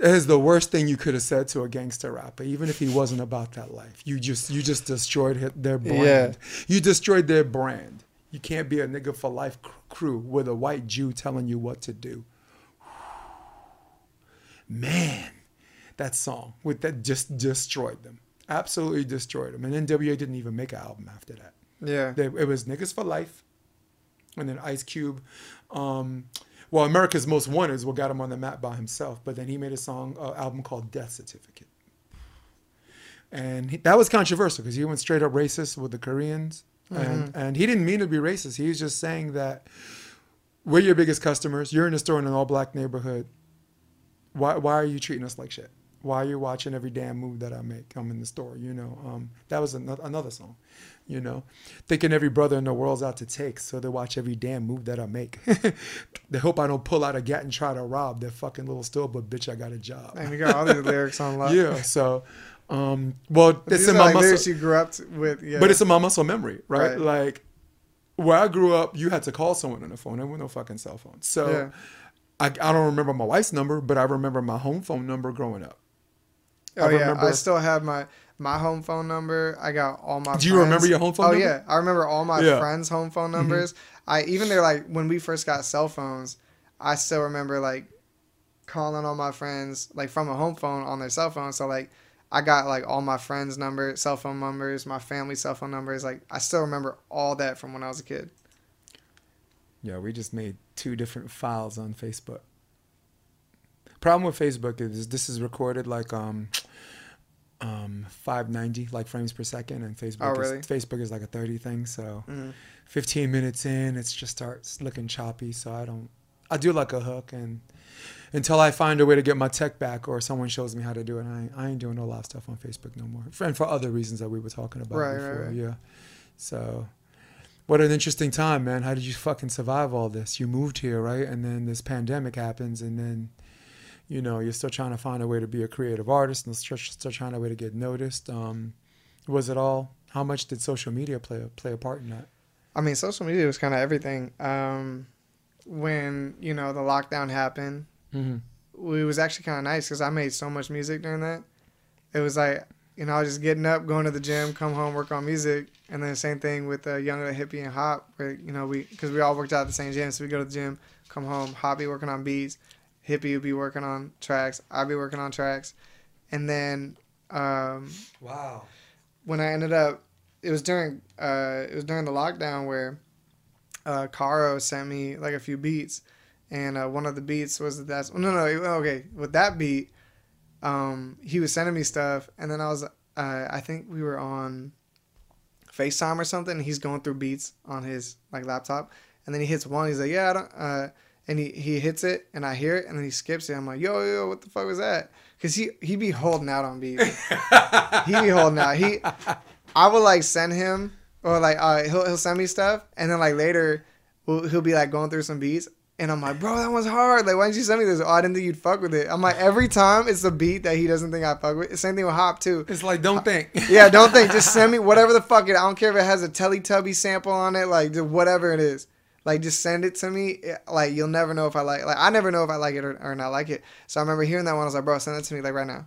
Speaker 1: that is the worst thing you could have said to a gangster rapper, even if he wasn't about that life. You just, you just destroyed their brand.
Speaker 2: Yeah.
Speaker 1: You destroyed their brand. You can't be a nigga for life crew with a white Jew telling you what to do. *sighs* Man, that song with that just destroyed them. Absolutely destroyed them. And NWA didn't even make an album after that.
Speaker 2: Yeah.
Speaker 1: They, it was Niggas for Life, and then Ice Cube. Um, well, America's Most Wanted is what got him on the map by himself. But then he made a song, uh, album called Death Certificate, and he, that was controversial because he went straight up racist with the Koreans, and and he didn't mean to be racist. He was just saying that we're your biggest customers. You're in a store in an all black neighborhood. Why why are you treating us like shit? Why you're watching every damn move that I make? I'm in the store, you know. Um, that was another, another song, you know. Thinking every brother in the world's out to take, so they watch every damn move that I make. *laughs* they hope I don't pull out a gat and try to rob their fucking little store, but bitch, I got a job.
Speaker 2: And you got all these lyrics on lock.
Speaker 1: yeah, so, um, well,
Speaker 2: These
Speaker 1: it's in my
Speaker 2: like
Speaker 1: muscle,
Speaker 2: lyrics you grew up with. Yeah.
Speaker 1: but it's in my muscle memory, right?
Speaker 2: Right.
Speaker 1: Like, where I grew up, you had to call someone on the phone. There were no fucking cell phones, so.
Speaker 2: Yeah.
Speaker 1: I, I don't remember my wife's number, but I remember my home phone number growing up.
Speaker 2: Oh
Speaker 1: I
Speaker 2: yeah,
Speaker 1: remember-
Speaker 2: I still have my my home phone number. I got all my.
Speaker 1: Do you
Speaker 2: friends-
Speaker 1: remember your home phone
Speaker 2: Oh
Speaker 1: number?
Speaker 2: yeah, I remember all my
Speaker 1: Yeah. Mm-hmm.
Speaker 2: friends' home phone numbers. I even they're like when we first got cell phones, I still remember like calling all my friends like from a home phone on their cell phone. So like I got like all my friends' number, cell phone numbers, my family cell phone numbers. Like I still remember all that from when I was a kid.
Speaker 1: Yeah, we just made two different files on Facebook. Problem with Facebook is this is recorded like um um 590 like frames per second and Facebook
Speaker 2: Oh, really?
Speaker 1: is Facebook is like a 30 thing so
Speaker 2: Mhm.
Speaker 1: 15 minutes in it just starts looking choppy so I don't I do like a hook and until I find a way to get my tech back or someone shows me how to do it I ain't, I ain't doing a lot of stuff on Facebook no more and for other reasons that we were talking about
Speaker 2: Right, right,
Speaker 1: before
Speaker 2: right.
Speaker 1: yeah so what an interesting time, man. How did you fucking survive all this? You moved here, right? And then this pandemic happens, and then, you know, you're still trying to find a way to be a creative artist and still, still trying a way to get noticed. Um, was it all? How much did social media play a, play a part in that?
Speaker 2: I mean, social media was kind of everything. Um, when you know the lockdown happened,
Speaker 1: Mm-hmm.
Speaker 2: it was actually kind of nice because I made so much music during that. It was like, you know, I was just getting up, going to the gym, come home, work on music, and then same thing with uh, Younger Hippie and Hop, where you know we because we all worked out at the same gym, so we go to the gym, come home, Hop be working on beats, Hippie would be working on tracks, I'd be working on tracks, and then um,
Speaker 1: Wow.
Speaker 2: when I ended up, it was during uh, it was during the lockdown where uh, Caro sent me like a few beats, and uh, one of the beats was that's no no okay with that beat, um, he was sending me stuff, and then I was uh, I think we were on FaceTime or something. And he's going through beats on his like laptop, and then he hits one. He's like, yeah, I don't. Uh, and he, he hits it, and I hear it, and then he skips it. I'm like, yo, yo, what the fuck was that? Cause he he be holding out on beats. *laughs* he be holding out. He, I would like send him or like uh, he'll he'll send me stuff, and then like later, we'll, he'll be like going through some beats, and I'm like, bro, that one's hard. Like, why didn't you send me this? Oh, I didn't think you'd fuck with it. I'm like, every time it's the beat that he doesn't think I fuck with. Same thing with Hop too.
Speaker 1: It's like, don't think. *laughs*
Speaker 2: Yeah, don't think. Just send me whatever the fuck it. I don't care if it has a Teletubby sample on it, like whatever it is. Like just send it to me. Like you'll never know if I like. Like I never know if I like it or, or not like it. So I remember hearing that one. I was like, bro, send it to me like right now.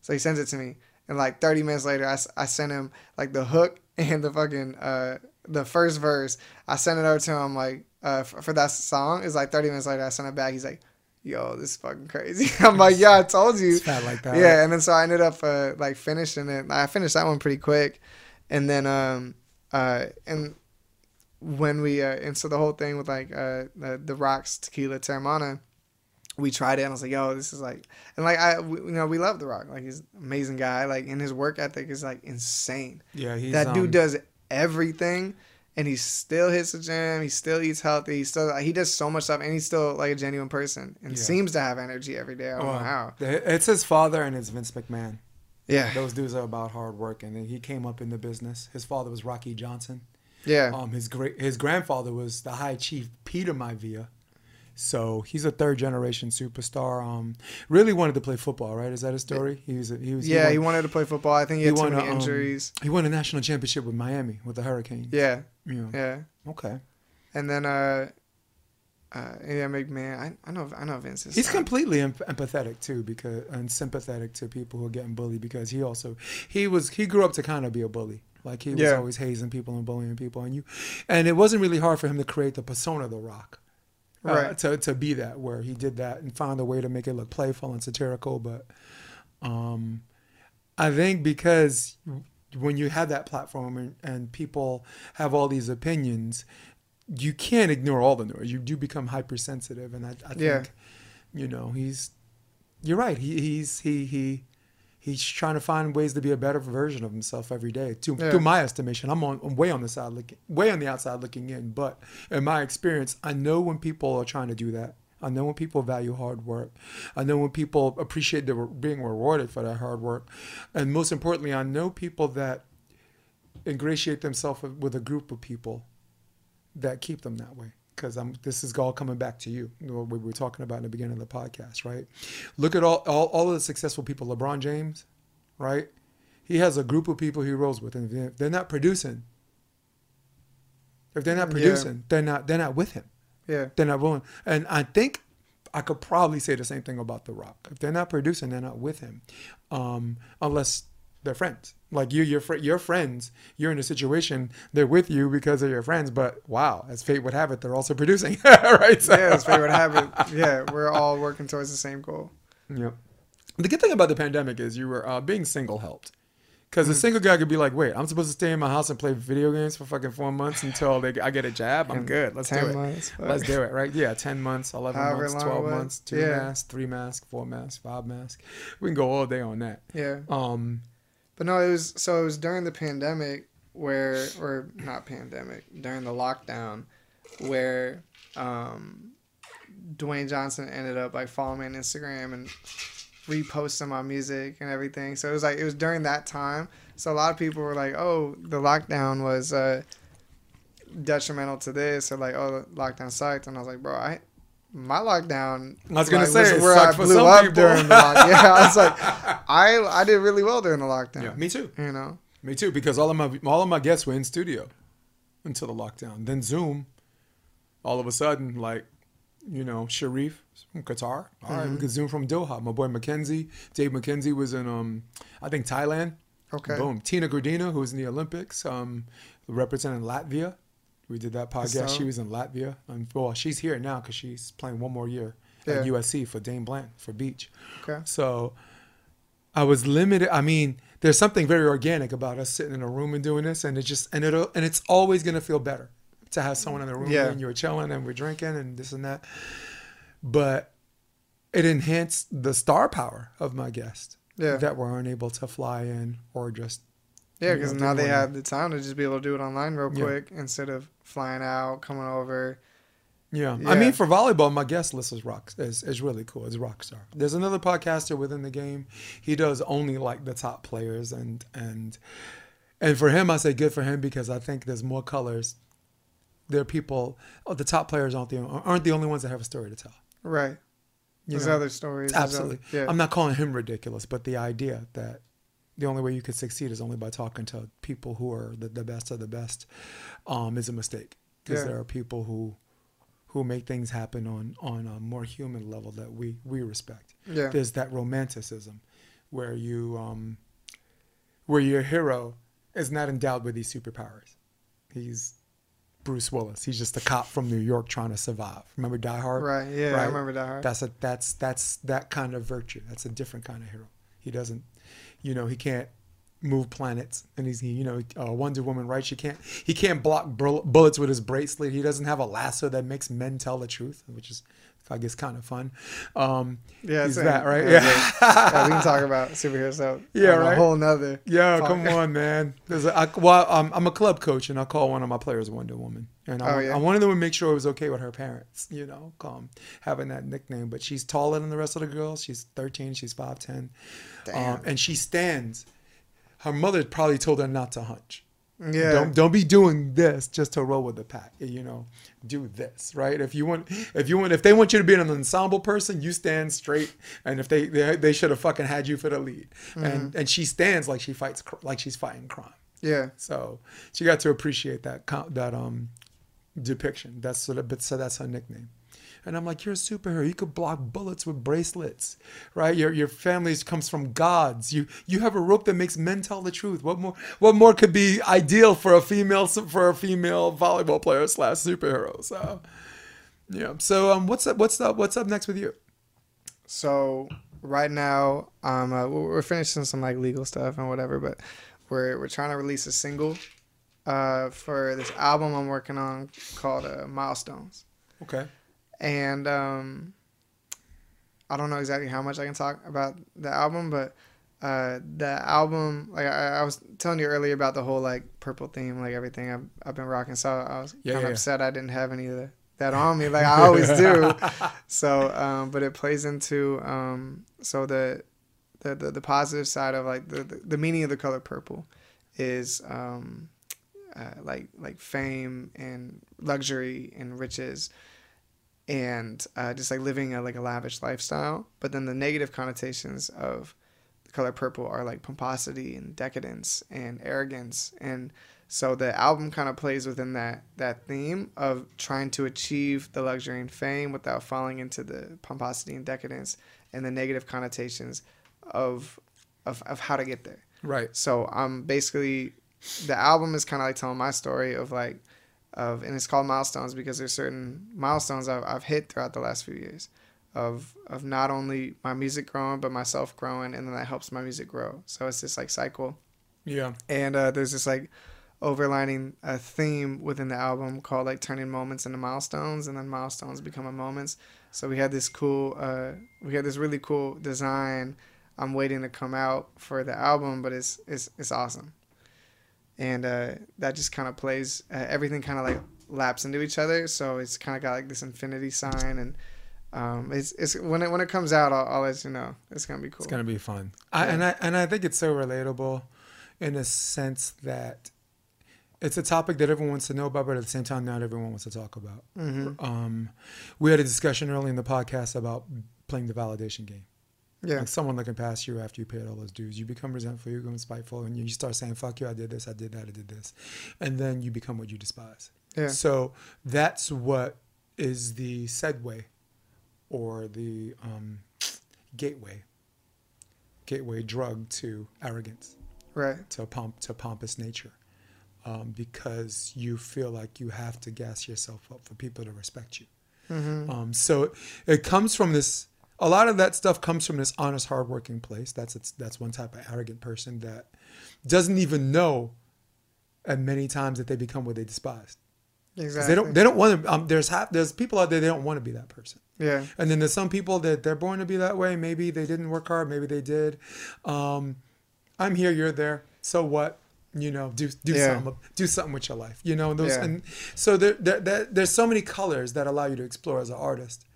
Speaker 2: So he sends it to me, and like 30 minutes later, I, I sent him like the hook *laughs* and the fucking uh the first verse. I sent it over to him like uh for, for that song. It's like 30 minutes later, I sent it back. He's like. Yo, this is fucking crazy. *laughs* I'm like, yeah, I told you.
Speaker 1: It's fat like that.
Speaker 2: Yeah, and then so I ended up uh, like finishing it. I finished that one pretty quick, and then um uh and when we uh and so the whole thing with like uh the, the rocks tequila Teremana, we tried it and I was like, yo, this is like and like I we, you know we love the rock like he's an amazing guy like and his work ethic is like insane.
Speaker 1: Yeah,
Speaker 2: that dude
Speaker 1: um,
Speaker 2: does everything. And he still hits the gym. He still eats healthy. He still he does so much stuff, and he's still like a genuine person, and
Speaker 1: Yeah.
Speaker 2: seems to have energy every day. I don't know how.
Speaker 1: It's his father and it's Vince McMahon.
Speaker 2: Yeah,
Speaker 1: Those dudes are about hard work, and he came up in the business. His father was Rocky Johnson.
Speaker 2: Yeah.
Speaker 1: Um, his great his grandfather was the High Chief Peter Maivia. So he's a third generation superstar. Um, really wanted to play football, right? Is that his story? He was. a- He was.
Speaker 2: Yeah, he
Speaker 1: won,
Speaker 2: wanted to play football. I think he had too
Speaker 1: won
Speaker 2: many
Speaker 1: a, um,
Speaker 2: injuries.
Speaker 1: He won a national championship with Miami with the Hurricanes.
Speaker 2: Yeah,
Speaker 1: Yeah.
Speaker 2: yeah.
Speaker 1: Okay.
Speaker 2: And then uh, uh, yeah, McMahon. I, I know, I know Vince is.
Speaker 1: He's
Speaker 2: uh,
Speaker 1: completely em- empathetic too, because and sympathetic to people who are getting bullied because he also he was he grew up to kind of be a bully. Like he was
Speaker 2: Yeah.
Speaker 1: always hazing people and bullying people, and you, and it wasn't really hard for him to create the persona of the Rock, uh,
Speaker 2: Right.
Speaker 1: To to be that where he did that and found a way to make it look playful and satirical, but, um, I think because when you have that platform and, and people have all these opinions, you can't ignore all the noise. You do become hypersensitive, and I, I think,
Speaker 2: Yeah.
Speaker 1: you know, he's. You're right. He he's he he. He's trying to find ways to be a better version of himself every day. To,
Speaker 2: Yeah.
Speaker 1: to my estimation, I'm on I'm way on the side looking, way on the outside looking in. But in my experience, I know when people are trying to do that. I know when people value hard work. I know when people appreciate the, being rewarded for that hard work. And most importantly, I know people that ingratiate themselves with a group of people that keep them that way. Because I'm, this is all coming back to you, what we were talking about in the beginning of the podcast, right? Look at all, all, all of the successful people. LeBron James, right? He has a group of people he rolls with, and if they're not producing, if they're not
Speaker 2: Yeah.
Speaker 1: producing, they're not they're not with him.
Speaker 2: Yeah.
Speaker 1: They're not willing. And I think I could probably say the same thing about The Rock. If they're not producing, they're not with him, um, unless they're friends. Like you, your fr- your friends, you're in a situation they're with you because they're your friends. But wow, as fate would have it, they're also producing, *laughs* right? So-
Speaker 2: Yeah, would have it. Yeah, we're all working towards the same goal.
Speaker 1: Yep. The good thing about the pandemic is you were uh, being single helped. Because
Speaker 2: Mm.
Speaker 1: a single guy could be like, wait, I'm supposed to stay in my house and play video games for fucking four months until they, I get a jab. I'm good. Let's do it.
Speaker 2: months,
Speaker 1: Let's do it, right? Yeah, 10 months, 11
Speaker 2: However
Speaker 1: months, 12 months, two
Speaker 2: Yeah.
Speaker 1: masks, three masks, four masks, five masks. We can go all day on that.
Speaker 2: Yeah.
Speaker 1: Um,
Speaker 2: But no, it was so it was during the pandemic where or not pandemic, during the lockdown where um Dwayne Johnson ended up like following me on Instagram and reposting my music and everything. So it was like it was during that time. So a lot of people were like, "Oh, the lockdown was uh detrimental to this," or like, "Oh, the lockdown sucked." And I was like, "Bro, I my lockdown
Speaker 1: I was gonna
Speaker 2: like,
Speaker 1: say, it
Speaker 2: where I blew up
Speaker 1: people.
Speaker 2: during the lockdown. Yeah, I was like, *laughs* I I did really well during the lockdown.
Speaker 1: yeah, me too.
Speaker 2: You know.
Speaker 1: Me too, because all of my all of my guests were in studio until the lockdown. Then Zoom, all of a sudden, like, you know, Cherif from Qatar. All right, we could Zoom from Doha. My boy Mackenzie, Dave Mackenzie was in um, I think Thailand.
Speaker 2: Okay.
Speaker 1: Boom. Tina Graudina, who was in the Olympics, um, representing Latvia. We did that podcast.
Speaker 2: So-
Speaker 1: She was in Latvia. And well, she's here now because she's playing one more year at USC for Dain Blanton for Beach.
Speaker 2: Okay.
Speaker 1: So I was limited. I mean, there's something very organic about us sitting in a room and doing this, and it just and it and it's always gonna feel better to have someone in the room
Speaker 2: Yeah.
Speaker 1: and you're chilling and we're drinking and this and that. But it enhanced the star power of my guest
Speaker 2: Yeah.
Speaker 1: that were unable to fly in or just
Speaker 2: Yeah, because now they have the time to just be able to do it online real
Speaker 1: Yeah.
Speaker 2: quick instead of flying out, coming over.
Speaker 1: Yeah.
Speaker 2: Yeah.
Speaker 1: I mean, for volleyball, my guest list is rock is, is really cool. It's rock star. There's another podcaster within the game. He does only like the top players, and and and for him, I say good for him because I think there's more colors. There are people. Oh, the top players aren't the aren't the only ones that have a story to tell.
Speaker 2: Right.
Speaker 1: You
Speaker 2: There's
Speaker 1: know?
Speaker 2: other stories.
Speaker 1: Absolutely.
Speaker 2: other- yeah.
Speaker 1: I'm not calling him ridiculous, but the idea that the only way you could succeed is only by talking to people who are the, the best of the best um, is a mistake. Because
Speaker 2: Yeah.
Speaker 1: there are people who who make things happen on on a more human level that we we respect.
Speaker 2: Yeah.
Speaker 1: There's that romanticism where you um, where your hero is not endowed with these superpowers. He's Bruce Willis. He's just a cop from New York trying to survive. Remember Die Hard?
Speaker 2: Right. Yeah, I remember Die Hard.
Speaker 1: That's a that's that's that kind of virtue. That's a different kind of hero. He doesn't, you know, he can't move planets, and he's you know uh, Wonder Woman, right? She can't he can't block bull- bullets with his bracelet. He doesn't have a lasso that makes men tell the truth, which is I guess kind of fun. Um,
Speaker 2: Yeah,
Speaker 1: he's
Speaker 2: same.
Speaker 1: that right?
Speaker 2: Yeah,
Speaker 1: Yeah, *laughs*
Speaker 2: yeah, we can talk about superhero stuff.
Speaker 1: Yeah, right.
Speaker 2: A whole nother.
Speaker 1: Yeah,
Speaker 2: podcast.
Speaker 1: come on, *laughs* man. There's a, I, well, um, I'm a club coach, and I call one of my players Wonder Woman, and I,
Speaker 2: Oh, yeah?
Speaker 1: I wanted them to make sure it was okay with her parents, you know, um, having that nickname. But she's taller than the rest of the girls. She's 13. She's 5'10", um, and she stands. Her mother probably told her not to hunch.
Speaker 2: Yeah.
Speaker 1: Don't don't be doing this just to roll with the pack. You know, do this right. If you want, if you want, if they want you to be an ensemble person, you stand straight. And if they they, they should have fucking had you for the lead.
Speaker 2: Mm-hmm.
Speaker 1: And and she stands like she fights like she's fighting crime.
Speaker 2: Yeah.
Speaker 1: So she got to appreciate that that um depiction. That's sort of but so that's her nickname. And I'm like, you're a superhero. You could block bullets with bracelets, right? Your your family comes from gods. You you have a rope that makes men tell the truth. What more? What more could be ideal for a female for a female volleyball player slash superhero? So, yeah. So um, what's up? What's up? What's up next with you?
Speaker 2: So right now, um, uh, we're finishing some like legal stuff and whatever, but we're we're trying to release a single, uh, for this album I'm working on called uh, Milestones,
Speaker 1: Okay.
Speaker 2: And um, I don't know exactly how much I can talk about the album, but uh, the album, like I, I was telling you earlier about the whole like purple theme, like everything I've, I've been rocking. So I was
Speaker 1: Yeah,
Speaker 2: kind of
Speaker 1: yeah.
Speaker 2: upset I didn't have any of the, that on me like I always do. *laughs* So, um, but it plays into um, so the, the the the positive side of like the the, the meaning of the color purple is um, uh, like like fame and luxury and riches and uh, just like living a like a lavish lifestyle. But then the negative connotations of the color purple are like pomposity and decadence and arrogance and so the album kind of plays within that that theme of trying to achieve the luxury and fame without falling into the pomposity and decadence and the negative connotations of of, of how to get there.
Speaker 1: Right.
Speaker 2: So I'm basically the album is kind of like telling my story of like of and it's called milestones because there's certain milestones I've, I've hit throughout the last few years of of not only my music growing but myself growing and then that helps my music grow. So it's this like cycle
Speaker 1: Yeah.
Speaker 2: and uh, there's this like overlining a theme within the album called like turning moments into milestones and then milestones becoming moments so we had this cool uh, we had this really cool design i'm waiting to come out for the album but it's it's, it's awesome and uh, that just kind of plays uh, everything kind of like laps into each other so it's kind of got like this infinity sign and um, it's, it's when it when it comes out I'll, I'll let you know it's gonna be cool
Speaker 1: It's gonna be fun. I, and I and I think it's so relatable, in the sense that it's a topic that everyone wants to know about, but at the same time, not everyone wants to talk about.
Speaker 2: Mm-hmm.
Speaker 1: Um, we had a discussion early in the podcast about playing the validation game.
Speaker 2: Yeah
Speaker 1: Like someone looking past you after you paid all those dues, you become resentful, you become spiteful, and you start saying, "Fuck you! I did this, I did that, I did this," and then you become what you despise.
Speaker 2: yeah
Speaker 1: So that's what is the segue or the um, gateway, gateway drug to arrogance,
Speaker 2: right
Speaker 1: to pomp, to pompous nature, um, because you feel like you have to gas yourself up for people to respect you.
Speaker 2: mm-hmm.
Speaker 1: Um, so it, it comes from this. A lot of that stuff comes from this honest, hardworking place. That's it's, that's one type of arrogant person that doesn't even know, and many times that they become what they despise.
Speaker 2: exactly
Speaker 1: They don't. They don't want to. Um, there's half. There's people out there. They don't want to be that person.
Speaker 2: yeah
Speaker 1: And then there's some people that they're born to be that way. Maybe they didn't work hard. Maybe they did. Um, I'm here. You're there. So what? You know, do do
Speaker 2: Yeah.
Speaker 1: something. Do something with your life. You know those.
Speaker 2: Yeah.
Speaker 1: And so there, there, there, there's so many colors that allow you to explore as an artist.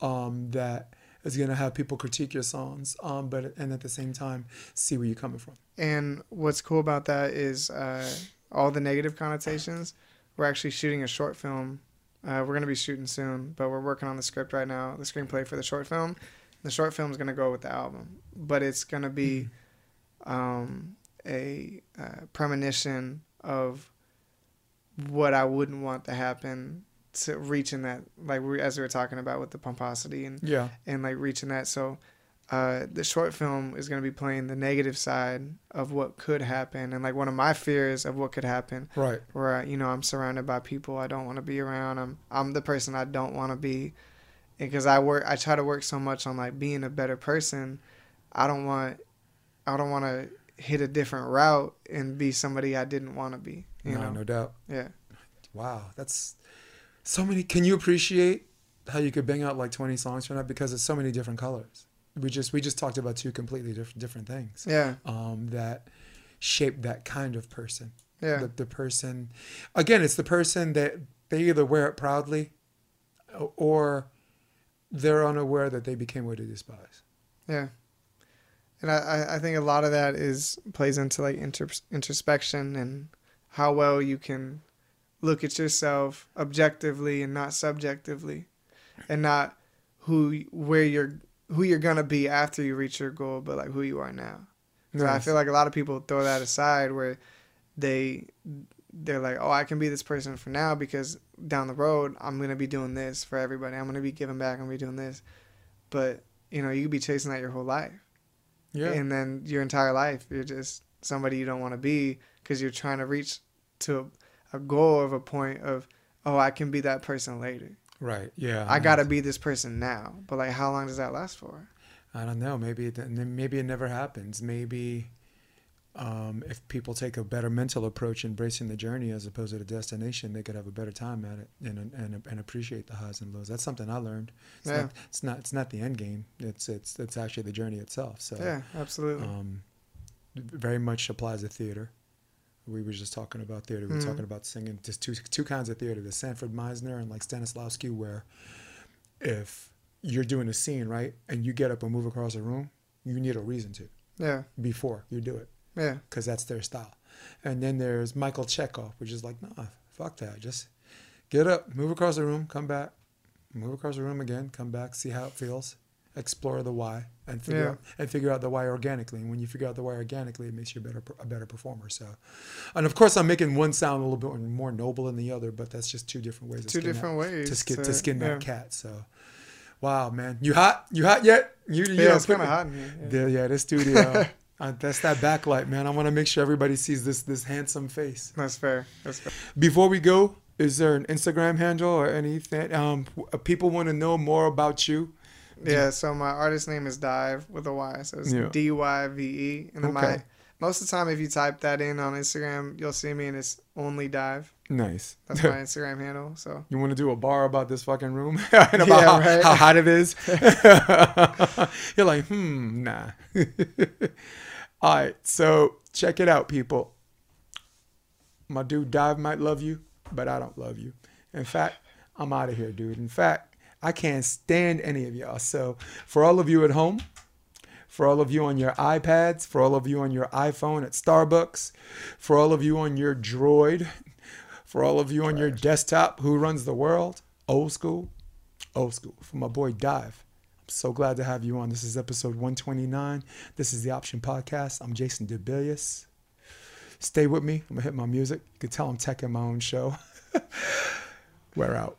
Speaker 1: Um, that is gonna have people critique your songs. Um, but and at the same time, see where you're coming from.
Speaker 2: And what's cool about that is uh, all the negative connotations. We're actually shooting a short film. Uh, we're going to be shooting soon, but we're working on the script right now, the screenplay for the short film. The short film is going to go with the album, but it's going to be um, a uh, premonition of what I wouldn't want to happen to reaching that, like we, as we were talking about with the pomposity and
Speaker 1: Yeah.
Speaker 2: and like reaching that. So uh, the short film is going to be playing the negative side of what could happen and like one of my fears of what could happen
Speaker 1: Right.
Speaker 2: where you know I'm surrounded by people I don't want to be around. I'm I'm the person I don't want to be because I work I try to work so much on like being a better person. I don't want I don't want to hit a different route and be somebody I didn't want to be, you
Speaker 1: no,
Speaker 2: know.
Speaker 1: no doubt.
Speaker 2: Yeah.
Speaker 1: Wow, that's so many. Can you appreciate how you could bang out like 20 songs from that because it's so many different colors? We just we just talked about two completely different different things
Speaker 2: Yeah.
Speaker 1: um, that shape that kind of person.
Speaker 2: Yeah.
Speaker 1: The, the person, again, it's the person that they either wear it proudly, or they're unaware that they became what they despise.
Speaker 2: Yeah. And I, I- I think a lot of that is plays into like inter, introspection and how well you can look at yourself objectively and not subjectively and not who where you're who you're gonna be after you reach your goal but like who you are now. So i feel like a lot of people throw that aside where they they're like oh i can be this person for now because down the road i'm gonna be doing this for everybody. I'm gonna be giving back. I'm gonna be doing this. But you know you could be chasing that your whole life.
Speaker 1: Yeah.
Speaker 2: and then your entire life you're just somebody you don't want to be because you're trying to reach to a, goal of a point of oh i can be that person later
Speaker 1: right. Yeah.
Speaker 2: i gotta be this person now but like how long does that last for
Speaker 1: I don't know. Maybe it, maybe it never happens. Maybe um, if people take a better mental approach, embracing the journey as opposed to the destination, they could have a better time at it and and, and appreciate the highs and lows. That's something I learned. It's
Speaker 2: Yeah.
Speaker 1: not it's not it's not the end game. It's it's it's actually the journey itself. So
Speaker 2: yeah absolutely
Speaker 1: um, very much applies to theater. We were just talking about theater. We were hmm. talking about singing. Just two two kinds of theater: the Sanford Meisner and like Stanislavski, where if you're doing a scene right and you get up and move across a room, you need a reason to
Speaker 2: Yeah.
Speaker 1: before you do it
Speaker 2: Yeah.
Speaker 1: because that's their style. And then there's Michael Chekhov, which is like, nah, fuck that. Just get up, move across the room, come back, move across the room again, come back, see how it feels, explore the why, and figure
Speaker 2: Yeah.
Speaker 1: out and figure out the why organically. And when you figure out the why organically, it makes you a better a better performer. So, and of course, I'm making one sound a little bit more noble than the other, but that's just two different ways.
Speaker 2: Two different
Speaker 1: that,
Speaker 2: ways
Speaker 1: to skin to
Speaker 2: to-
Speaker 1: skin
Speaker 2: yeah.
Speaker 1: that cat. So, wow, man, you hot? You hot yet? You, you
Speaker 2: Yeah,
Speaker 1: know,
Speaker 2: it's kind of hot in here. Yeah.
Speaker 1: the, yeah, this studio. *laughs* uh, that's that backlight, man. I want to make sure everybody sees this this handsome face.
Speaker 2: That's fair. That's fair.
Speaker 1: Before we go, is there an Instagram handle or anything? Um, people want to know more about you.
Speaker 2: Yeah, so my artist name is Dyve with a Y. So it's
Speaker 1: Yeah.
Speaker 2: D Y V E. And then
Speaker 1: Okay.
Speaker 2: my most of the time if you type that in on Instagram, you'll see me and it's only dyve.
Speaker 1: Nice.
Speaker 2: That's *laughs* my Instagram handle. So
Speaker 1: you want to do a bar about this fucking room *laughs* *laughs* and about
Speaker 2: Yeah,
Speaker 1: how,
Speaker 2: right.
Speaker 1: how hot it is? You're like, hmm, nah. All right, so check it out, people. My dude Dyve might love you, but I don't love you. In fact, I'm out of here, dude. In fact, I can't stand any of y'all. So, for all of you at home, for all of you on your iPads, for all of you on your iPhone at Starbucks, for all of you on your Droid, for all of you on your desktop who runs the world, old school, old school. For my boy Dyve. I'm so glad to have you on. This is episode 129. This is the Option Podcast. I'm Jason DeBillius. Stay with me. I'm gonna hit my music. You can tell I'm teching my own show. *laughs* We're out.